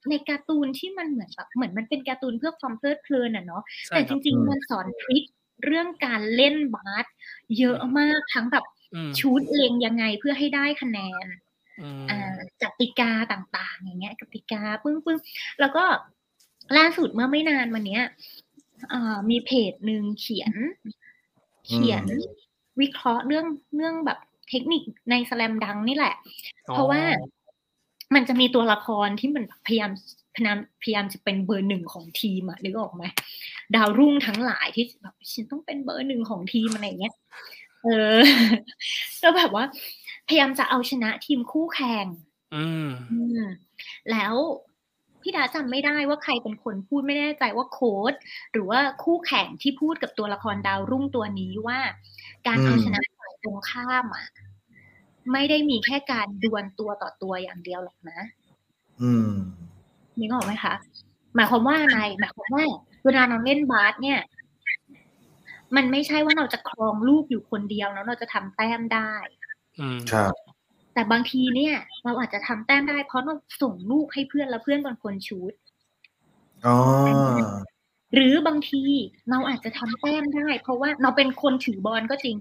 B: ในการ์ตูนที่มันเหมือนแบบเหมือนมันเป็นการ์ตูนเพื่อความเพลิดเพลินอะเนาะ
A: ใช่
B: แต่
A: ค
B: จ
A: รับ
B: ริง
C: อืม
B: ๆมันสอนทริคเรื่องการเล่นบาสเยอะมากทั้งแบบ
A: อืม
B: ชูดเล็งยังไงเพื่อให้ได้คะแนน
A: อืม
B: อ่ากติกาต่างๆ อย่างเงี้ยกติกาปึ้งปึ้งแล้วก็ล่าสุดเมื่อไม่นานมาเนี้ยอ่ามีเพจหนึ่งเขียน เขียนวิเคราะห์เรื่องเรื่องแบบเทคนิคในสแลมดังนี่แหละ เพราะว่ามันจะมีตัวละครที่มันพยายามพยายามพยายามจะเป็นเบอร์หนึ่งของทีมอะนึกออกไหมดาวรุ่งทั้งหลายที่แบบฉันต้องเป็นเบอร์หนึ่งของทีมอะไรอย่างเงี้ยเออแล้วแบบว่า พยายามจะเอาชนะทีมคู่แข่ง
A: อืม
B: อืมแล้วพี่ดาจำไม่ได้ว่าใครเป็นคนพูดไม่แน่ใจว่าโค้ดหรือว่าคู่แข่งที่พูดกับตัวละครดาวรุ่งตัวนี้ว่า การเอา
C: อืม
B: ชนะฝ่ายตรงข้ามอะไม่ได้มีแค่การดวลตัวต่อตัวอย่างเดียวหรอกนะ
C: อืม
B: นึกออกไหมคะหมายความว่าอะไรหมายความว่าเวลาเราเล่นบาสเนี่ย มันไม่ใช่ว่าเราจะครองลูกอยู่คนเดียวแล้วเราจะทำแต้มได้
A: อืม
C: ครับ
B: แต่บางทีเนี่ย เราอาจจะทำแต้มได้เพราะเราส่งลูกให้เพื่อนแล้วเพื่อนเป็นคนชูด
C: อ๋อ
B: หรือบางทีเราอาจจะทำแต้มได้ เพราะว่าเราเป็นคนถือบอลก็จริง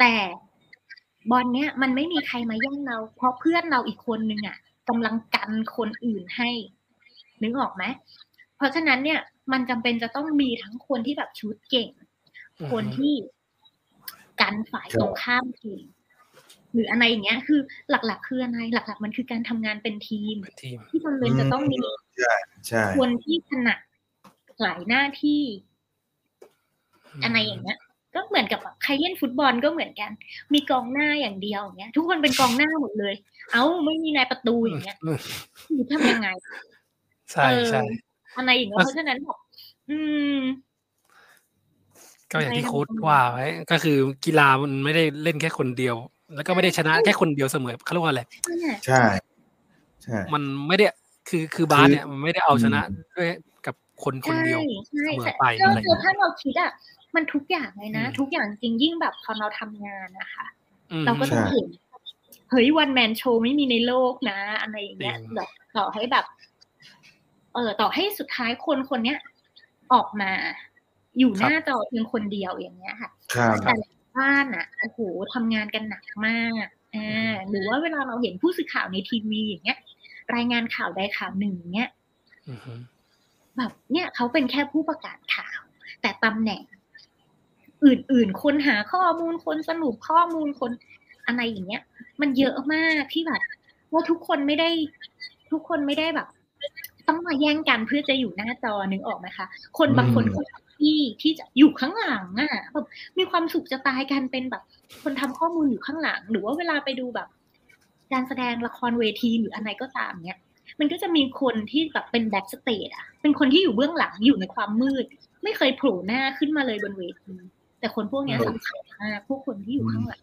B: แต่บอลเนี้ยมันไม่มีใครมาแย่งเรา เพราะเพื่อนเราอีกคนนึงอะกำลังกันคนอื่นให้นึกออกไหมเพราะฉะนั้นเนี่ย มันจำเป็นจะต้องมีทั้งคนที่แบบชูดเก่ง คนที่กันฝ่ายตรงข้ามเก่ง หรืออะไรอย่างเงี้ย คือหลักๆ คืออะไรหลัก ๆ มันคือการทำงานเป็นทีม
A: เป็นทีม
B: ที่จำเป็นจะต้องมี
C: ใช่
B: คนที่ถนัดหลายหน้าที่ อะไรอย่างเงี้ย ก็เหมือนกับแบบใครเล่นฟุตบอลก็เหมือนกัน มีกองหน้าอย่างเดียวอย่างเงี้ย ทุกคนเป็นกองหน้าหมดเลย เอ้าไม่มีนายประตูอย่างเงี้ยคือทำยังไง
A: ใช่ใช่
B: อะไรอย่างเงี้ยเพราะฉะนั้นแบบอืม
A: ก็อย่างที่โค้ดว่าไว้ก็คือกีฬามันไม่ได้เล่นแค่คนเดียว แล้วก็ไม่ได้ชนะแค่คนเดียวเสมอเขาเรียกว่าอะไร
C: ใช่ใช่
A: มันไม่ได้คือคือบาสเนี่ยมันไม่ได้เอาชนะด้วยกับคนคนเดียว
B: ใช่
A: เสมอ
B: ใช่
A: ไป
B: ก็
A: อะไร
B: คือถ้าเราคิดอะมันทุกอย่างเลยนะ
A: อืม
B: ทุกอย่างจริงยิ่งแบบพอเราทำงานนะคะ
A: อืม
B: เราก็จะเห็นเฮ้ยวันแมนโชว์ไม่มีในโลกนะ อะไรอย่างเงี้ย
A: จริง
B: แบบต่อให้แบบ เออ ต่อให้สุดท้ายคนคนเนี้ยออกมาอยู่หน้าจอเพียงคนเดียวอย่างเงี้ยค่ะ
C: ครับ
B: แต่ละ บ้านอะโอ้โหทำงานกันหนักมากอ่าหรือว่าเวลาเราเห็นผู้สื่อข่าวในทีวีอย่างเงี้ย รายงานข่าวใดข่าวหนึ่งเงี้ย
A: อือฮึ
B: แบบเนี่ยเขาเป็นแค่ผู้ประกาศข่าว แต่ตำแหน่ง อื่นๆ คนหาข้อมูลคนสรุปข้อมูลคนอะไรอย่างเงี้ย มันเยอะมากที่แบบว่าทุกคนไม่ได้ ทุกคนไม่ได้แบบ ต้องมาแย่งกันเพื่อจะอยู่หน้าจอนึกออกไหมคะ คนบางคนก็ที่ ที่จะอยู่ข้างหลังอะแบบมีความสุขจะตายกันเป็นแบบ คนทำข้อมูลอยู่ข้างหลัง หรือว่าเวลาไปดูแบบ การแสดงละครเวทีหรืออะไรก็ตามเนี้ยมันก็จะมีคนที่แบบเป็น backstage อะ เป็นคนที่อยู่เบื้องหลังอยู่ในความมืด ไม่เคยโผล่หน้าขึ้นมาเลยบนเวทีแต่คนพวกเนี้ยสำคัญมากพวกคนที่อยู่ข้างหลัง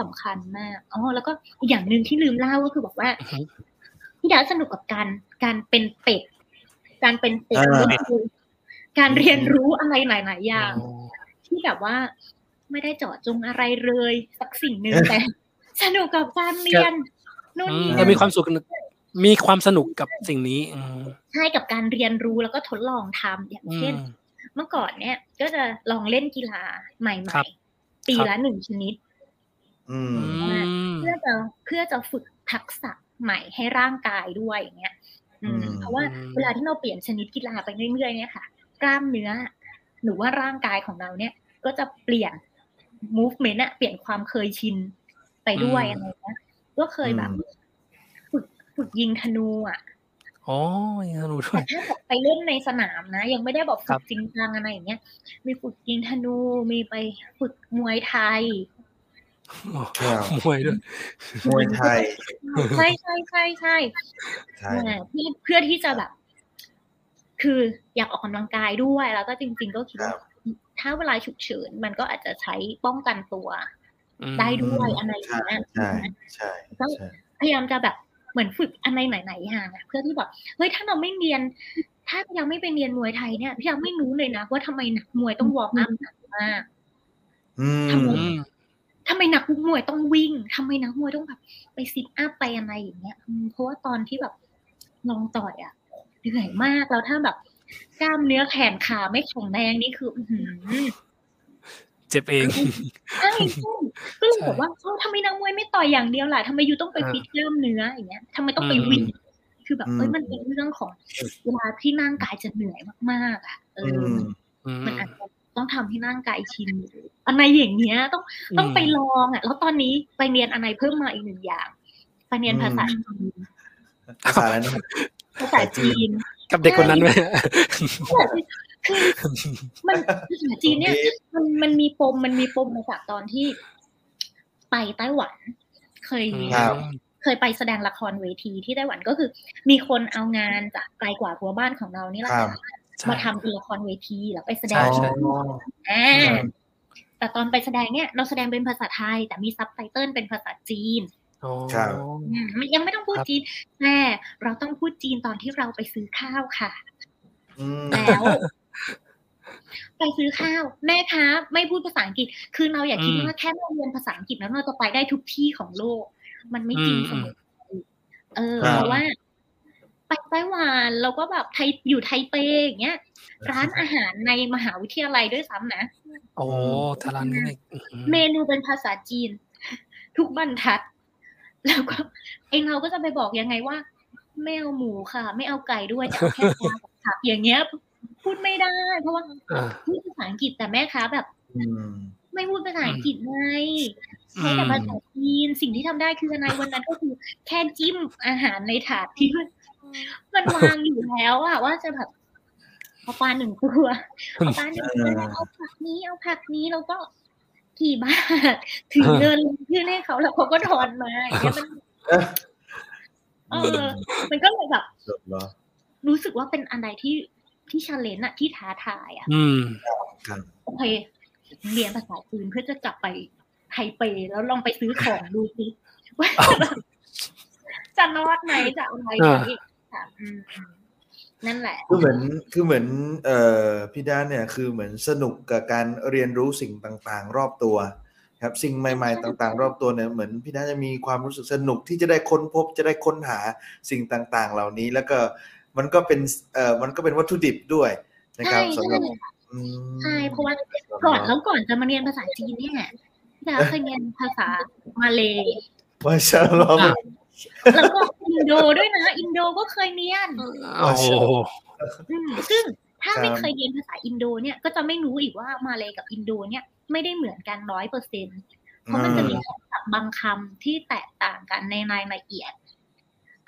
B: สำคัญมากอ๋อแล้วก็อีกอย่างหนึ่งที่ลืมเล่าก็คือบอกว่า
A: อือฮึ
B: พี่ดาสนุกกับการการเป็นเป็ดการเป็นเป็ด
C: อ่า
B: ก็คือการเรียนรู้อะไรหลาย ๆ อย่าง
A: อ๋อ
B: ที่แบบว่าไม่ได้เจาะจงอะไรเลย สักสิ่งหนึ่งแต่ สนุกกับการเรียนนู่น
A: อืม
B: นี่
A: ก็มีความสุขมีความสนุกกับสิ่งนี้อืม
B: ใช่กับการเรียนรู้แล้วก็ทดลองทำอย่าง
A: อื
B: เช่น
A: ม
B: เมื่อก่อนเนี่ย ก็จะลองเล่นกีฬาใหม่
A: ครับ
B: ๆปี
A: ครับ
B: ละหนึ่งชนิด
C: อืม
A: อืม
B: เพื่อจะเพื่อจะฝึกทักษะใหม่ให้ร่างกายด้วยอย่างเงี้ยอืม
C: อืม
B: เพราะว่า
A: อืม
B: เวลาที่เราเปลี่ยนชนิดกีฬาไปเรื่อยๆเนี่ยค่ะ กล้ามเนื้อ หรือว่าร่างกายของเราเนี่ย ก็จะเปลี่ยน movement อะเปลี่ยนความเคยชินไปด้วยอะไรเงี้ยก็เคยแบบฝึกฝึกยิงธนูอะ
A: อ๋อยังสนุกด้ว
B: แต่
A: ย
B: ถ้าแบบไปเล่นในสนามนะ ยังไม่ได้บอก
A: ครั
B: ฝึ
A: บ
B: กจริงจังอะไรอย่างเงี้ย มีฝึกยิงธนู มีไปฝึกมวยไทย
C: ครับ
A: มวยด้วย
C: มวยไทย
B: ใช่ใช่ใช่ใช่
C: ใช่
B: อ่าเพื่อเพื่อที่จะแบบ คืออยากออกกำลังกายด้วย แล้วก็จริง ๆ ก็คิด
C: ครั
B: ว่า
C: บ
B: ถ้าเวลาฉุกเฉินมันก็อาจจะใช้ป้องกันตัว
A: อืม
B: ได้ด้วยอะไรอย่าง
C: ใช่
B: เงี้ย
C: ใช่ใช่ใช่
B: พยายามจะแบบเหมือนฝึกอะไรไหนๆอย่างอะเพื่อที่แบบเฮ้ยถ้าเราไม่เรียน ถ้ายังไม่ไปเรียนมวยไทยเนี่ยพี่ยังไม่รู้เลยนะว่าทำไมนักมวยต้อง warm up หนักมาก
C: อืม
B: ทำไม
A: อืม
B: ทำไมนักมวยต้องวิ่งทำไมนักมวยต้องแบบ ไป sit up ไปอะไรอย่างเงี้ยอืมเพราะว่าตอนที่แบบลองต่อยอะ เหนื่อยมากแล้วถ้าแบบ กล้ามเนื้อแขนขาไม่แข็งแรงนี่คืออื้อหือ
A: เจ็บเอง
B: ใช่ใช่ก็เลย
A: ใช่
B: บอกว่าเอ้าทำไมนักมวยไม่ต่อยอย่างเดียวล่ะทำไมยูต้องไป
A: อ่า
B: ฟิตกล้ามเนื้ออย่างเงี้ยทำไมต้องไป
A: อืม
B: วิ่งคือแบบ
C: อืม
B: เอ้ยมันเป็นเรื่องของเวลาที่ร่างกายจะเหนื่อยมากๆอะเอ
C: อื
B: อ
C: ม
A: อืม
B: มันอาจจะต้องทำให้ร่างกายชินอะไรอย่างเงี้ย ต้องต้องไปลองอะ แล้วตอนนี้ไปเรียนอะไรเพิ่มมาอีกหนึ่งอย่างไปเรียนภาษาจีน
C: ภาษาอะไรนะ
B: ภาษาจีน
A: กับเด็กคนนั้นไหม
B: คือมันภาษาจีนเนี่ยมันมันมีปมมันมีปมมาจากตอนที่ ไปไต้หวัน เคย
C: ครับ
B: เคยไปแสดงละครเวทีที่ไต้หวันก็คือ มีคนเอางานจากไกลกว่าหัวบ้านของเรานี่แหละ
C: ครับ
B: ค่ะ
A: ใช่
B: มาทำเป็นละครเวทีแล้วไปแสด
A: ใช่
B: ง
A: ใช่
B: อ่าแต่ตอนไปแสดงเนี่ย เราแสดงเป็นภาษาไทย แต่มีซับไตเติลเป็นภาษาจีน
A: อ๋อ
C: ครับ
B: อืมยังไม่ต้องพูด
A: ครับ
B: จีน แต่เราต้องพูดจีนตอนที่เราไปซื้อข้าวค่ะ
C: อืม
B: แล้ว ไปซื้อข้าว แม่ค้าไม่พูดภาษาอังกฤษ คือเราอยากคิด
A: อืม
B: ว่าแค่เราเรียนภาษาอังกฤษแล้วเราจะไปได้ทุกที่ของโลก มันไม่จริง
A: อืม
B: เสมอไปเออ
C: ครับ
B: เพราะว่า ไปไต้หวันเราก็แบบไทยอยู่ไทเปอย่างเงี้ย ร้านอาหารในมหาวิทยาลัยด้วยซ้ำนะ
A: โอ้ทารันนี่ไม่อื้อหือ
B: เมนูเป็นภาษาจีน ทุกบรรทัด แล้วก็ไอเราก็จะไปบอกยังไงว่า ไม่เอาหมูค่ะ ไม่เอาไก่ด้วยจะเอาแค่ปลากับผักอย่างเงี้ย พูดไม่ได้ เพราะว่า
A: อ่า
B: พูดภาษาอังกฤษแต่แม่ค้าแบบ
C: อืม
B: ไม่พูดภาษาอังกฤษไง
A: อืม
B: ใช้แต่ภาษาจีนสิ่งที่ทำได้คืออะไรวันนั้นก็คือแค่จิ้มอาหารในถาดที่มันมันวางอยู่แล้วอะว่าจะแบบเอาปลาหนึ่งตัวเอาปลาหนึ่งตัวเอาผักนี้เอาผักนี้แล้วก็ กี่บาทถือเงินยื่นให้เขาแล้วเขาก็ทอนมาอย่างเงี้ยมันเออมันก็เลยแบบ
C: สุดเหรอ
B: รู้สึกว่าเป็นอะไรที่ที่ชาเลนจ์อะที่ท้าทายอะ
A: อืม
C: ครับ
B: โอเคเรียนภาษาจีนเพื่อจะกลับไปไทเปแล้วลองไปซื้อของดูสิว่าแบบจะรอดไหมจะอะไรไหมค่ะอืม นั่นแหละ
C: คือเหมือนคือเหมือนเอ่อพี่ด้านเนี่ยคือเหมือนสนุกกับการเรียนรู้สิ่งต่างๆ รอบตัว ครับสิ่งใหม่ ๆ ต่าง ๆ รอบตัวเนี่ยเหมือนพี่ด้านจะมีความรู้สึกสนุกที่จะได้ค้นพบจะได้ค้นหาสิ่งต่างๆ เหล่านี้แล้วก็มันก็เป็นเอ่อมันก็เป็นวัตถุดิบด้วยนะครับ
B: ใช่
C: สำหรับ
B: ใช่
C: อืม
B: ใช่เพราะว่าก่อนแล้วก่อนจะมาเรียนภาษาจีนเนี่ยพี่ดาเคยเรียนภาษามาเลย
C: มาชาลอม
A: อะ
B: แล้วก็ อินโดด้วยนะ อินโดก็เคยเรียน
A: โอ้โห
B: อืมซึ่งถ้า
C: ครับ
B: ไม่เคยเรียนภาษาอินโดเนี่ยก็จะไม่รู้อีกว่ามาเลย์กับอินโดเนี่ยไม่ได้เหมือนกันร้อยเปอร์เซ็นต์เพราะมันจะมีคำศัพท์บางคำที่แตกต่างกันในรายละเอียด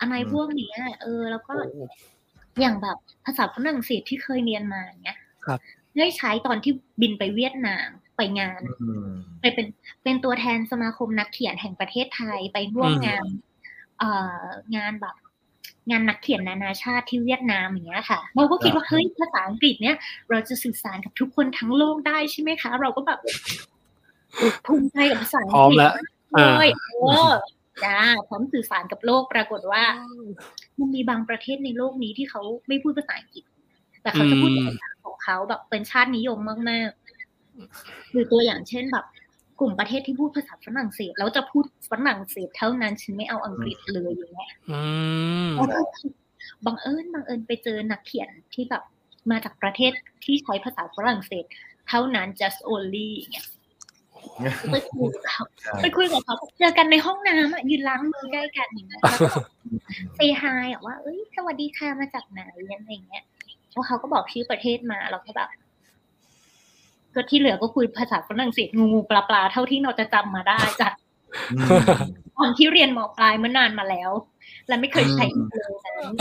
B: อะไรพวกเนี้ยเออ แล้วก็อย่างแบบภาษาฝรั่งเศสที่เคยเรียนมาอย่างเงี้ย
A: ครับ
B: ได้ใช้ตอนที่บินไปเวียดนามไปงาน
C: อืม
B: ไปเป็นเป็นตัวแทนสมาคมนักเขียนแห่งประเทศไทยไปร่วม
A: อืม
B: งานเอ่อ งานแบบงานนักเขียนนานาชาติที่เวียดนามอย่างเงี้ยค่ะเราก็คิดว่าเฮ้ยภาษาอังกฤษเนี่ยเราจะสื่อสารกับทุกคนทั้งโลกได้ใช่ไหมคะ เราก็แบบภูมิใจกับภาษาอัง
A: พร้อม
B: กฤษ
A: แล้ว
B: เล
A: อ่า
B: ยโอ้จ้าพร้อมสื่อสารกับโลกปรากฏว่า มันมีบางประเทศในโลกนี้ที่เขาไม่พูดภาษาอังกฤษ แต่เขาจะพูดภาษาของเขาแบบเป็นชาตินิยมมากๆหรือตัวอย่างเช่นแบบ กลุ่มประเทศที่พูดภาษาฝรั่งเศสแล้วจะพูดฝรั่งเศสเท่านั้น ฉันไม่เอาอังกฤษเลยอย่างเงี้ย
A: อืม
B: แล้วก็บังเอิญบังเอิญไปเจอนักเขียนที่แบบมาจากประเทศที่ใช้ภาษาฝรั่งเศส เท่านั้น just only อย่างเงี้ยไปคุยกับเขาไปคุยกับเขาเจอกันในห้องน้ำอะยืนล้างมือใกล้กันอย่างเงี้ยแล้วก็เซฮายอะว่า เอ้ยสวัสดีค่ะมาจากไหนอะไรอย่างเงี้ยแล้วเขาก็บอกชื่อประเทศมาเราก็แบบ ก็ที่เหลือก็คุยภาษาฝรั่งเศสงูปลาปลาๆเท่าที่เราจะจำมาได้จาก
C: อืม
B: ตอนที่เรียนมปลายเมื่อนานมาแล้ว และไม่เคยใช้อีกเลยนั้น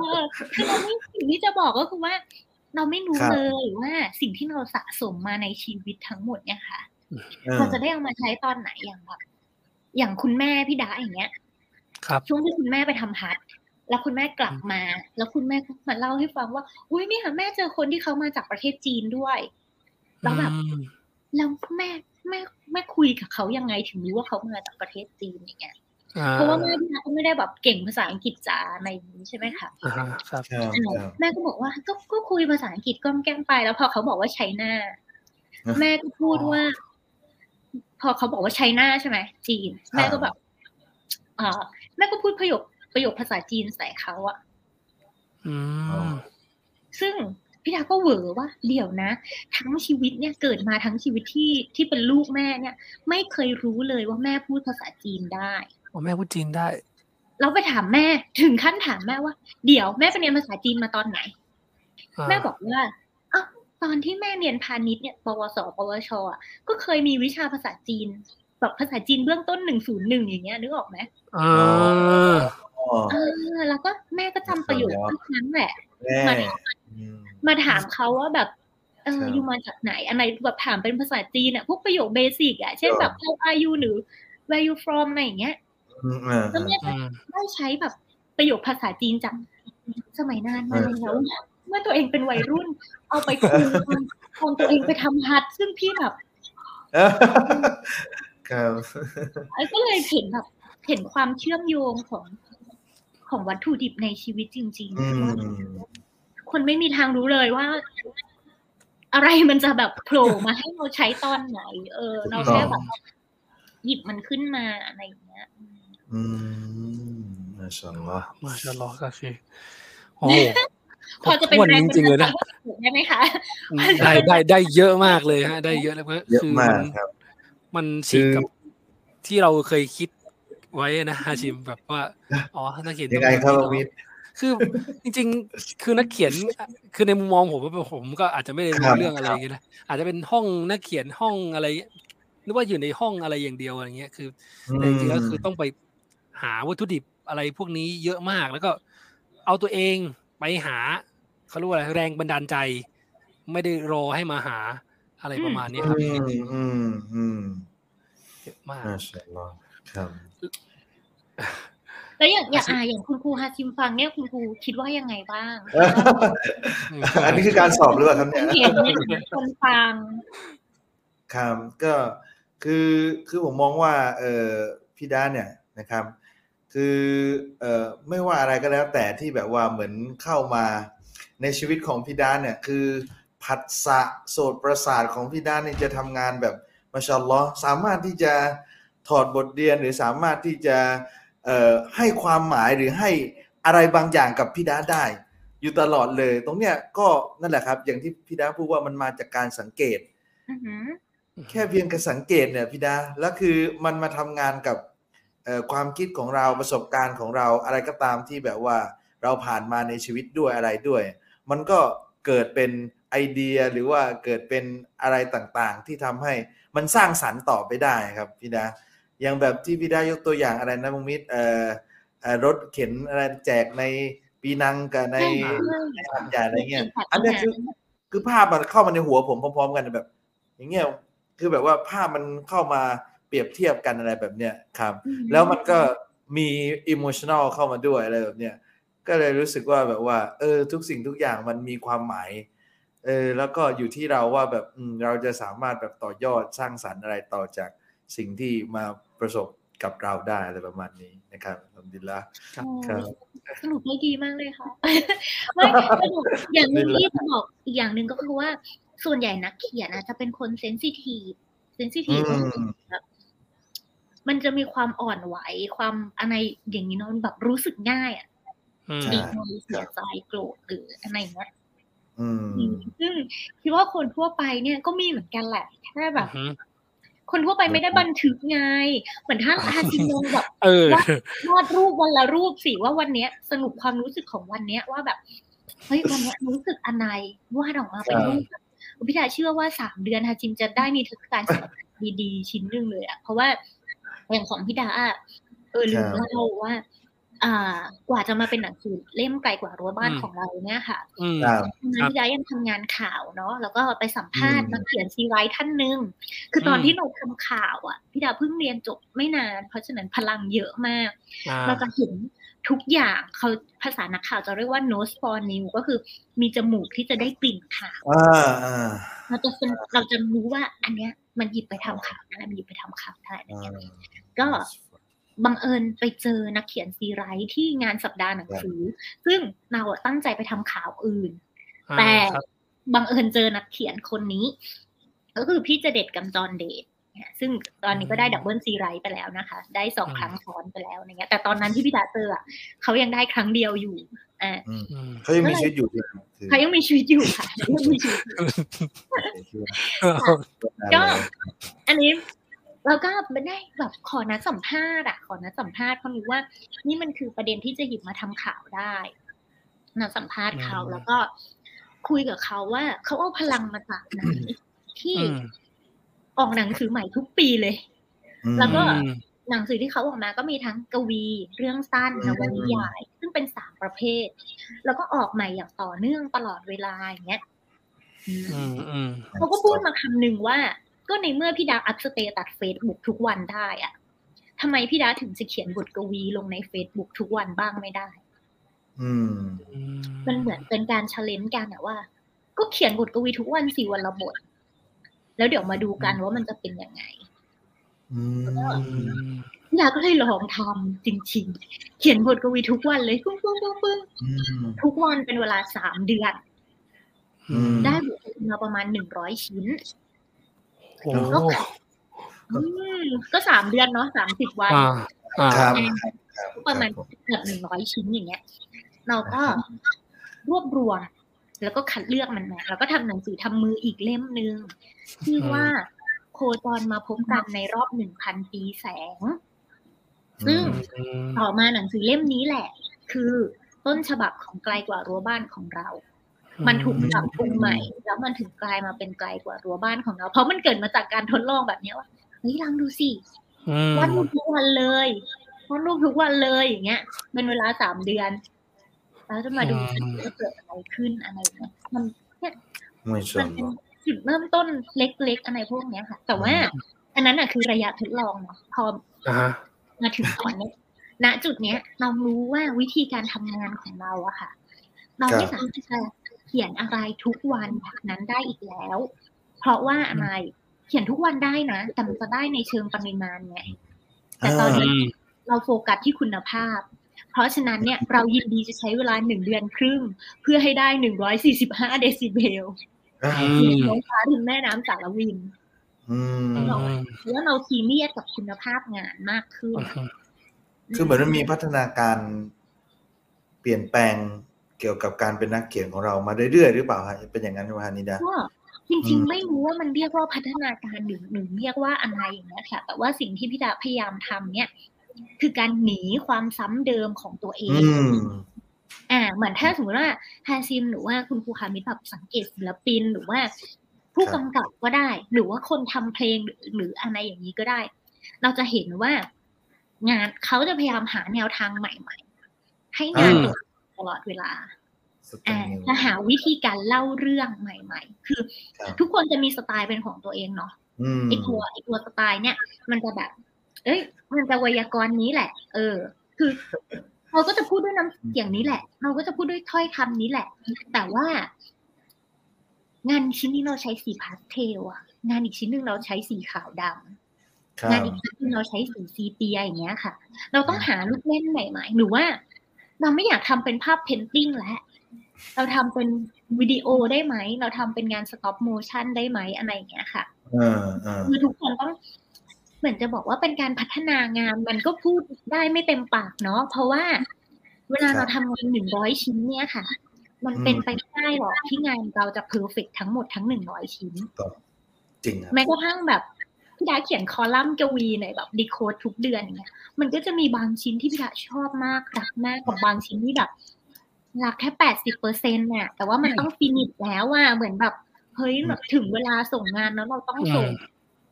B: เออคือเราไม่สิ่งที่จะบอกก็คือว่า เราไม่รู้
C: ครับ
B: เลยว่าสิ่งที่เราสะสมมาในชีวิตทั้งหมดเนี่ยค่ะ
C: เออ
B: เราจะได้เอามาใช้ตอนไหนอย่างแบบอย่างคุณแม่พี่ดาอย่างเงี้ย
A: ครับ
B: ช่วงที่คุณแม่ไปทำฮัท แล้วคุณแม่กลับมา แล้วคุณแม่ก็มาเล่าให้ฟังว่าอุ้ยเนี่ยแม่เจอคนที่เขามาจากประเทศจีนด้วยแล้วแบบ
A: อืม
B: แล้วแม่แม่แม่คุยกับเขายังไงถึงรู้ว่าเขามาจากประเทศจีนอย่างเงี้ย
A: อ่า
B: เพราะว่าแม่พี่ดาก็ไม่ได้แบบเก่งภาษาอังกฤษจ๋าในนี้ใช่ไหมคะ
A: อ่าฮะครับ
C: ครับครับ
B: แม่ก็บอกว่าก็ก็คุยภาษาอังกฤษก้อมแก้มไป แล้วพอเขาบอกว่าไชน่าแม่ก็พูดว่า พอเขาบอกว่าไชน่าใช่ไหมจีน แม่ก็แบบเอ่อแม่ก็พูดประโยค ประโยคภาษาจีนใส่เขาอะ
A: อืม
B: ซึ่งพี่ดาก็เหวอว่าเดี๋ยวนะ ทั้งชีวิตเนี่ยเกิดมาทั้งชีวิตที่ที่เป็นลูกแม่เนี่ย ไม่เคยรู้เลยว่าแม่พูดภาษาจีนได้
A: อ๋อแม่พูดจีนได้
B: เราไปถามแม่ถึงขั้นถามแม่ว่า เดี๋ยวแม่ไปเรียนภาษาจีนมาตอนไหน
A: อ่า
B: แม่บอกว่าอ้าวตอนที่แม่เรียนพาณิชย์เนี่ยปวสปวชอะก็เคยมีวิชาภาษาจีนแบบภาษาจีนเบื้องต้นหนึ่งศูนย์หนึ่งอย่างเงี้ยนึกออกไหม
A: อ่า
C: อ๋อ
B: เออแล้วก็แม่ก็จำประโยคนั้นแหละ
C: แม่
B: มา
C: อืม
B: มาถามเขาว่าแบบเอ
C: ครั
B: อบอยู่มาจากไหน อะไรแบบถามเป็นภาษาจีนอะ พวกประโยคเบสิกอะ เช่นแบบ how are you หรือ where you from อะไรอย่างเงี้ย
C: อืมอ่า
B: แล้วแม่ก็
A: อืม
B: ได้ใช้แบบประโยคภาษาจีนจากสมัยนานมาแล้วเมื่อตัวเองเป็นวัยรุ่น เอาไปคุยตอนตอนตัวเองไปทำฮัทซึ่งพี่แบบ
C: ครับ
B: ไอ้ก็เลยเห็นแบบเห็นความเชื่อมโยงของ ของวัตถุดิบในชีวิตจริง
C: อื
B: ๆ
C: ม
B: ว่าคนไม่มีทางรู้เลยว่า อะไรมันจะแบบโผล่มาให้เราใช้ตอนไหน เออ เราแค่แบบหยิบมันขึ้นมาอะไรอย่างเงี้ย
C: อืมมาชาอัลลอฮ์
A: มาชาอัลลอฮ์ก็คือโอ้โห
B: พอจะเป็น
A: วัน
B: แรง
A: จริงๆเลยนะ
B: ได้ไหมคะ
A: ได้ได้ได้เยอะมากเลยฮะ ได้เยอะแล้วก็
C: เยอะ
A: คือ
C: มา
A: มั
C: ก
A: น
C: ครับ
A: มันฉีก
C: คือ
A: กับที่เราเคยคิด ไว้นะฮาชิมแบบว่า อ๋อ นักเขียน
C: ยังไงครับ
A: ต้อ
C: อาวิท
A: คือจริง ๆ คือนักเขียน คือในมุมมองผมว่าผมก็อาจจะไม่ได้
C: ค
A: รู้
C: รับ
A: เรื่องอะไรอย่างเงี้ยนะอาจจะเป็นห้องนักเขียนห้องอะไรนึกว่าอยู่ในห้องอะไรอย่างเดียวอะไรเงี้ยคือแต่จริงๆก็คือต้องไปหาวัตถุดิบอะไรพวกนี้เยอะมากแล้วก็เอาตัวเองไปหาเขาเรียกว่าอะไรแรงบันดาลใจ ไม่ได้รอให้มาหาอะไรประมาณนี้ครับ
C: อืมอืมอืม
A: เยอะมาก
C: มาชาอัลลอฮ์ครับ
B: แล้วอย่างอย่างอ่าอย่างคุณครูฮาชิมฟังเนี่ยคุณครูคิดว่ายังไงบ้าง
C: อันนี้คือการสอบหรือเปล่าครับเนี่ย
B: เห็นเนี่ยคนฟัง
C: ครับก็คือคือผมมองว่าเออพี่ด้าเนี่ยนะครับ คือเอ่อไม่ว่าอะไรก็แล้ว แต่ที่แบบว่าเหมือนเข้ามาในชีวิตของพี่ด้าเนี่ย คือผัสสะโสตประสาทของพี่ด้าเนี่ยจะทำงานแบบมาชาอัลลอฮ์สามารถที่จะ ถอดบทเรียนหรือสามารถที่จะเอ่อให้ความหมายหรือให้อะไรบางอย่างกับพี่ด้าได้ อยู่ตลอดเลย ตรงเนี้ยก็นั่นแหละครับ อย่างที่พี่ด้าพูดว่ามันมาจากการสังเกต
B: อือหือ
C: แค่เพียงการสังเกตเนี่ยพี่ดาแล้วคือมันมาทำงานกับเอ่อความคิดของเราประสบการณ์ของเราอะไรก็ตามที่แบบว่าเราผ่านมาในชีวิตด้วยอะไรด้วย มันก็เกิดเป็นไอเดียหรือว่าเกิดเป็นอะไรต่างๆ ที่ทำให้มันสร้างสรรค์ต่อไปได้ครับพี่ดา อย่างแบบที่พี่ดายกตัวอย่างอะไรนะมุงมิตรเอ่อเอ่อรถเข็นอะไรแจกในปีนังกับใน
B: ใช่ใช่
C: ในหัดใหญ่อะไรเงี้ยอันเนี้ยคือคือภาพมันเข้ามาในหัวผมพร้อมๆ กันแบบ อย่างเงี้ยคือแบบว่าภาพมันเข้ามาเปรียบเทียบกันอะไรแบบเนี้ยครับ
B: อืม
C: แล้วมันก็มีอิโมชัน a ลเข้ามาด้วยอะไรแบบเนี้ยก็เลยรู้สึกว่าแบบว่า เออ ทุกสิ่งทุกอย่างมันมีความหมายเออแล้วก็อยู่ที่เราว่าแบบอืมเราจะสามารถแบบต่อยอดสร้างสรรค์อะไรต่อจากสิ่งที่มา ประสบกับเราได้อะไรประมาณนี้นะครับอัลฮัมดุลิลละ
A: ครับ
C: ครับ
B: สรุปได้ดีมากเลยค่ะไม่สรุปอย่างหนึ่งที่จะบอกอีกอย่างหนึ่งก็คือว่า ส่วนใหญ่นักเขียนอาจจะเป็นคนเซนซิทีฟเซนซิทีฟ
C: อืม
B: มันจะมีความอ่อนไหวความอะไรอย่างนี้เนาะแบบรู้สึกง่ายอะ
A: อืม
C: ใช่
B: ดีใจเสียใจโกรธหรืออะไรอย่างเงี้ย
C: อืม
B: อืมซึ่งคิดว่าคนทั่วไปเนี่ยก็มีเหมือนกันแหละแค่แบบ
A: อือฮึ
B: คนทั่วไปไม่ได้บันทึกไง เหมือนถ้าอาจินงแบบ
A: เออ
B: วาดรูปวันละรูปสิว่าวันเนี้ย สรุปความรู้สึกของวันเนี้ยว่าแบบเฮ้ยวันเนี้ยรู้สึกอะไรวาดออกมาเป็นรูปแบบพี่ดาเชื่อว่าสามเดือนฮาจิมจะได้นิทรรศการศิลปะดีๆ ชิ้นหนึ่งเลยอะเพราะว่าอย่างของพี่ดาอะเออลืม
C: ครับ
B: เล่าว่าอ่า กว่าจะมาเป็นหนังสือเล่มไกลกว่ารั้วบ้าน
A: อืม
B: ของเราเนี่ยค่ะ
A: อืม
C: ครับ
B: ตอนนั้นพี่ดายังทำงานข่าวเนาะแล้วก็ไปสัมภาษณ์
C: อืม
B: นักเขียนซีไรต์ท่านหนึ่งคือตอน
A: อืม
B: ที่เราทำข่าวอะพี่ดาเพิ่งเรียนจบไม่นาน เพราะฉะนั้นพลังเยอะมาก
A: อ่า
B: เราจะเห็นทุกอย่างเขาภาษานักข่าวจะเรียกว่า nose for new ก็คือมีจมูกที่จะได้กลิ่นข่าว
C: อ่าอ่า
B: เราจะเป็นเราจะรู้ว่าอันเนี้ยมันหยิบไปทำข่าวได้มันหยิบไปทำข่าวได้อะไร
C: อ่า
B: เงี้ยก็ บังเอิญไปเจอนักเขียนซีไรต์ที่งานสัปดาห์หนังสือ ซึ่งเราอะตั้งใจไปทำข่าวอื่น
A: อ่า
B: แต่
A: ครับ
B: บังเอิญเจอนักเขียนคนนี้ ก็คือพี่เจเด็ดกับจอห์นเดทเนี่ยซึ่งตอนนี้ก็ได้ double ซีไรต์ไปแล้วนะคะ ได้สองครั้งซ้อนไปแล้วอย่างเงี้ย แต่ตอนนั้นที่พี่ดาเจออะเขายังได้ครั้งเดียวอยู่อ่า
C: อืม
A: อืม
C: เขายังมีชีวิตอยู่ใช่ไหมคือ
B: เขายังมีชีวิตอยู่ค่ะยังมีชีวิตอยู่ก็อันนี้ เราก็ไม่ได้แบบขอนัดสัมภาษณ์อะขอนัดสัมภาษณ์เพราะรู้ว่า นี่มันคือประเด็นที่จะหยิบมาทำข่าวได้นัดสัมภาษณ์เขา
A: อืม
B: แล้วก็คุยกับเขาว่าเขาเอาพลังมาจากไหนที่
A: อืม
B: ออกหนังสือใหม่ทุกปีเลย
C: อืม
B: แล้วก็
A: อืม
B: หนังสือที่เขาออกมาก็มีทั้งกวีเรื่องสั้น
C: อืม
B: นวนิยาย ซึ่งเป็นสามประเภท แล้วก็ออกใหม่อย่างต่อเนื่องตลอดเวลาอย่างเงี้ยอืม
A: อืมอืม
B: เขาก็พูดมาคำหนึ่งว่า ก็ในเมื่อพี่ดา up status Facebook ทุกวันได้อะทำไมพี่ดาถึงจะเขียนบทกวีลงใน Facebook ทุกวันบ้างไม่ได้
C: อืม
A: อืม
B: มันเหมือนเป็นการช l เลน g e กันอะว่า ก็เขียนบทกวีทุกวันสี่วันละบท แล้วเดี๋ยวมาดูกันว่ามันจะเป็นยังไง
C: อื
A: อื
C: ม
A: ม
B: พี่ดาก็เลยลองทำจริง ๆ เขียนบทกวีทุกวันเลยปึ้งปึ้งปึ้งปึ้ง
C: อืม
B: ทุกวันเป็นเวลาสามเดือน
A: อืม
B: ได้บทกวีมาประมาณหนึ่งร้อยชิ้น
A: โอ้
B: อืมก็สามเดือนเนาะสามสิบวัน
A: อ่าอ่า
C: ครับ
B: ก็ประมาณเกือบหนึ่งร้อยชิ้นอย่างเงี้ย เราก็รวบรวม แล้วก็คัดเลือกมันมาแล้วก็ทำหนังสือทำมืออีกเล่มหนึ่งชื่อว่าโคจรมาพบกันในรอบหนึ่งพันปีแสง ซึ่ง
A: อืม
B: ต่อมาหนังสือเล่มนี้แหละ คือต้นฉบับของไกลกว่ารั้วบ้านของเรา มันถูกปรับปรุงใหม่ แล้วมันถึงกลายมาเป็นไกลกว่ารั้วบ้านของเรา เพราะมันเกิดมาจากการทดลองแบบเนี้ยว่าเฮ้ยลองดูสิ
A: อืม
B: วาดรูปทุกวันเลยวาดรูปทุกวันเลยอย่างเงี้ยเป็นเวลาสามเดือนไปแล้วจะมาดู
A: อืม
B: ว่าเกิดอะไรขึ้นอะไรเงี้ยมันเนี่ย
C: ไม่ส
B: มัน
C: น
B: เป็นจุดเริ่มต้นเล็กๆอะไรพวกเนี้ยค่ะ แต่ว่า อันนั้นอะคือระยะทดลองเนาะพอ
A: อ่าฮะ
B: มาถึงตอนเนี้ยณจุดเนี้ย เรารู้ว่าวิธีการทำงานของเราอะค่ะ เราไม่สามารถจะเขียนอะไรทุกวันแบบนั้นได้อีกแล้ว เพราะว่าอะไรเขียนทุกวันได้นะ แต่มันจะได้ในเชิงปริมาณไงแต่ตอน
C: อ่า
B: นี้
A: อืม
B: เราโฟกัสที่คุณภาพ เพราะฉะนั้นเนี่ยเรายินดีจะใช้เวลาหนึ่งเดือนครึ่ง เพื่อให้ได้หนึ่งร้อยสี่สิบห้าเดซิเบล
C: อ่า
A: อืม
B: ลงฟ้าถึงแม่น้ำสารวิน
C: อืม
A: อืม
B: เพราะว่าเราซีเรียสกับคุณภาพงานมากขึ้น
A: อืม
C: คือเหมือนมันมีพัฒนาการเปลี่ยนแปลง เกี่ยวกับการเป็นนักเขียนของเรามาเรื่อยๆหรือเปล่าฮะเป็นอย่างนั้นไหมฮะนิดา
B: ก็จริงๆ ไม่รู้ว่ามันเรียกว่าพัฒนาการหรือหรือเรียกว่าอะไรอย่างเงี้ยค่ะ แต่ว่าสิ่งที่พี่ดาพยายามทำเนี่ย คือการหนีความซ้ำเดิมของตัวเอง
C: อืม
B: อ่า เหมือนถ้าสมมติว่าฮาซิมหรือว่าคุณครูคามิแบบสังเกตศิลปินหรือว่า ผู้
C: ครับ
B: กำกับก็ได้ หรือว่าคนทำเพลงหรือหรืออะไรอย่างนี้ก็ได้ เราจะเห็นว่า งานเขาจะพยายามหาแนวทางใหม่ ๆ ให้งาน
A: อืม
B: ตลอดเวลา
C: สแต
B: อ่าน
C: นิว
B: จะหาวิธีการเล่าเรื่องใหม่ ๆ คือ
C: ครับ
B: ทุกคนจะมีสไตล์เป็นของตัวเองเนาะ
C: อืม
B: ไอตัวไอตัวสไตล์เนี่ย มันจะแบบ เอ้ย มันจะไวยากรณ์นี้แหละ เออ คือเราก็จะพูดด้วยน้ำเสียงนี้แหละ เราก็จะพูดด้วยถ้อยคำนี้แหละ แต่ว่า งานชิ้นนี้เราใช้สีพาสเทลอะงานอีกชิ้นหนึ่งเราใช้สีขาวดำ
C: ครับ
B: งานอีกชิ้นหนึ่งเราใช้สี sepia อย่างเงี้ยค่ะ เราต้องหาลูกเล่นใหม่ ๆ หรือว่า เราไม่อยากทำเป็นภาพ painting แล้วเราทำเป็นวิดีโอได้ไหม เราทำเป็นงาน stop motion ได้ไหมอะไรอย่างเงี้ยค่ะ
C: เออเออ
B: คือทุกคนต้องเหมือนจะบอกว่าเป็นการพัฒนางานมันก็พูดได้ไม่เต็มปากเนาะเพราะว่าเวลาเราทำงานหนึ่งร้อยชิ้นเนี่ยค่ะ มันเป็นไปไม่ได้หรอกที่งานเราจะ perfect ทั้งหมดทั้งหนึ่งร้อยชิ้น
C: จริงครับ
B: แม้กระทั่งแบบ พี่ดาเขียนคอลัมน์กวีในแบบ Decode ทุกเดือนอย่างเงี้ยมันก็จะมีบางชิ้นที่พี่ดาชอบมากรักมากกับบางชิ้นที่แบบรักแค่แปดสิบเปอร์เซ็นต์น่ะแต่ว่ามันต้อง finish แล้วอะเหมือนแบบเฮ้ยแบบถึงเวลาส่งงานแล้วเราต้องส่ง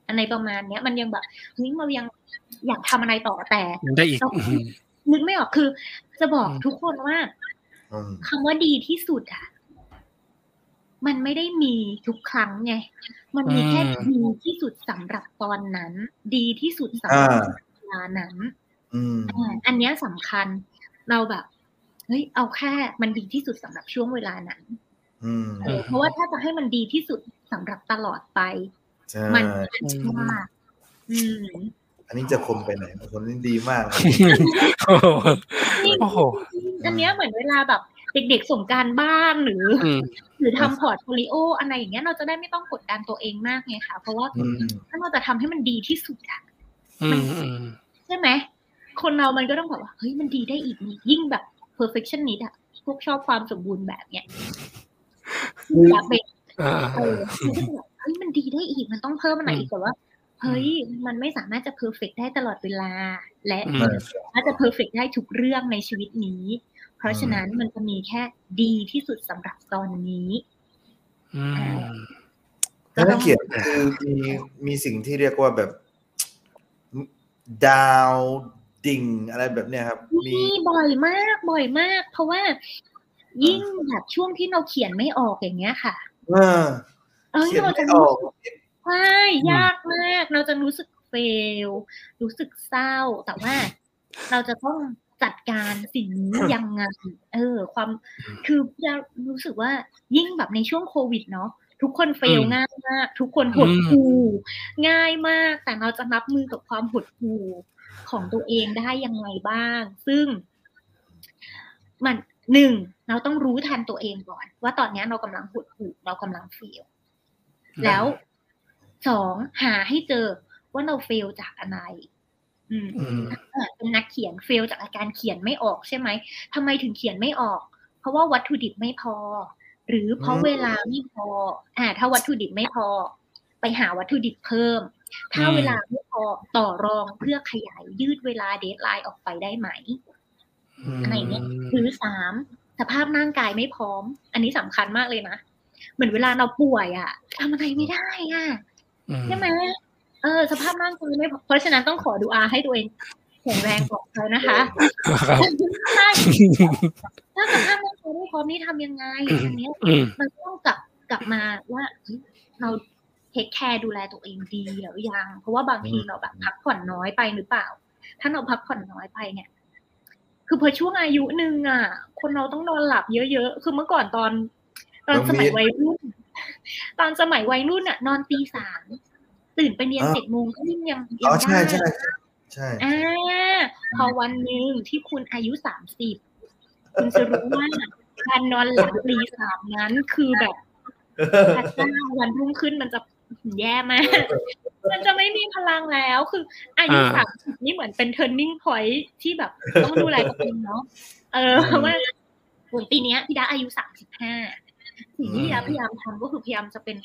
B: อะไรประมาณเนี้ย มันยังแบบเฮ้ยเรายังอยากทำอะไรต่อแต่
A: ยังได้อีก
B: เรา
A: อืม
B: นึกไม่ออกคือ จะบอก
A: อืม
B: ทุกคนว่า
C: อืม
B: คำว่าดีที่สุดอะ มันไม่ได้มีทุกครั้งไง มันมีแค่ดีที่สุดสำหรับตอนนั้น ดีที่สุดสำห
C: อ่า
B: รับเวลานั้น
C: อืม
B: อ่าอันเนี้ยสำคัญเราแบบเฮ้ยเอาแค่มันดีที่สุดสำหรับช่วงเวลานั้น
C: อืม
B: เออเพราะว่าถ้าจะให้มันดีที่สุดสำหรับตลอดไป
C: ใช่
B: มันยากอืม
C: อันนี้จะคมไปไหนคนนี้ดีมากเลย
A: โอ้โหโอ้โห
B: อันเนี้ยเหมือนเวลาแบบ เด็กๆส่งการบ้านหรือ
A: อืม
B: หรือทำ portfolio อะไรอย่างเงี้ยเราจะได้ไม่ต้องกดดันตัวเองมากไงคะเพราะว่า
C: อืม
B: ถ้าเราจะทำให้มันดีที่สุดอะ
A: อืมอืม
B: ใช่ไหมคนเรามันก็ต้องแบบว่าเฮ้ยมันดีได้อีกนี่ยิ่งแบบ perfectionist อะพวกชอบความสมบูรณ์แบบเนี้ยอยากเป็น
A: อ่า
B: เออคือก็แบบเฮ้ยมันดีได้อีกมันต้องเพิ่มอะไรอีกแต่ว่าเฮ้ยมันไม่สามารถจะ perfect ได้ตลอดเวลา และ
A: อืม
C: ไม่
B: สามารถจะ perfect ได้ทุกเรื่องในชีวิตนี้ เพราะฉะนั้นมันจะมีแค่ดีที่สุดสำหรับตอนนี้
A: อืม
C: แล้วนักเขียนคือมีมีสิ่งที่เรียกว่าแบบ down ดิ่งอะไรแบบเนี้ยครับ มี
B: นี่บ่อยมากบ่อยมาก เพราะว่ายิ่งแบบช่วงที่เราเขียนไม่ออกอย่างเงี้ยค่ะ
C: เออ
B: เอ้ย
C: เขียน
B: เราจะ
C: ไม่อ
B: รู้
C: อก
B: ใช่ยากมาก เราจะรู้สึกเฟล รู้สึกเศร้า แต่ว่าเราจะต้อง จัดการสิ่งนี้ยังไงเออ ความคือจะรู้สึกว่ายิ่งแบบในช่วงโควิดเนาะทุกคนเฟล
A: อืม
B: ง่ายมาก ทุกคนหดหู่ง่ายมาก แต่เราจะรับมือกับความหดหู่ของตัวเองได้ยังไงบ้าง ซึ่ง มันหนึ่งเราต้องรู้ทันตัวเองก่อน ว่าตอนนี้เรากำลังหดหู่เรากำลัง fail แล้วสองหาให้เจอว่าเรา fail จากอะไร อืม
A: อืม
B: อะเป็นนักเขียน fail จากอาการเขียนไม่ออกใช่ไหมทำไมถึงเขียนไม่ออก เพราะว่าวัตถุดิบไม่พอ หรือเพราะ
C: อืม
B: เวลาไม่พอ อ่า ถ้าวัตถุดิบไม่พอ ไปหาวัตถุดิบเพิ่ม ถ้า
A: อืม
B: เวลาไม่พอต่อรองเพื่อขยายยืดเวลา deadline ออกไปได้ไหมอะไรเงี้ยหรือสามสภาพร่างกายไม่พร้อม อันนี้สำคัญมากเลยนะ เหมือนเวลาเราป่วยอะทำอะไรไม่ได้อะ
A: อืม
B: ใช่ไหม เออสภาพร่างกายไม่พร้อมเพราะฉะนั้นต้องขอดูอาให้ตัวเองแข็งแรงปลอดภัยนะคะ
A: ครับ
B: ใช่ถ้าเกิดถ้าไม่พร้อมไม่พร้อมนี่ทำยังไงอันเนี้ย
A: อืม
B: มันต้องกลับกลับมาว่าเฮ้ยเราเทคแคร์ดูแลตัวเองดีหรือยัง เพราะว่าบางที
C: อืม
B: เราแบบพักผ่อนน้อยไปหรือเปล่า ถ้าเราพักผ่อนน้อยไปเนี่ย คือพอช่วงอายุหนึ่งอะ คนเราต้องนอนหลับเยอะๆ คือเมื่อก่อนตอน ตอนสมัยวัยรุ่น ตอนสมัยวัยรุ่นอะ นอนตีสาม ตื่นไปเรียนเจ็ดโมงก็ยังยัง
C: อ๋อ
B: ยัง
C: ใช่
B: ได้
C: ใช่ใช่ใช่
B: อ่าพอวันหนึ่งที่คุณอายุสามสิบคุณจะรู้ว่าการนอนหลับตีสามนั้นคือแบบพระเจ้าวันรุ่งขึ้นมันจะแย่มาก มันจะไม่มีพลังแล้ว คืออายุ
A: อ่า
B: สามสิบนี่เหมือนเป็น turning point ที่แบบต้องดูแลตัวเองเนาะ เออ
C: อืม
B: เพราะว่าเหมือนปีเนี้ยพี่ดาอายุสามสิบห้าสิ่งที่
C: อืม
B: พี่ดาพยายามทำก็คือพยายามจะเป็น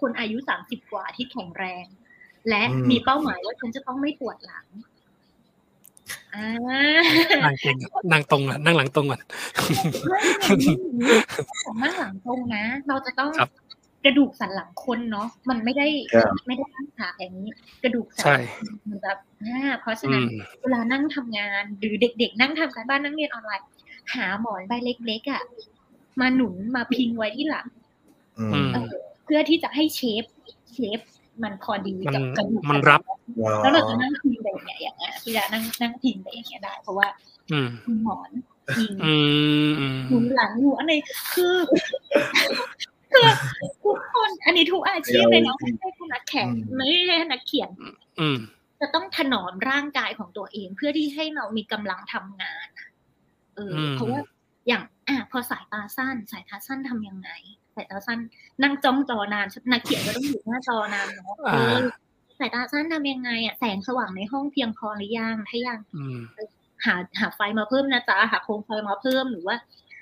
B: คนอายุสามสิบกว่าที่แข็งแรง และ
C: อืม
B: มีเป้าหมายว่าฉันจะต้องไม่ปวดหลังอ่า
A: นั่งเก่งนั่งตรงอะนั่งหลังตรงก่อน
B: ของนั่งหลังตรงนะ เราจะต้อง
A: ครับ
B: กระดูกสันหลังคนเนาะมันไม่ได้
C: ครับ
B: ไม่ได้ตั้งขาอย่างนี้ กระดูกสัน
A: ใช่
B: หลังมันแบบอ่าเพราะฉะ
A: อื
B: นั้น
A: ม
B: เวลานั่งทำงานหรือเด็ก ๆ นั่งทำการบ้านนั่งเรียนออนไลน์ หาหมอนใบเล็กๆอะมาหนุนมาพิงไว้ที่หลัง
C: อืม
A: อืม
B: เออเพื่อที่จะให้เชฟเชฟ มันพอดี
A: มัน
B: กับกระดูก
A: มันรับ
B: แล้วเราจะนั่งพิงไปอย่างเงี้ยอย่างเงี้ยพี่จะนั่งนั่งพิงไปอย่างเงี้ยได้ เพราะว่า
A: อืม
B: มีหมอนพิง
A: อืมอืม
B: หนุนหลังอยู่อันนี้คือคือทุกคนอันนี้ทุกอาชีพเลยเนาะไม่ใช่แค่นักแข่ง
C: อืม
B: ไม่ใช่แค่นักเขียน
A: อืม
B: จะต้องถนอมร่างกายของตัวเองเพื่อที่ให้เรามีกำลังทำงานอะเอออ
A: ม
B: เพราะว่าอย่างอะพอสายตาสั้น สายตาสั้นทำยังไงสาย ตาสั้นนั่งจ้องจอนานนักเขียนก็ต้องอยู่หน้าจอนานเนาะเออสายตาสั้นทำยังไงอะแสงสว่างในห้องเพียงพอหรือยังถ้ายัง
A: อืม
B: หาหาไฟมาเพิ่มนะจ๊ะหาโคมไฟมาเพิ่มหรือว่า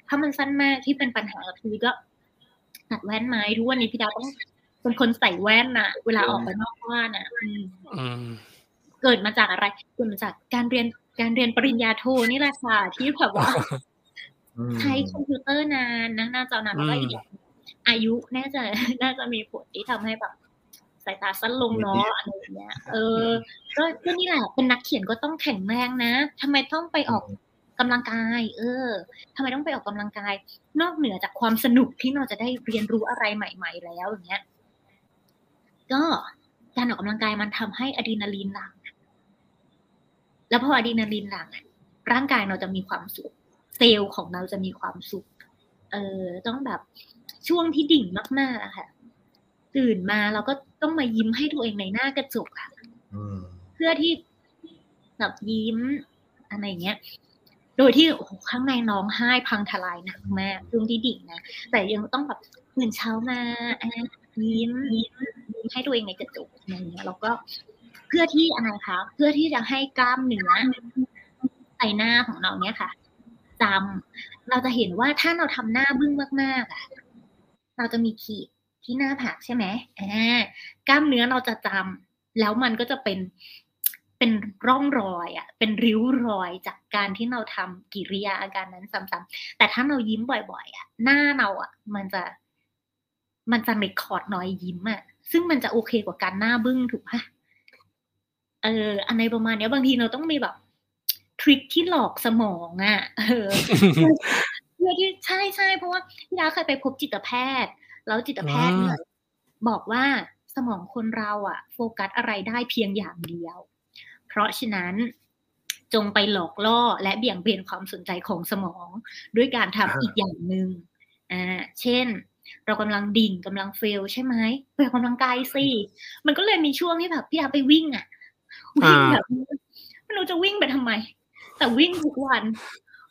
B: ถ้ามันสั้นมากที่เป็นปัญหาคือก็ตัดแว่นไหมทุกวันนี้พี่ดาวต้องเป็นคนใส่แว่นน่ะเวลาออกไปนอกบ้านน่ะอืม
A: อืม
B: เกิดมาจากอะไรเกิดมาจากการเรียนการเรียนปริญญาโทนี่แหละค่ะที่แบบว่า
C: อืม
B: ใช้คอมพิวเตอร์นานนั่งหน้าจอนานแล้วก็
A: อืม
B: อีกอย่าง อายุน่าจะน่าจะมีผลที่ทำให้แบบสายตาสั้นลงเนาะอะไรอย่างเงี้ย เออ ก็ก็นี่แหละเป็นนักเขียนก็ต้องแข็งแรงนะทำไมต้องไปออกกำลังกาย เออทำไมต้องไปออกกำลังกาย นอกเหนือจากความสนุกที่เราจะได้เรียนรู้อะไรใหม่ ๆ แล้วอย่างเงี้ย ก็การออกกำลังกายมันทำให้อะดรีนาลีนหลั่งแล้วพออะดรีนาลีนหลั่งอะร่างกายเราจะมีความสุข เซลล์ของเราจะมีความสุข เออ ต้องแบบ ช่วงที่ดิ่งมากๆอะค่ะ ตื่นมาเราก็ต้องมายิ้มให้ตัวเองในหน้ากระจกค่ะ
C: อืม
B: เพื่อที่แบบยิ้มอะไรอย่างเงี้ย โดยที่โอ้โหข้างในน้องไห้พังทลายหนักมากช่วงที่ดิ่งนะแต่ยังต้องแบบตื่นเช้ามาอะยิ้มยิ้มยิ้มให้ตัวเองในกระจกอะไรอย่างเงี้ยแล้วก็เพื่อที่อะไรคะเพื่อที่จะให้กล้ามเนื้อใส่หน้าของเราเนี่ยค่ะจำเราจะเห็นว่าถ้าเราทำหน้าบึ้งมากๆอะ เราจะมีขีดที่หน้าผากใช่ไหมอ่ากล้ามเนื้อเราจะจำแล้วมันก็จะเป็นเป็นร่องรอยอะเป็นริ้วรอยจากการที่เราทำกิริยาอาการนั้นซ้ำๆแต่ถ้าเรายิ้มบ่อยๆอะหน้าเราอะมันจะ มันจะเรคคอร์ดรอยยิ้มอะซึ่งมันจะโอเคกว่าการหน้าบึ้งถูกปะเอออันในประมาณเนี้ยบางทีเราต้องมีแบบทริคที่หลอกสมองอะเออ เพื่อที่ใช่ใช่เพราะว่าพี่ดาเคยไปพบจิตแพทย์ แล้วจิตแพทย์เนี่ยบอกว่าสมองคนเราอะโฟกัสอะไรได้เพียงอย่างเดียว เพราะฉะนั้นจงไปหลอกล่อและเบี่ยงเบนความสนใจของสมองด้วยการทำ
C: อ่า
B: อีกอย่างหนึ่งอ่าเช่น เรากำลังดิ่งกำลังเฟลใช่ไหมไปออกกำลังกายสิมันก็เลยมีช่วงที่แบบพี่ดาไปวิ่งอะวิ่งแบบไม่รู้จะวิ่งไปทำไม แต่วิ่งทุกวัน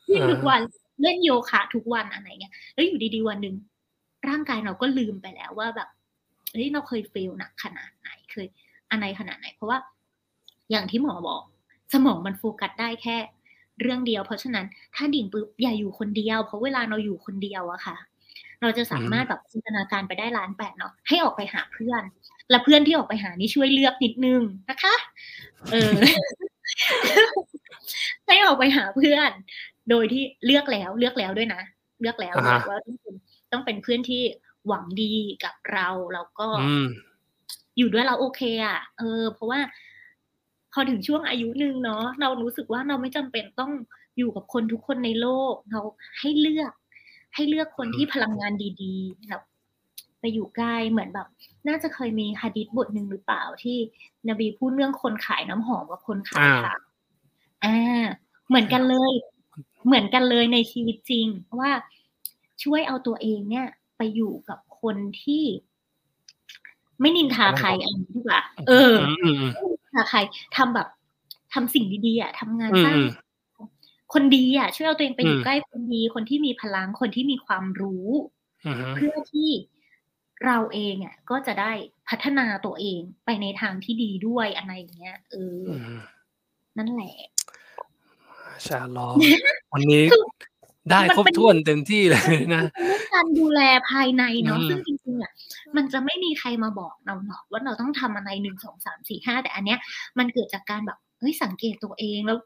B: วิ่งทุกวัน เล่นโยคะทุกวันอะไรเงี้ยแล้วอยู่ดีๆวันหนึ่งร่างกายเราก็ลืมไปแล้วว่าแบบเฮ้ยเราเคยเฟลหนักขนาดไหนเคยอะไรขนาดไหน เพราะว่าอย่างที่หมอบอก สมองมันโฟกัสได้แค่ เรื่องเดียว เพราะฉะนั้นถ้าดิ่งปุ๊บอย่าอยู่คนเดียว เพราะเวลาเราอยู่คนเดียวอะค่ะ เราจะสามารถแบบจินตนาการไปได้ล้านแปดเนาะให้ออกไปหาเพื่อน และเพื่อนที่ออกไปหานี่ช่วยเลือกนิดนึงนะคะ เออให้ออกไปหาเพื่อน โดยที่เลือกแล้วเลือกแล้วด้วยนะ เลือกแล้ว
A: อ่าฮะ
B: ว่าต้องเป็นต้องเป็นเพื่อนที่หวังดีกับเราแล้วก็
A: อืม
B: อยู่ด้วยเราโอเคอะ เออ เพราะว่าพพอถึงช่วงอายุหนึ่งเนาะเรารู้สึกว่าเราไม่จำเป็นต้องอยู่กับคนทุกคนในโลก เราให้เลือก ให้เลือกคนที่พลังงานดีๆแบบไปอยู่ใกล้เหมือนแบบ น่าจะเคยมีฮะดิษบทหนึ่งหรือเปล่าที่นบีพูดเรื่องคนขายน้ำหอมกับคนขาย
A: อ่า
B: ขาอ่า เหมือนกันเลย เหมือนกันเลยในชีวิตจริง ว่าช่วยเอาตัวเองเนี่ย ไปอยู่กับคนที่ ไม่นินทาใครเอันนี้ดีกว่า เออ
A: อืมอืมอืม
B: ถ้าใครทำแบบทำสิ่งดีๆอะทำงาน
A: อืม
B: สร้าง
A: อืม
B: คนดีอะ ช่วยเอาตัวเองไปอยู่
A: อืม
B: ใกล้คนดี คนที่มีพลังคนที่มีความรู้
A: อืม
B: เพื่อที่เราเองอะก็จะได้พัฒนาตัวเองไปในทางที่ดีด้วยอะไรอย่างเงี้ยเอออ
A: อืม
B: นั่นแหละ
A: ชาลอวันนี้
B: คือ
A: ได้
B: มัน
A: ครบ
B: เป็น
A: ถ้วนเต็มที่เลยนะ
B: เป็นเรื่องการดูแลภายในเนาะ
A: อืม
B: ซึ่งจริงๆอะมันจะไม่มีใครมาบอกเราหรอกว่าเราต้องทำอะไรหนึ่งสองสามสี่ห้าแต่อันเนี้ย มันเกิดจากการแบบเฮ้ยสังเกตตัวเองแล้ว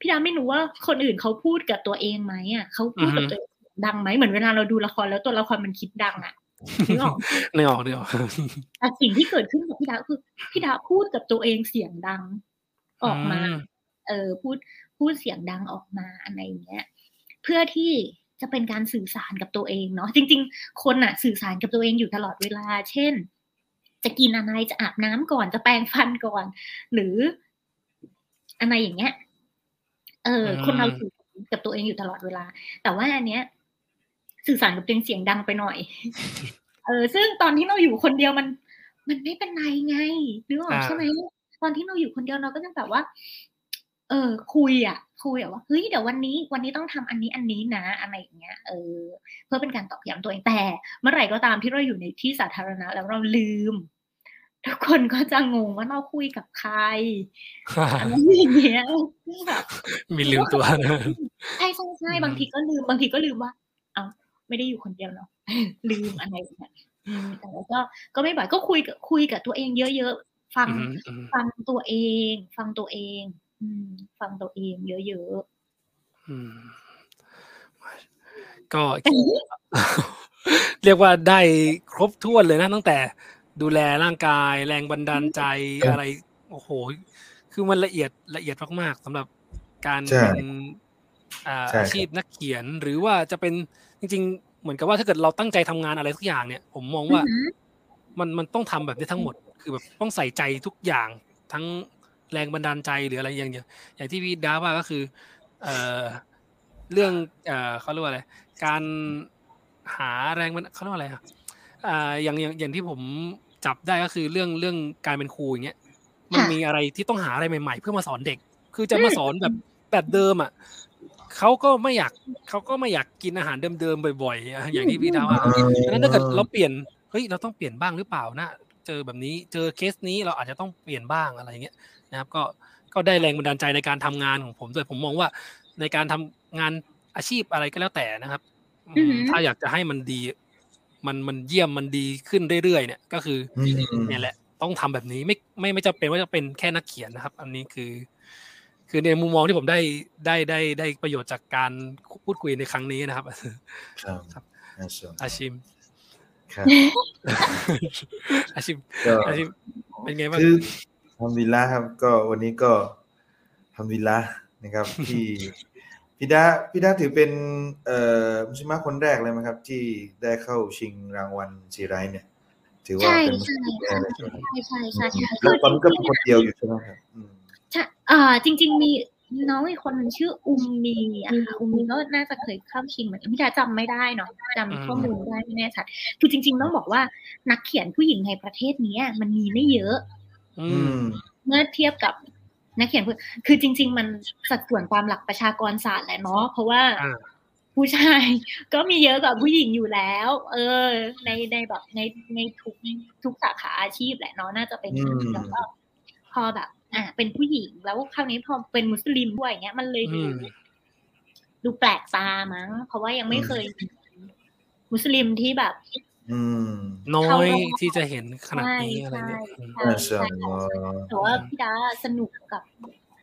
B: พี่ดาไม่รู้ว่าคนอื่นเขาพูดกับตัวเองไหมอะเขาพูดกับตัวเองดังไหมเหมือนเวลาเราดูละครแล้วตัวละครมันคิดดังอะนึกออก
A: ไม่ออกเดียว
B: แต่สิ่งที่เกิดขึ้นกับพี่ดาคือพี่ดาพูดกับตัวเองเสียงดัง ออกมา
A: อืม
B: เออพูด พูดเสียงดังออกมาอะไรอย่างเงี้ยเพื่อที่จะเป็นการสื่อสารกับตัวเองเนาะจริง ๆ คนอะสื่อสารกับตัวเองอยู่ตลอดเวลา เช่น จะกินอะไรจะอาบน้ำก่อนจะแปรงฟันก่อน หรืออะไรอย่างเงี้ยเออ
A: อืม
B: คนเราสื่อสารกับตัวเองอยู่ตลอดเวลา แต่ว่าอันเนี้ย สื่อสารกับตัวเองเสียงดังไปหน่อย เออ ซึ่งตอนที่เราอยู่คนเดียวมัน มันไม่เป็นไรไงนึกออก
A: อ่า
B: ใช่ไหมตอนที่เราอยู่คนเดียวเราก็จะแบบว่า เออ คุยอะ คุยอะว่าเฮ้ยเดี๋ยววันนี้วันนี้ต้องทำอันนี้อันนี้นะอะไรอย่างเงี้ยเออ เพื่อเป็นการตอกย้ำตัวเองแต่เมื่อไหร่ก็ตามที่เราอยู่ในที่สาธารณะ แล้วเราลืม ทุกคนก็จะงงว่าเราคุยกับใครอะไรอย่างเงี้ยแบบ
A: มีลืมตัวนะ
B: ใช่ใช่ใช่
A: อืม
B: บางทีก็ลืมบางทีก็ลืมว่า เอาไม่ได้อยู่คนเดียวเนาะลืมอะไรอย่างเงี้ยอืมแต่ว่าก็ก็ไม่บ่อยก็คุยกับคุยกับตัวเองเยอะๆฟัง
A: อืมอืม
B: ฟังตัวเอง ฟังตัวเองอืม ฟังตัวเองเยอะ
A: อืมก็เรียกว่าได้ครบถ้วนเลยนะตั้งแต่ดูแลร่างกาย แรงบันดาลใจอะไร โอ้โห คือมันละเอียดละเอียดมากๆสำหรับการ
C: ใช่
A: เป็นอ่า
C: ใช่ครับ
A: อาชีพนักเขียนหรือว่าจะเป็นจริง ๆ เหมือนกับว่าถ้าเกิดเราตั้งใจทำงานอะไรทุกอย่างเนี่ย ผมมอง
B: ๆ
A: ว่า
B: อือหือ
A: มันมันต้องทำแบบนี้ทั้งหมด คือแบบต้องใส่ใจทุกอย่างทั้ง แรงบันดาลใจหรืออะไรอย่างเงี้ยอย่างที่พี่ดาว่าก็คือ เอ่อเรื่องเอ่อเขาเรียกว่าอะไร การหาแรงมันเขาเรียกว่าอะไรอะอ่าอย่างอย่างอย่างที่ผมจับได้ก็คือเรื่องเรื่องการเป็นครูอย่างเงี้ยมันมีอะไรที่ต้องหาอะไรใหม่ๆ เพื่อมาสอนเด็ก คือจะมาสอนแบบแบบเดิมอะเขาก็ไม่อยากเขาก็ไม่อยากกินอาหารเดิมๆบ่อยๆอะอย่างที่พี่ดาว่าดังนั้นถ้าเกิดเราเปลี่ยนเฮ้ยเราต้องเปลี่ยนบ้างหรือเปล่านะเจอแบบนี้เจอเคสนี้เราอาจจะต้องเปลี่ยนบ้างอะไรเงี้ย นะครับ ก็ก็ได้แรงบันดาลใจในการทำงานของผมด้วยผมมองว่าในการทำงานอาชีพอะไรก็แล้วแต่นะครับอืมถ้าอยากจะให้มันดี มันมันเยี่ยมมันดีขึ้นเรื่อยๆเนี่ย ก็คือ
C: อืม
A: เนี่ยแหละ ต้องทำแบบนี้ไม่ไม่ไม่จำเป็นว่าจะเป็นแค่นักเขียนนะครับ อันนี้คือ คือในมุมมองที่ผมได้ได้ได้ได้ประโยชน์จากการพูดคุยในครั้งนี้นะครับ
C: ครับ
A: ครับ
C: น่าสน
A: อาชิม
C: ครับ
A: อาชิม
C: ก็
A: อาชิมเป็นไงบ้าง
C: คือ ทำวิลล่าครับ ก็วันนี้ก็ทำวิลล่านะครับ ที่พี่ดาพี่ดาถือเป็นเอ่อมุสลิมคนแรกเลยไหมครับ ที่ได้เข้าชิงรางวัลซีไรต์เนี่ย ถือว่า
B: ใช่
C: เป็นมุส
B: ใช่
C: ลิมแรกเลยใช่ไหม
B: ใช่ใช่ใช่ใช่
C: แล้วตอนนี้ก็เป็นคนเดียวอยู่ใช่ไหมครับอืม
B: ใช่อ่าจริง ๆ มีน้องอีกคนหนึงชื่ออุมมีอะค่ะอุมมีก็น่าจะเคยเข้าชิงเหมือนกันพี่ดาจำไม่ได้เนาะจำข้อมูลได้ไม่แน่ชัดคือจริง ๆ ต้องบอกว่านักเขียนผู้หญิงในประเทศเนี้ยมันมีไม่เยอะ
A: อื
C: อื
A: ม
C: ม
B: เมื่อเทียบกับนักเขียนผู้คือจริง ๆ มันสัดส่วนตามหลักประชากรศาสตร์แหละเนาะเพราะว่า
A: อ่า
B: ผู้ชายก็มีเยอะกว่าผู้หญิงอยู่แล้ว เออ ในในแบบในในทุกทุกสาขาอาชีพแหละเนาะน่าจะเป็นอย่างนี้
C: อืม
B: แล้วก็พอแบบ อะเป็นผู้หญิงแล้วคราวนี้พอเป็นมุสลิมด้วยอย่างเงี้ย มันเลยดู
A: อืม
B: ดูแปลกตามั้ง เพราะว่ายังไม่เคยมีมุสลิมที่แบบ
C: อืม
A: น้อ
B: เข้ายรอบ
A: ที่จะเห็นขนาด
B: ใช่
A: นี้อะไรเนี่ยอืม
B: ใช่
C: น่าส
B: ใช่
C: น
B: แต่ว่าพี่ดาสนุกกับ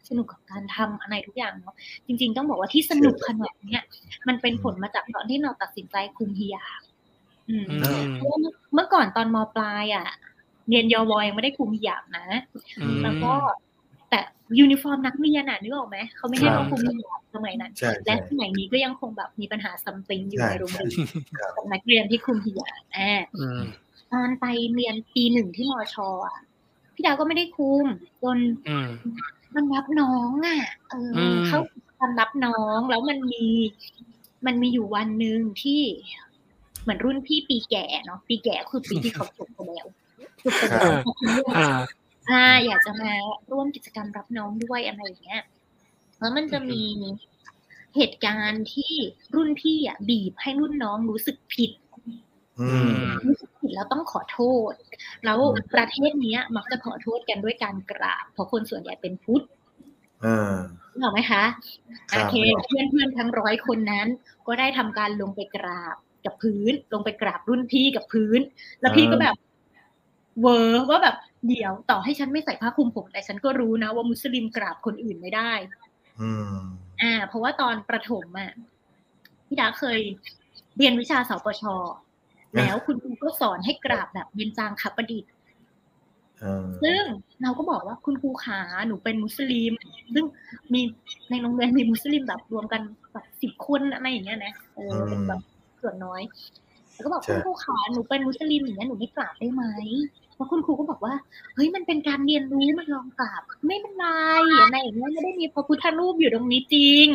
B: สนุกกับการทำอะไรทุกอย่างเนาะจริง ๆ ต้องบอกว่าที่สนุกขนาดเนี้ยมันเป็นผลมาจากตอนที่เราตัดสินใจคุมฮิยาบอืม
A: อืม
B: เพราะว่าเมื่อก่อนตอนมปลายอะเรียนยอวยังไม่ได้คลุมฮิญาบนะ
A: อืม
B: แล้วก็ แต่ยูนิฟอร์มนักเรียนอะนึกออกไหมเขาไม่ให้
C: ครับ
B: ผ้าคลุมหัวสมัยนั้น
C: ใช่
B: และ
C: ใช่
B: สมัยนี้ก็ยังคงแบบมีปัญหา something อยู่
C: ใช่
B: ในโรงเรียน
C: ครับ
B: กับนักเรียนที่คลุมฮิญาบอ่า
A: อืม
B: ตอนไปเรียนปีหนึ่งที่มอชอะพี่ดาวก็ไม่ได้คลุมจน
A: อืม
B: มันรับน้องอะ เอออ
A: ม
B: เขาทำรับน้องแล้วมันมีมันมีอยู่วันหนึ่งที่เหมือนรุ่นพี่ปีแก่เนาะปีแก่คือปีที่เขาจบไปแล้วจบไปแล้ว
A: อ่า
B: อ่าอยากจะมาร่วมกิจกรรมรับน้องด้วยอะไรอย่างเงี้ยแล้วมันจะมีเหตุการณ์ที่รุ่นพี่อะบีบให้รุ่นน้องรู้สึกผิด
C: อืม
B: รู้สึกผิดแล้วต้องขอโทษ แล้วประเทศเนี้ย มักจะขอโทษกันด้วยการกราบ เพราะคนส่วนใหญ่เป็นพุทธ
C: เออ
B: นึกออกไหมคะ
C: ครับ
B: โอเคเพื่อนเพื่อนๆทั้งร้อยคนนั้น ก็ได้ทำการลงไปกราบกับพื้น ลงไปกราบรุ่นพี่กับพื้น แล้วพี่ก็แบบ เวอร์ว่าแบบ เดี๋ยวต่อให้ฉันไม่ใส่ผ้าคลุมผม แต่ฉันก็รู้นะว่ามุสลิมกราบคนอื่นไม่ได้
C: อืม
B: อ่า เพราะว่าตอนประถมอะพี่ดาเคยเรียนวิชาสปช แล้วคุณครูก็สอนให้กราบแบบเบญจางคประดิษฐ์
C: เออ
B: ซึ่งเราก็บอกว่าคุณครูขาหนูเป็นมุสลิม ซึ่งมีในโรงเรียนมีมุสลิมแบบรวมกันแบบสิบคนอะไรอย่างเงี้ยนะเออเป็นแบบส่วนน้อยแล้วก็บอกคุณครูขาหนูเป็นมุสลิมอย่างเงี้ยหนูไม่กราบได้ไหม แล้วคุณครูก็บอกว่าเฮ้ยมันเป็นการเรียนรู้มันลองกราบไม่เป็นไรอะไรอย่างเงี้ยไม่ได้มีพระพุทธรูปอยู่ตรงนี้จริง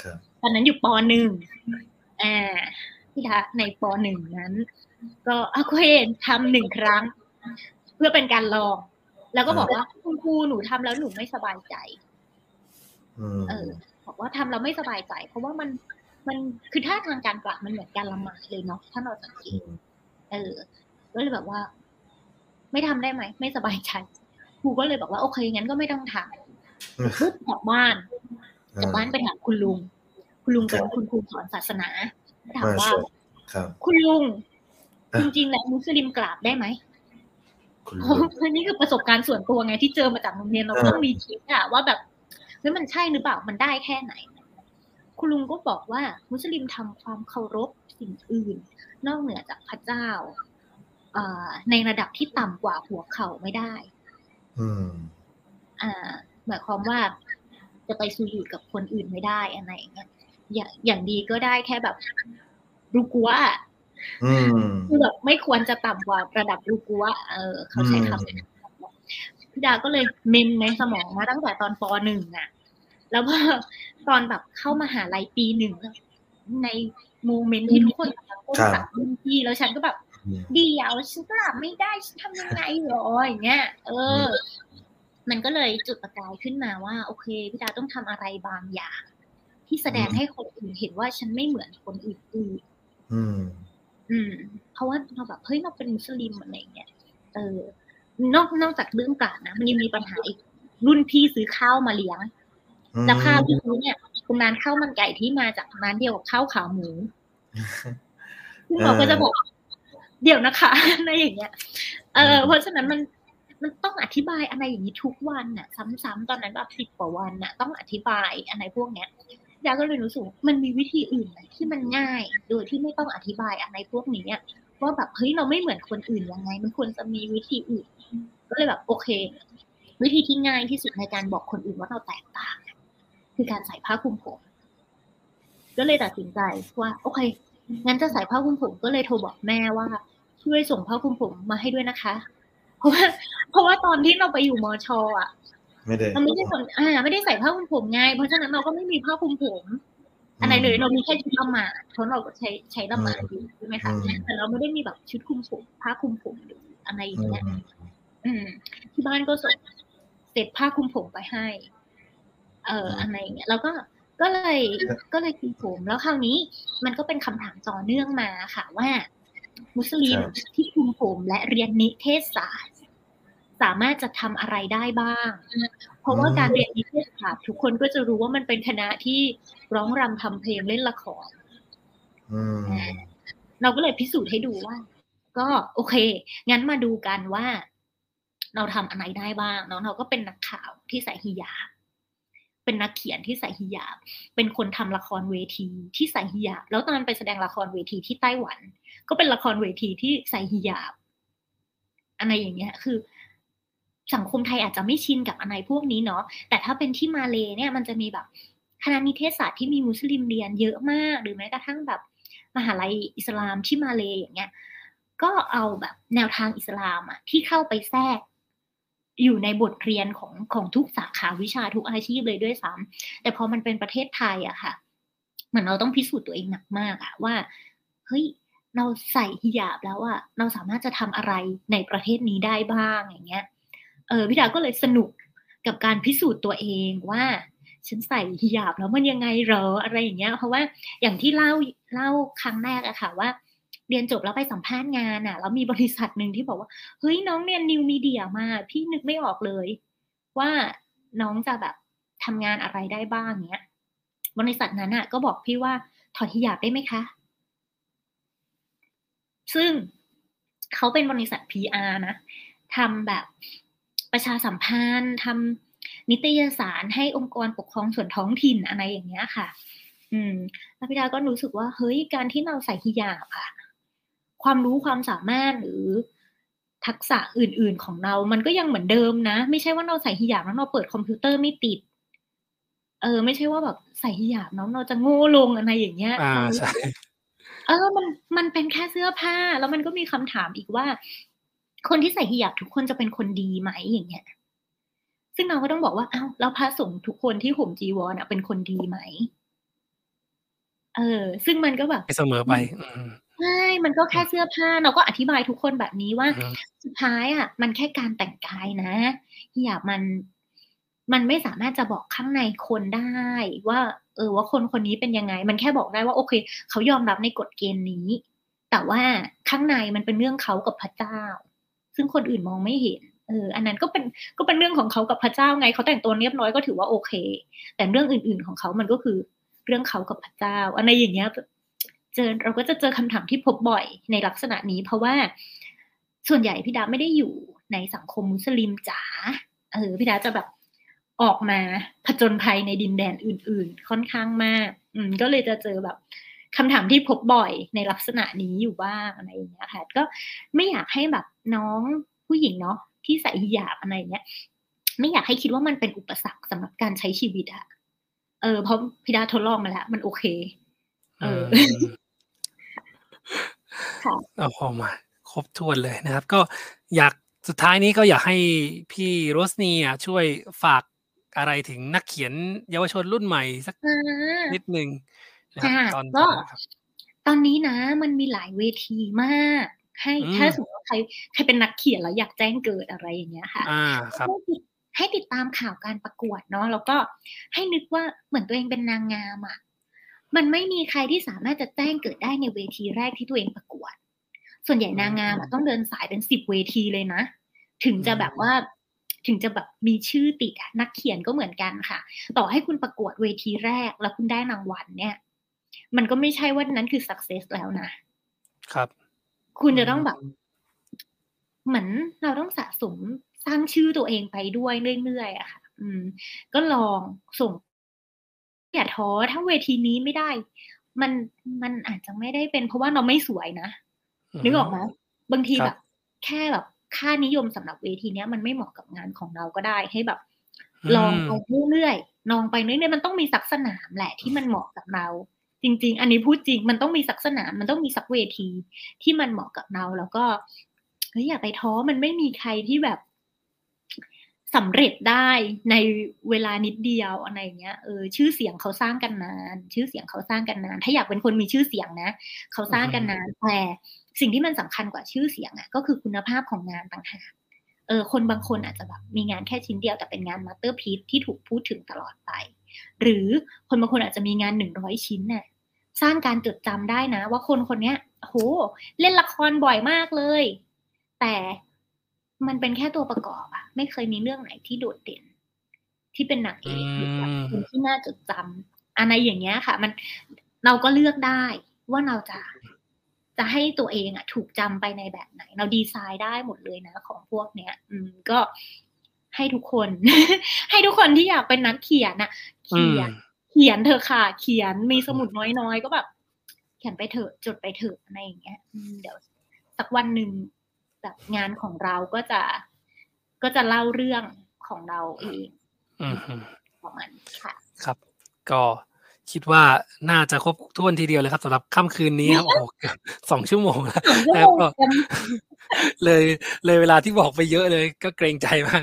C: ครับ
B: ตอนนั้นอยู่ปหนึ่งอ่าพี่ดาในปหนึ่งนั้น ก็เอาก็เห็นทำหนึ่งครั้ง เพื่อเป็นการลอง แล้วก็บอกว่าคุณครูหนูทำแล้วหนูไม่สบายใจ
C: อืม
B: เออบอกว่าทำแล้วไม่สบายใจ เพราะว่ามันมันคือท่าทางการกราบมันเหมือนการละหมาดเลยเนาะถ้าเราสังเกตเออก็เลยแบบว่า ไม่ทำได้ไหม ไม่สบายใจครูก็เลยบอกว่าโอเคงั้นก็ไม่ต้องทำปุ๊บกลับบ้านกลับบ้านไปถามคุณลุง คุณลุงเป็นคุณครูสอนศาสนาถาม
C: มา
B: ว่า
C: ชมครับ
B: คุณลุง
C: อะ
B: จริงๆแล้วมุสลิมกราบได้ไหม
C: คุณ
B: เพ
C: ลุ
B: ราะ
C: ง
B: ว่านี่คือประสบการณ์ส่วนตัวไงที่เจอมาจากโรงเรียนเรา
C: เออ
B: ต้องมีคิดอะว่าแบบเฮ้ยมันใช่หรือเปล่ามันได้แค่ไหน คุณลุงก็บอกว่า มุสลิมทำความเคารพสิ่งอื่น นอกเหนือจากพระเจ้าเอ่อ ในระดับที่ต่ำกว่าหัวเข่าไม่ได้
C: อืม
B: อ่า หมายความว่าจะไปสูอยู่กับคนอื่นไม่ได้อะไรอย่างเงี้ยอย่างอย่างดีก็ได้แค่แบบรูกัวอะ
C: อืม
B: คือแบบไม่ควรจะต่ำกว่าระดับลูกัวเออ เขาใช้คำนี้พี่ดาก็เลยเมมในสมองมาตั้งแต่ตอนปหนึ่งอะแล้วพอตอนแบบเข้ามาหาลัยปีหนึ่งในโมเมนต์ที่ทุกคนกำลังก้ม
C: ครับ
B: กราบรุ่นพี่แล้วฉันก็แบบ
C: อืม
B: เดียวฉันกราบไม่ได้ฉันทำยังไงหรออย่างเงี้ย เออ มันก็เลยจุดประกายขึ้นมาว่า โอเคพี่ดาต้องทำอะไรบางอย่าง ที่แสดงให้คนอื่นเห็นว่าฉันไม่เหมือนคนอื่น
C: อืม
B: อืม เพราะว่าเราแบบเฮ้ยเราเป็นมุสลิมอะไรอย่างเงี้ยเออนอกนอกจากเรื่องกาดนะมันยังมีปัญหาอีกรุ่นพี่ซื้อข้าวมาเลี้ยงแล้วข้าวที่ซื้อเนี่ยเป็นร้านข้าวมันไก่ที่มาจากร้านเดียวกับข้าวขาหมูซึ่งเราก็จะบอก เดี๋ยวนะคะอะไรอย่างเงี้ย เออเพราะฉะนั้นมันมันต้องอธิบายอะไรอย่างนี้ทุกวันน่ะ ซ้ำๆตอนนั้นแบบสิบกว่าวันน่ะ ต้องอธิบายอะไรพวกเนี้ยยาก็เลยรู้สึกว่ามันมีวิธีอื่นไหมที่มันง่าย โดยที่ไม่ต้องอธิบายอะไรพวกนี้อะว่าแบบเฮ้ยเราไม่เหมือนคนอื่นยังไง มันควรจะมีวิธีอื่น ก็เลยแบบโอเค วิธีที่ง่ายที่สุดในการบอกคนอื่นว่าเราแตกต่าง คือการใส่ผ้าคลุมผมก็เลยตัดสินใจว่า โอเค งั้นจะใส่ผ้าคลุมผมก็เลยโทรบอกแม่ว่า ช่วยส่งผ้าคลุมผมมาให้ด้วยนะคะ เพราะว่า เพราะว่าตอนที่เราไปอยู่มอชอะ
C: ไม่ได้
B: เราไม่ได้คนอ่า ไม่ได้ใส่ผ้าคลุมผมไงเพราะฉะนั้นเราก็ไม่มีผ้าคลุมผมอะไรเลยเรามีแค่ชุดละหมาดเพราะเราก็ใช้ใช้ละหมาดอยู่ใช่ไหมคะ
C: อืม
B: แต่เราไม่ได้มีแบบชุดคลุมผมผ้าคลุมผมหรืออะไรอย่าง
C: อืม
B: เงี้ยอืม ที่บ้านก็ส่งเสร็จผ้าคลุมผมไปให้ เอ่ออะไรอย่างเงี้ยแล้วก็ ก็เลยก็เลยคลุมผมแล้วคราวนี้มันก็เป็นคำถามต่อเนื่องมาค่ะว่า มุสลิมที่คลุมผมและเรียนนิเทศศาสตร์ สามารถจะทำอะไรได้บ้าง เพราะว่าการเรียนนิเทศศาสตร์ทุกคนก็จะรู้ว่ามันเป็นคณะที่ร้องรำทำเพลงเล่นละคร
C: อืม
B: เราก็เลยพิสูจน์ให้ดูว่า ก็โอเค งั้นมาดูกันว่า เราทำอะไรได้บ้างเนาะเราก็เป็นนักข่าวที่ใส่ฮิญาบ เป็นนักเขียนที่ใส่ฮิญาบ เป็นคนทำละครเวทีที่ใส่ฮิญาบ แล้วตอนไปแสดงละครเวทีที่ไต้หวัน ก็เป็นละครเวทีที่ใส่ฮิญาบ อะไรอย่างเงี้ย คือ สังคมไทยอาจจะไม่ชินกับอะไรพวกนี้เนาะ แต่ถ้าเป็นที่มาเลเนี่ยมันจะมีแบบคณะนิเทศศาสตร์ที่มีมุสลิมเรียนเยอะมาก หรือแม้กระทั่งแบบมหาลัยอิสลามที่มาเลอย่างเงี้ย ก็เอาแบบแนวทางอิสลามอะที่เข้าไปแทรก อยู่ในบทเรียนของของทุกสาขาวิชาทุกอาชีพเลยด้วยซ้ำแต่พอมันเป็นประเทศไทยอะค่ะ เหมือนเราต้องพิสูจน์ตัวเองหนักมากอะว่าเฮ้ยเราใส่ฮิญาบแล้วอะเราสามารถจะทำอะไรในประเทศนี้ได้บ้างอย่างเงี้ยเออพี่ดาก็เลยสนุกกับการพิสูจน์ตัวเองว่าฉันใส่ฮิญาบแล้วมันยังไงเหรออะไรอย่างเงี้ย เพราะว่าอย่างที่เล่าเล่าครั้งแรกอะค่ะว่า เรียนจบแล้วไปสัมภาษณ์งานอะแล้วมีบริษัทหนึ่งที่บอกว่า เฮ้ยน้องเรียนนิวมีเดียมา พี่นึกไม่ออกเลย ว่าน้องจะแบบทำงานอะไรได้บ้างเงี้ย บริษัทนั้นอะก็บอกพี่ว่าถอดฮิญาบได้ไหมคะ ซึ่งเขาเป็นบริษัท PR นะทำแบบประชาสัมพันธ์ทำนิตยสารให้องค์กรปกครองส่วนท้องถิ่นอะไรอย่างเงี้ยค่ะ อืมแล้วพี่ดาก็รู้สึกว่า เฮ้ย การที่เราใส่ฮิญาบอะ ความรู้ความสามารถหรือทักษะอื่น ๆของเรา มันก็ยังเหมือนเดิมนะ ไม่ใช่ว่าเราใส่ฮิญาบแล้วเราเปิดคอมพิวเตอร์ไม่ติด เออ ไม่ใช่ว่าแบบใส่ฮิญาบแล้วเราจะโง่ลงอะไรอย่างเงี้ย
A: อ่าใช่
B: เออมันมันเป็นแค่เสื้อผ้า แล้วมันก็มีคำถามอีกว่า คนที่ใส่ฮิญาบทุกคนจะเป็นคนดีไหมอย่างเงี้ย ซึ่งเราก็ต้องบอกว่าอ้าวแล้วพระสงฆ์ทุกคนที่ห่มจีวรอะเป็นคนดีไหมเออ ซึ่งมันก็แบบ
A: ไม่เสมอไปอืม
B: ใช่มันก็แค่เสื้อผ้าเราก็อธิบายทุกคนแบบนี้ว่า
A: อืม
B: สุดท้ายอะ มันแค่การแต่งกายนะฮิญาบมันมันไม่สามารถจะบอกข้างในคนได้ ว่าเออว่าคนคนนี้เป็นยังไง มันแค่บอกได้ว่า โอเค เขายอมรับในกฎเกณฑ์นี้ แต่ว่าข้างในมันเป็นเรื่องเขากับพระเจ้า ซึ่งคนอื่นมองไม่เห็นเอออันนั้นก็เป็นก็เป็นเรื่องของเขากับพระเจ้าไงเขาแต่งตัวเรียบร้อยก็ถือว่าโอเค แต่เรื่องอื่น ๆของเขามันก็คือเรื่องเขากับพระเจ้าอะไรอย่างเงี้ย เจอเราก็จะเจอคำถามที่พบบ่อยในลักษณะนี้ เพราะว่าส่วนใหญ่พี่ดาไม่ได้อยู่ในสังคมมุสลิมจ๋าเออพี่ดาจะแบบออกมาผจญภัยในดินแดนอื่น ๆ ค่อนข้างมาก อืมก็เลยจะเจอแบบคำถามที่พบบ่อยในลักษณะนี้อยู่บ้างอะไรอย่างเงี้ยค่ะ ก็ไม่อยากให้แบบน้องผู้หญิงเนาะที่ใส่ฮิญาบอะไรเงี้ย ไม่อยากให้คิดว่ามันเป็นอุปสรรคสำหรับการใช้ชีวิตอะเออเพราะพี่ดาทดลองมาแล้ว มันโอเค เออ
A: เอาพอมา ครบถ้วนเลยนะครับ ก็อยากสุดท้ายนี้ก็อยากให้พี่โรสเนียช่วยฝากอะไรถึงนักเขียนเยาวชนรุ่นใหม่สัก
B: อ่า
A: นิดหนึ่งนะครับ
B: ค่ะ
A: ตอน
B: ก็
A: ครับ
B: ตอนนี้นะมันมีหลายเวทีมากให้
A: อืม
B: ถ้าสมมติว่าใครใครเป็นนักเขียนแล้วอยากแจ้งเกิดอะไรอย่างเงี้ยค่ะ
A: อ่าครับ
B: ให้ติดให้ติดตามข่าวการประกวดเนาะแล้วก็ให้นึกว่าเหมือนตัวเองเป็นนางงามอะ่ะ มันไม่มีใครที่สามารถจะแจ้งเกิดได้ในเวทีแรกที่ตัวเองประกวด ส่วนใหญ่นางงามอะต้องเดินสายเป็นสิบเวทีเลยนะ ถึงจะแบบว่าถึงจะแบบมีชื่อติดอะนักเขียนก็เหมือนกันค่ะ ต่อให้คุณประกวดเวทีแรกแล้วคุณได้รางวัลเนี่ย มันก็ไม่ใช่ว่านั้นคือ success แล้วนะ
A: ครับ
B: คุณจะต้องแบบเหมือนเราต้องสะสมสร้างชื่อตัวเองไปด้วยเรื่อยๆอะค่ะ อืม ก็ลองส่ง อย่าท้อถ้าเวทีนี้ไม่ได้ มันมันอาจจะไม่ได้เป็นเพราะว่าเราไม่สวยนะนึกออกไหมบางที
A: ครับ
B: แบบ แค่แบบค่านิยมสำหรับเวทีเนี้ยมันไม่เหมาะกับงานของเราก็ได้ให้แบบ ลองไปเรื่อยๆลองไปเรื่อยๆมันต้องมีสักสนามแหละที่มันเหมาะกับเรา จริง ๆ อันนี้พูดจริง มันต้องมีสักสนาม มันต้องมีสักเวทีที่มันเหมาะกับเราแล้วก็เฮ้ยอย่าไปท้อมันไม่มีใครที่แบบ สำเร็จได้ในเวลานิดเดียวอะไรอย่างเงี้ยเออชื่อเสียงเขาสร้างกันนาน ชื่อเสียงเขาสร้างกันนาน ถ้าอยากเป็นคนมีชื่อเสียงนะเขาสร้างกันนานแต่สิ่งที่มันสำคัญกว่าชื่อเสียงอะก็คือคุณภาพของงานต่างหากเออคนบางคนอาจจะแบบมีงานแค่ชิ้นเดียวแต่เป็นงาน masterpiece ที่ถูกพูดถึงตลอดไป หรือคนบางคนอาจจะมีงานหนึ่งร้อยชิ้นน่ะสร้างการจดจำได้นะ ว่าคนคนเนี้ยโหเล่นละครบ่อยมากเลย แต่ มันเป็นแค่ตัวประกอบอะไม่เคยมีเรื่องไหนที่โดดเด่น ที่เป็นนางเอกหรือแบบคนที่น่าจดจำอะไรอย่างเงี้ยค่ะ มันเราก็เลือกได้ว่าเราจะจะให้ตัวเองอะถูกจำไปในแบบไหน เราดีไซน์ได้หมดเลยนะ ของพวกเนี้ย อืมก็ให้ทุกคน ให้ทุกคนที่อยากเป็นนักเขียนอะเขียน เขียนเถอะค่ะ เขียนมีสมุดน้อยๆก็แบบเขียนไปเถอะจดไปเถอะอะไรอย่างเงี้ยอืมเดี๋ยวสักวันหนึ่ง แบบงานของเราก็จะก็จะเล่าเรื่องของเราเอง
A: อืมฮึ
B: ประมาณนี้ค่ะ
A: ครับ ก็คิดว่าน่าจะครบถ้วนทีเดียวเลยครับสำหรับค่ำคืนนี้ครับโอ้โหเกือบสองชั่วโมงแล้ว
B: สองชั่ว
A: แล้ว
B: โมง
A: ก็
B: เต็ม
A: เลยเลยเวลาที่บอกไปเยอะเลย ก็เกรงใจมาก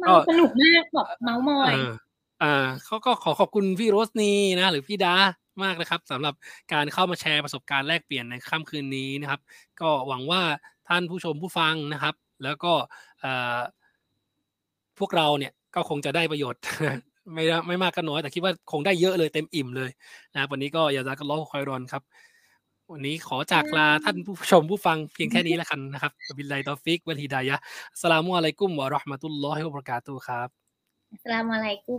B: เมาสนุกมากแบบเมาส์มอย
A: เอออ่าเขาก็ขอขอบคุณพี่โรสนีนะหรือพี่ดามากนะครับสำหรับการเข้ามาแชร์ประสบการณ์แลกเปลี่ยนในค่ำคืนนี้นะครับ ก็หวังว่า ท่านผู้ชมผู้ฟังนะครับ แล้วก็เอ่อพวกเราเนี่ยก็คงจะได้ประโยชน์ไม่ได้ไม่มากก็น้อย แต่คิดว่าคงได้เยอะเลยเต็มอิ่มเลยนะครับวันนี้ก็جزاك الله خيراครับ วันนี้ขอจากลาท่านผู้ชมผู้ฟังเพียงแค่นี้แล้วกันนะครับبالله التوفيق والهداية السلام عليكم ورحمة الله وبركاتهครับ
B: السلام عليكم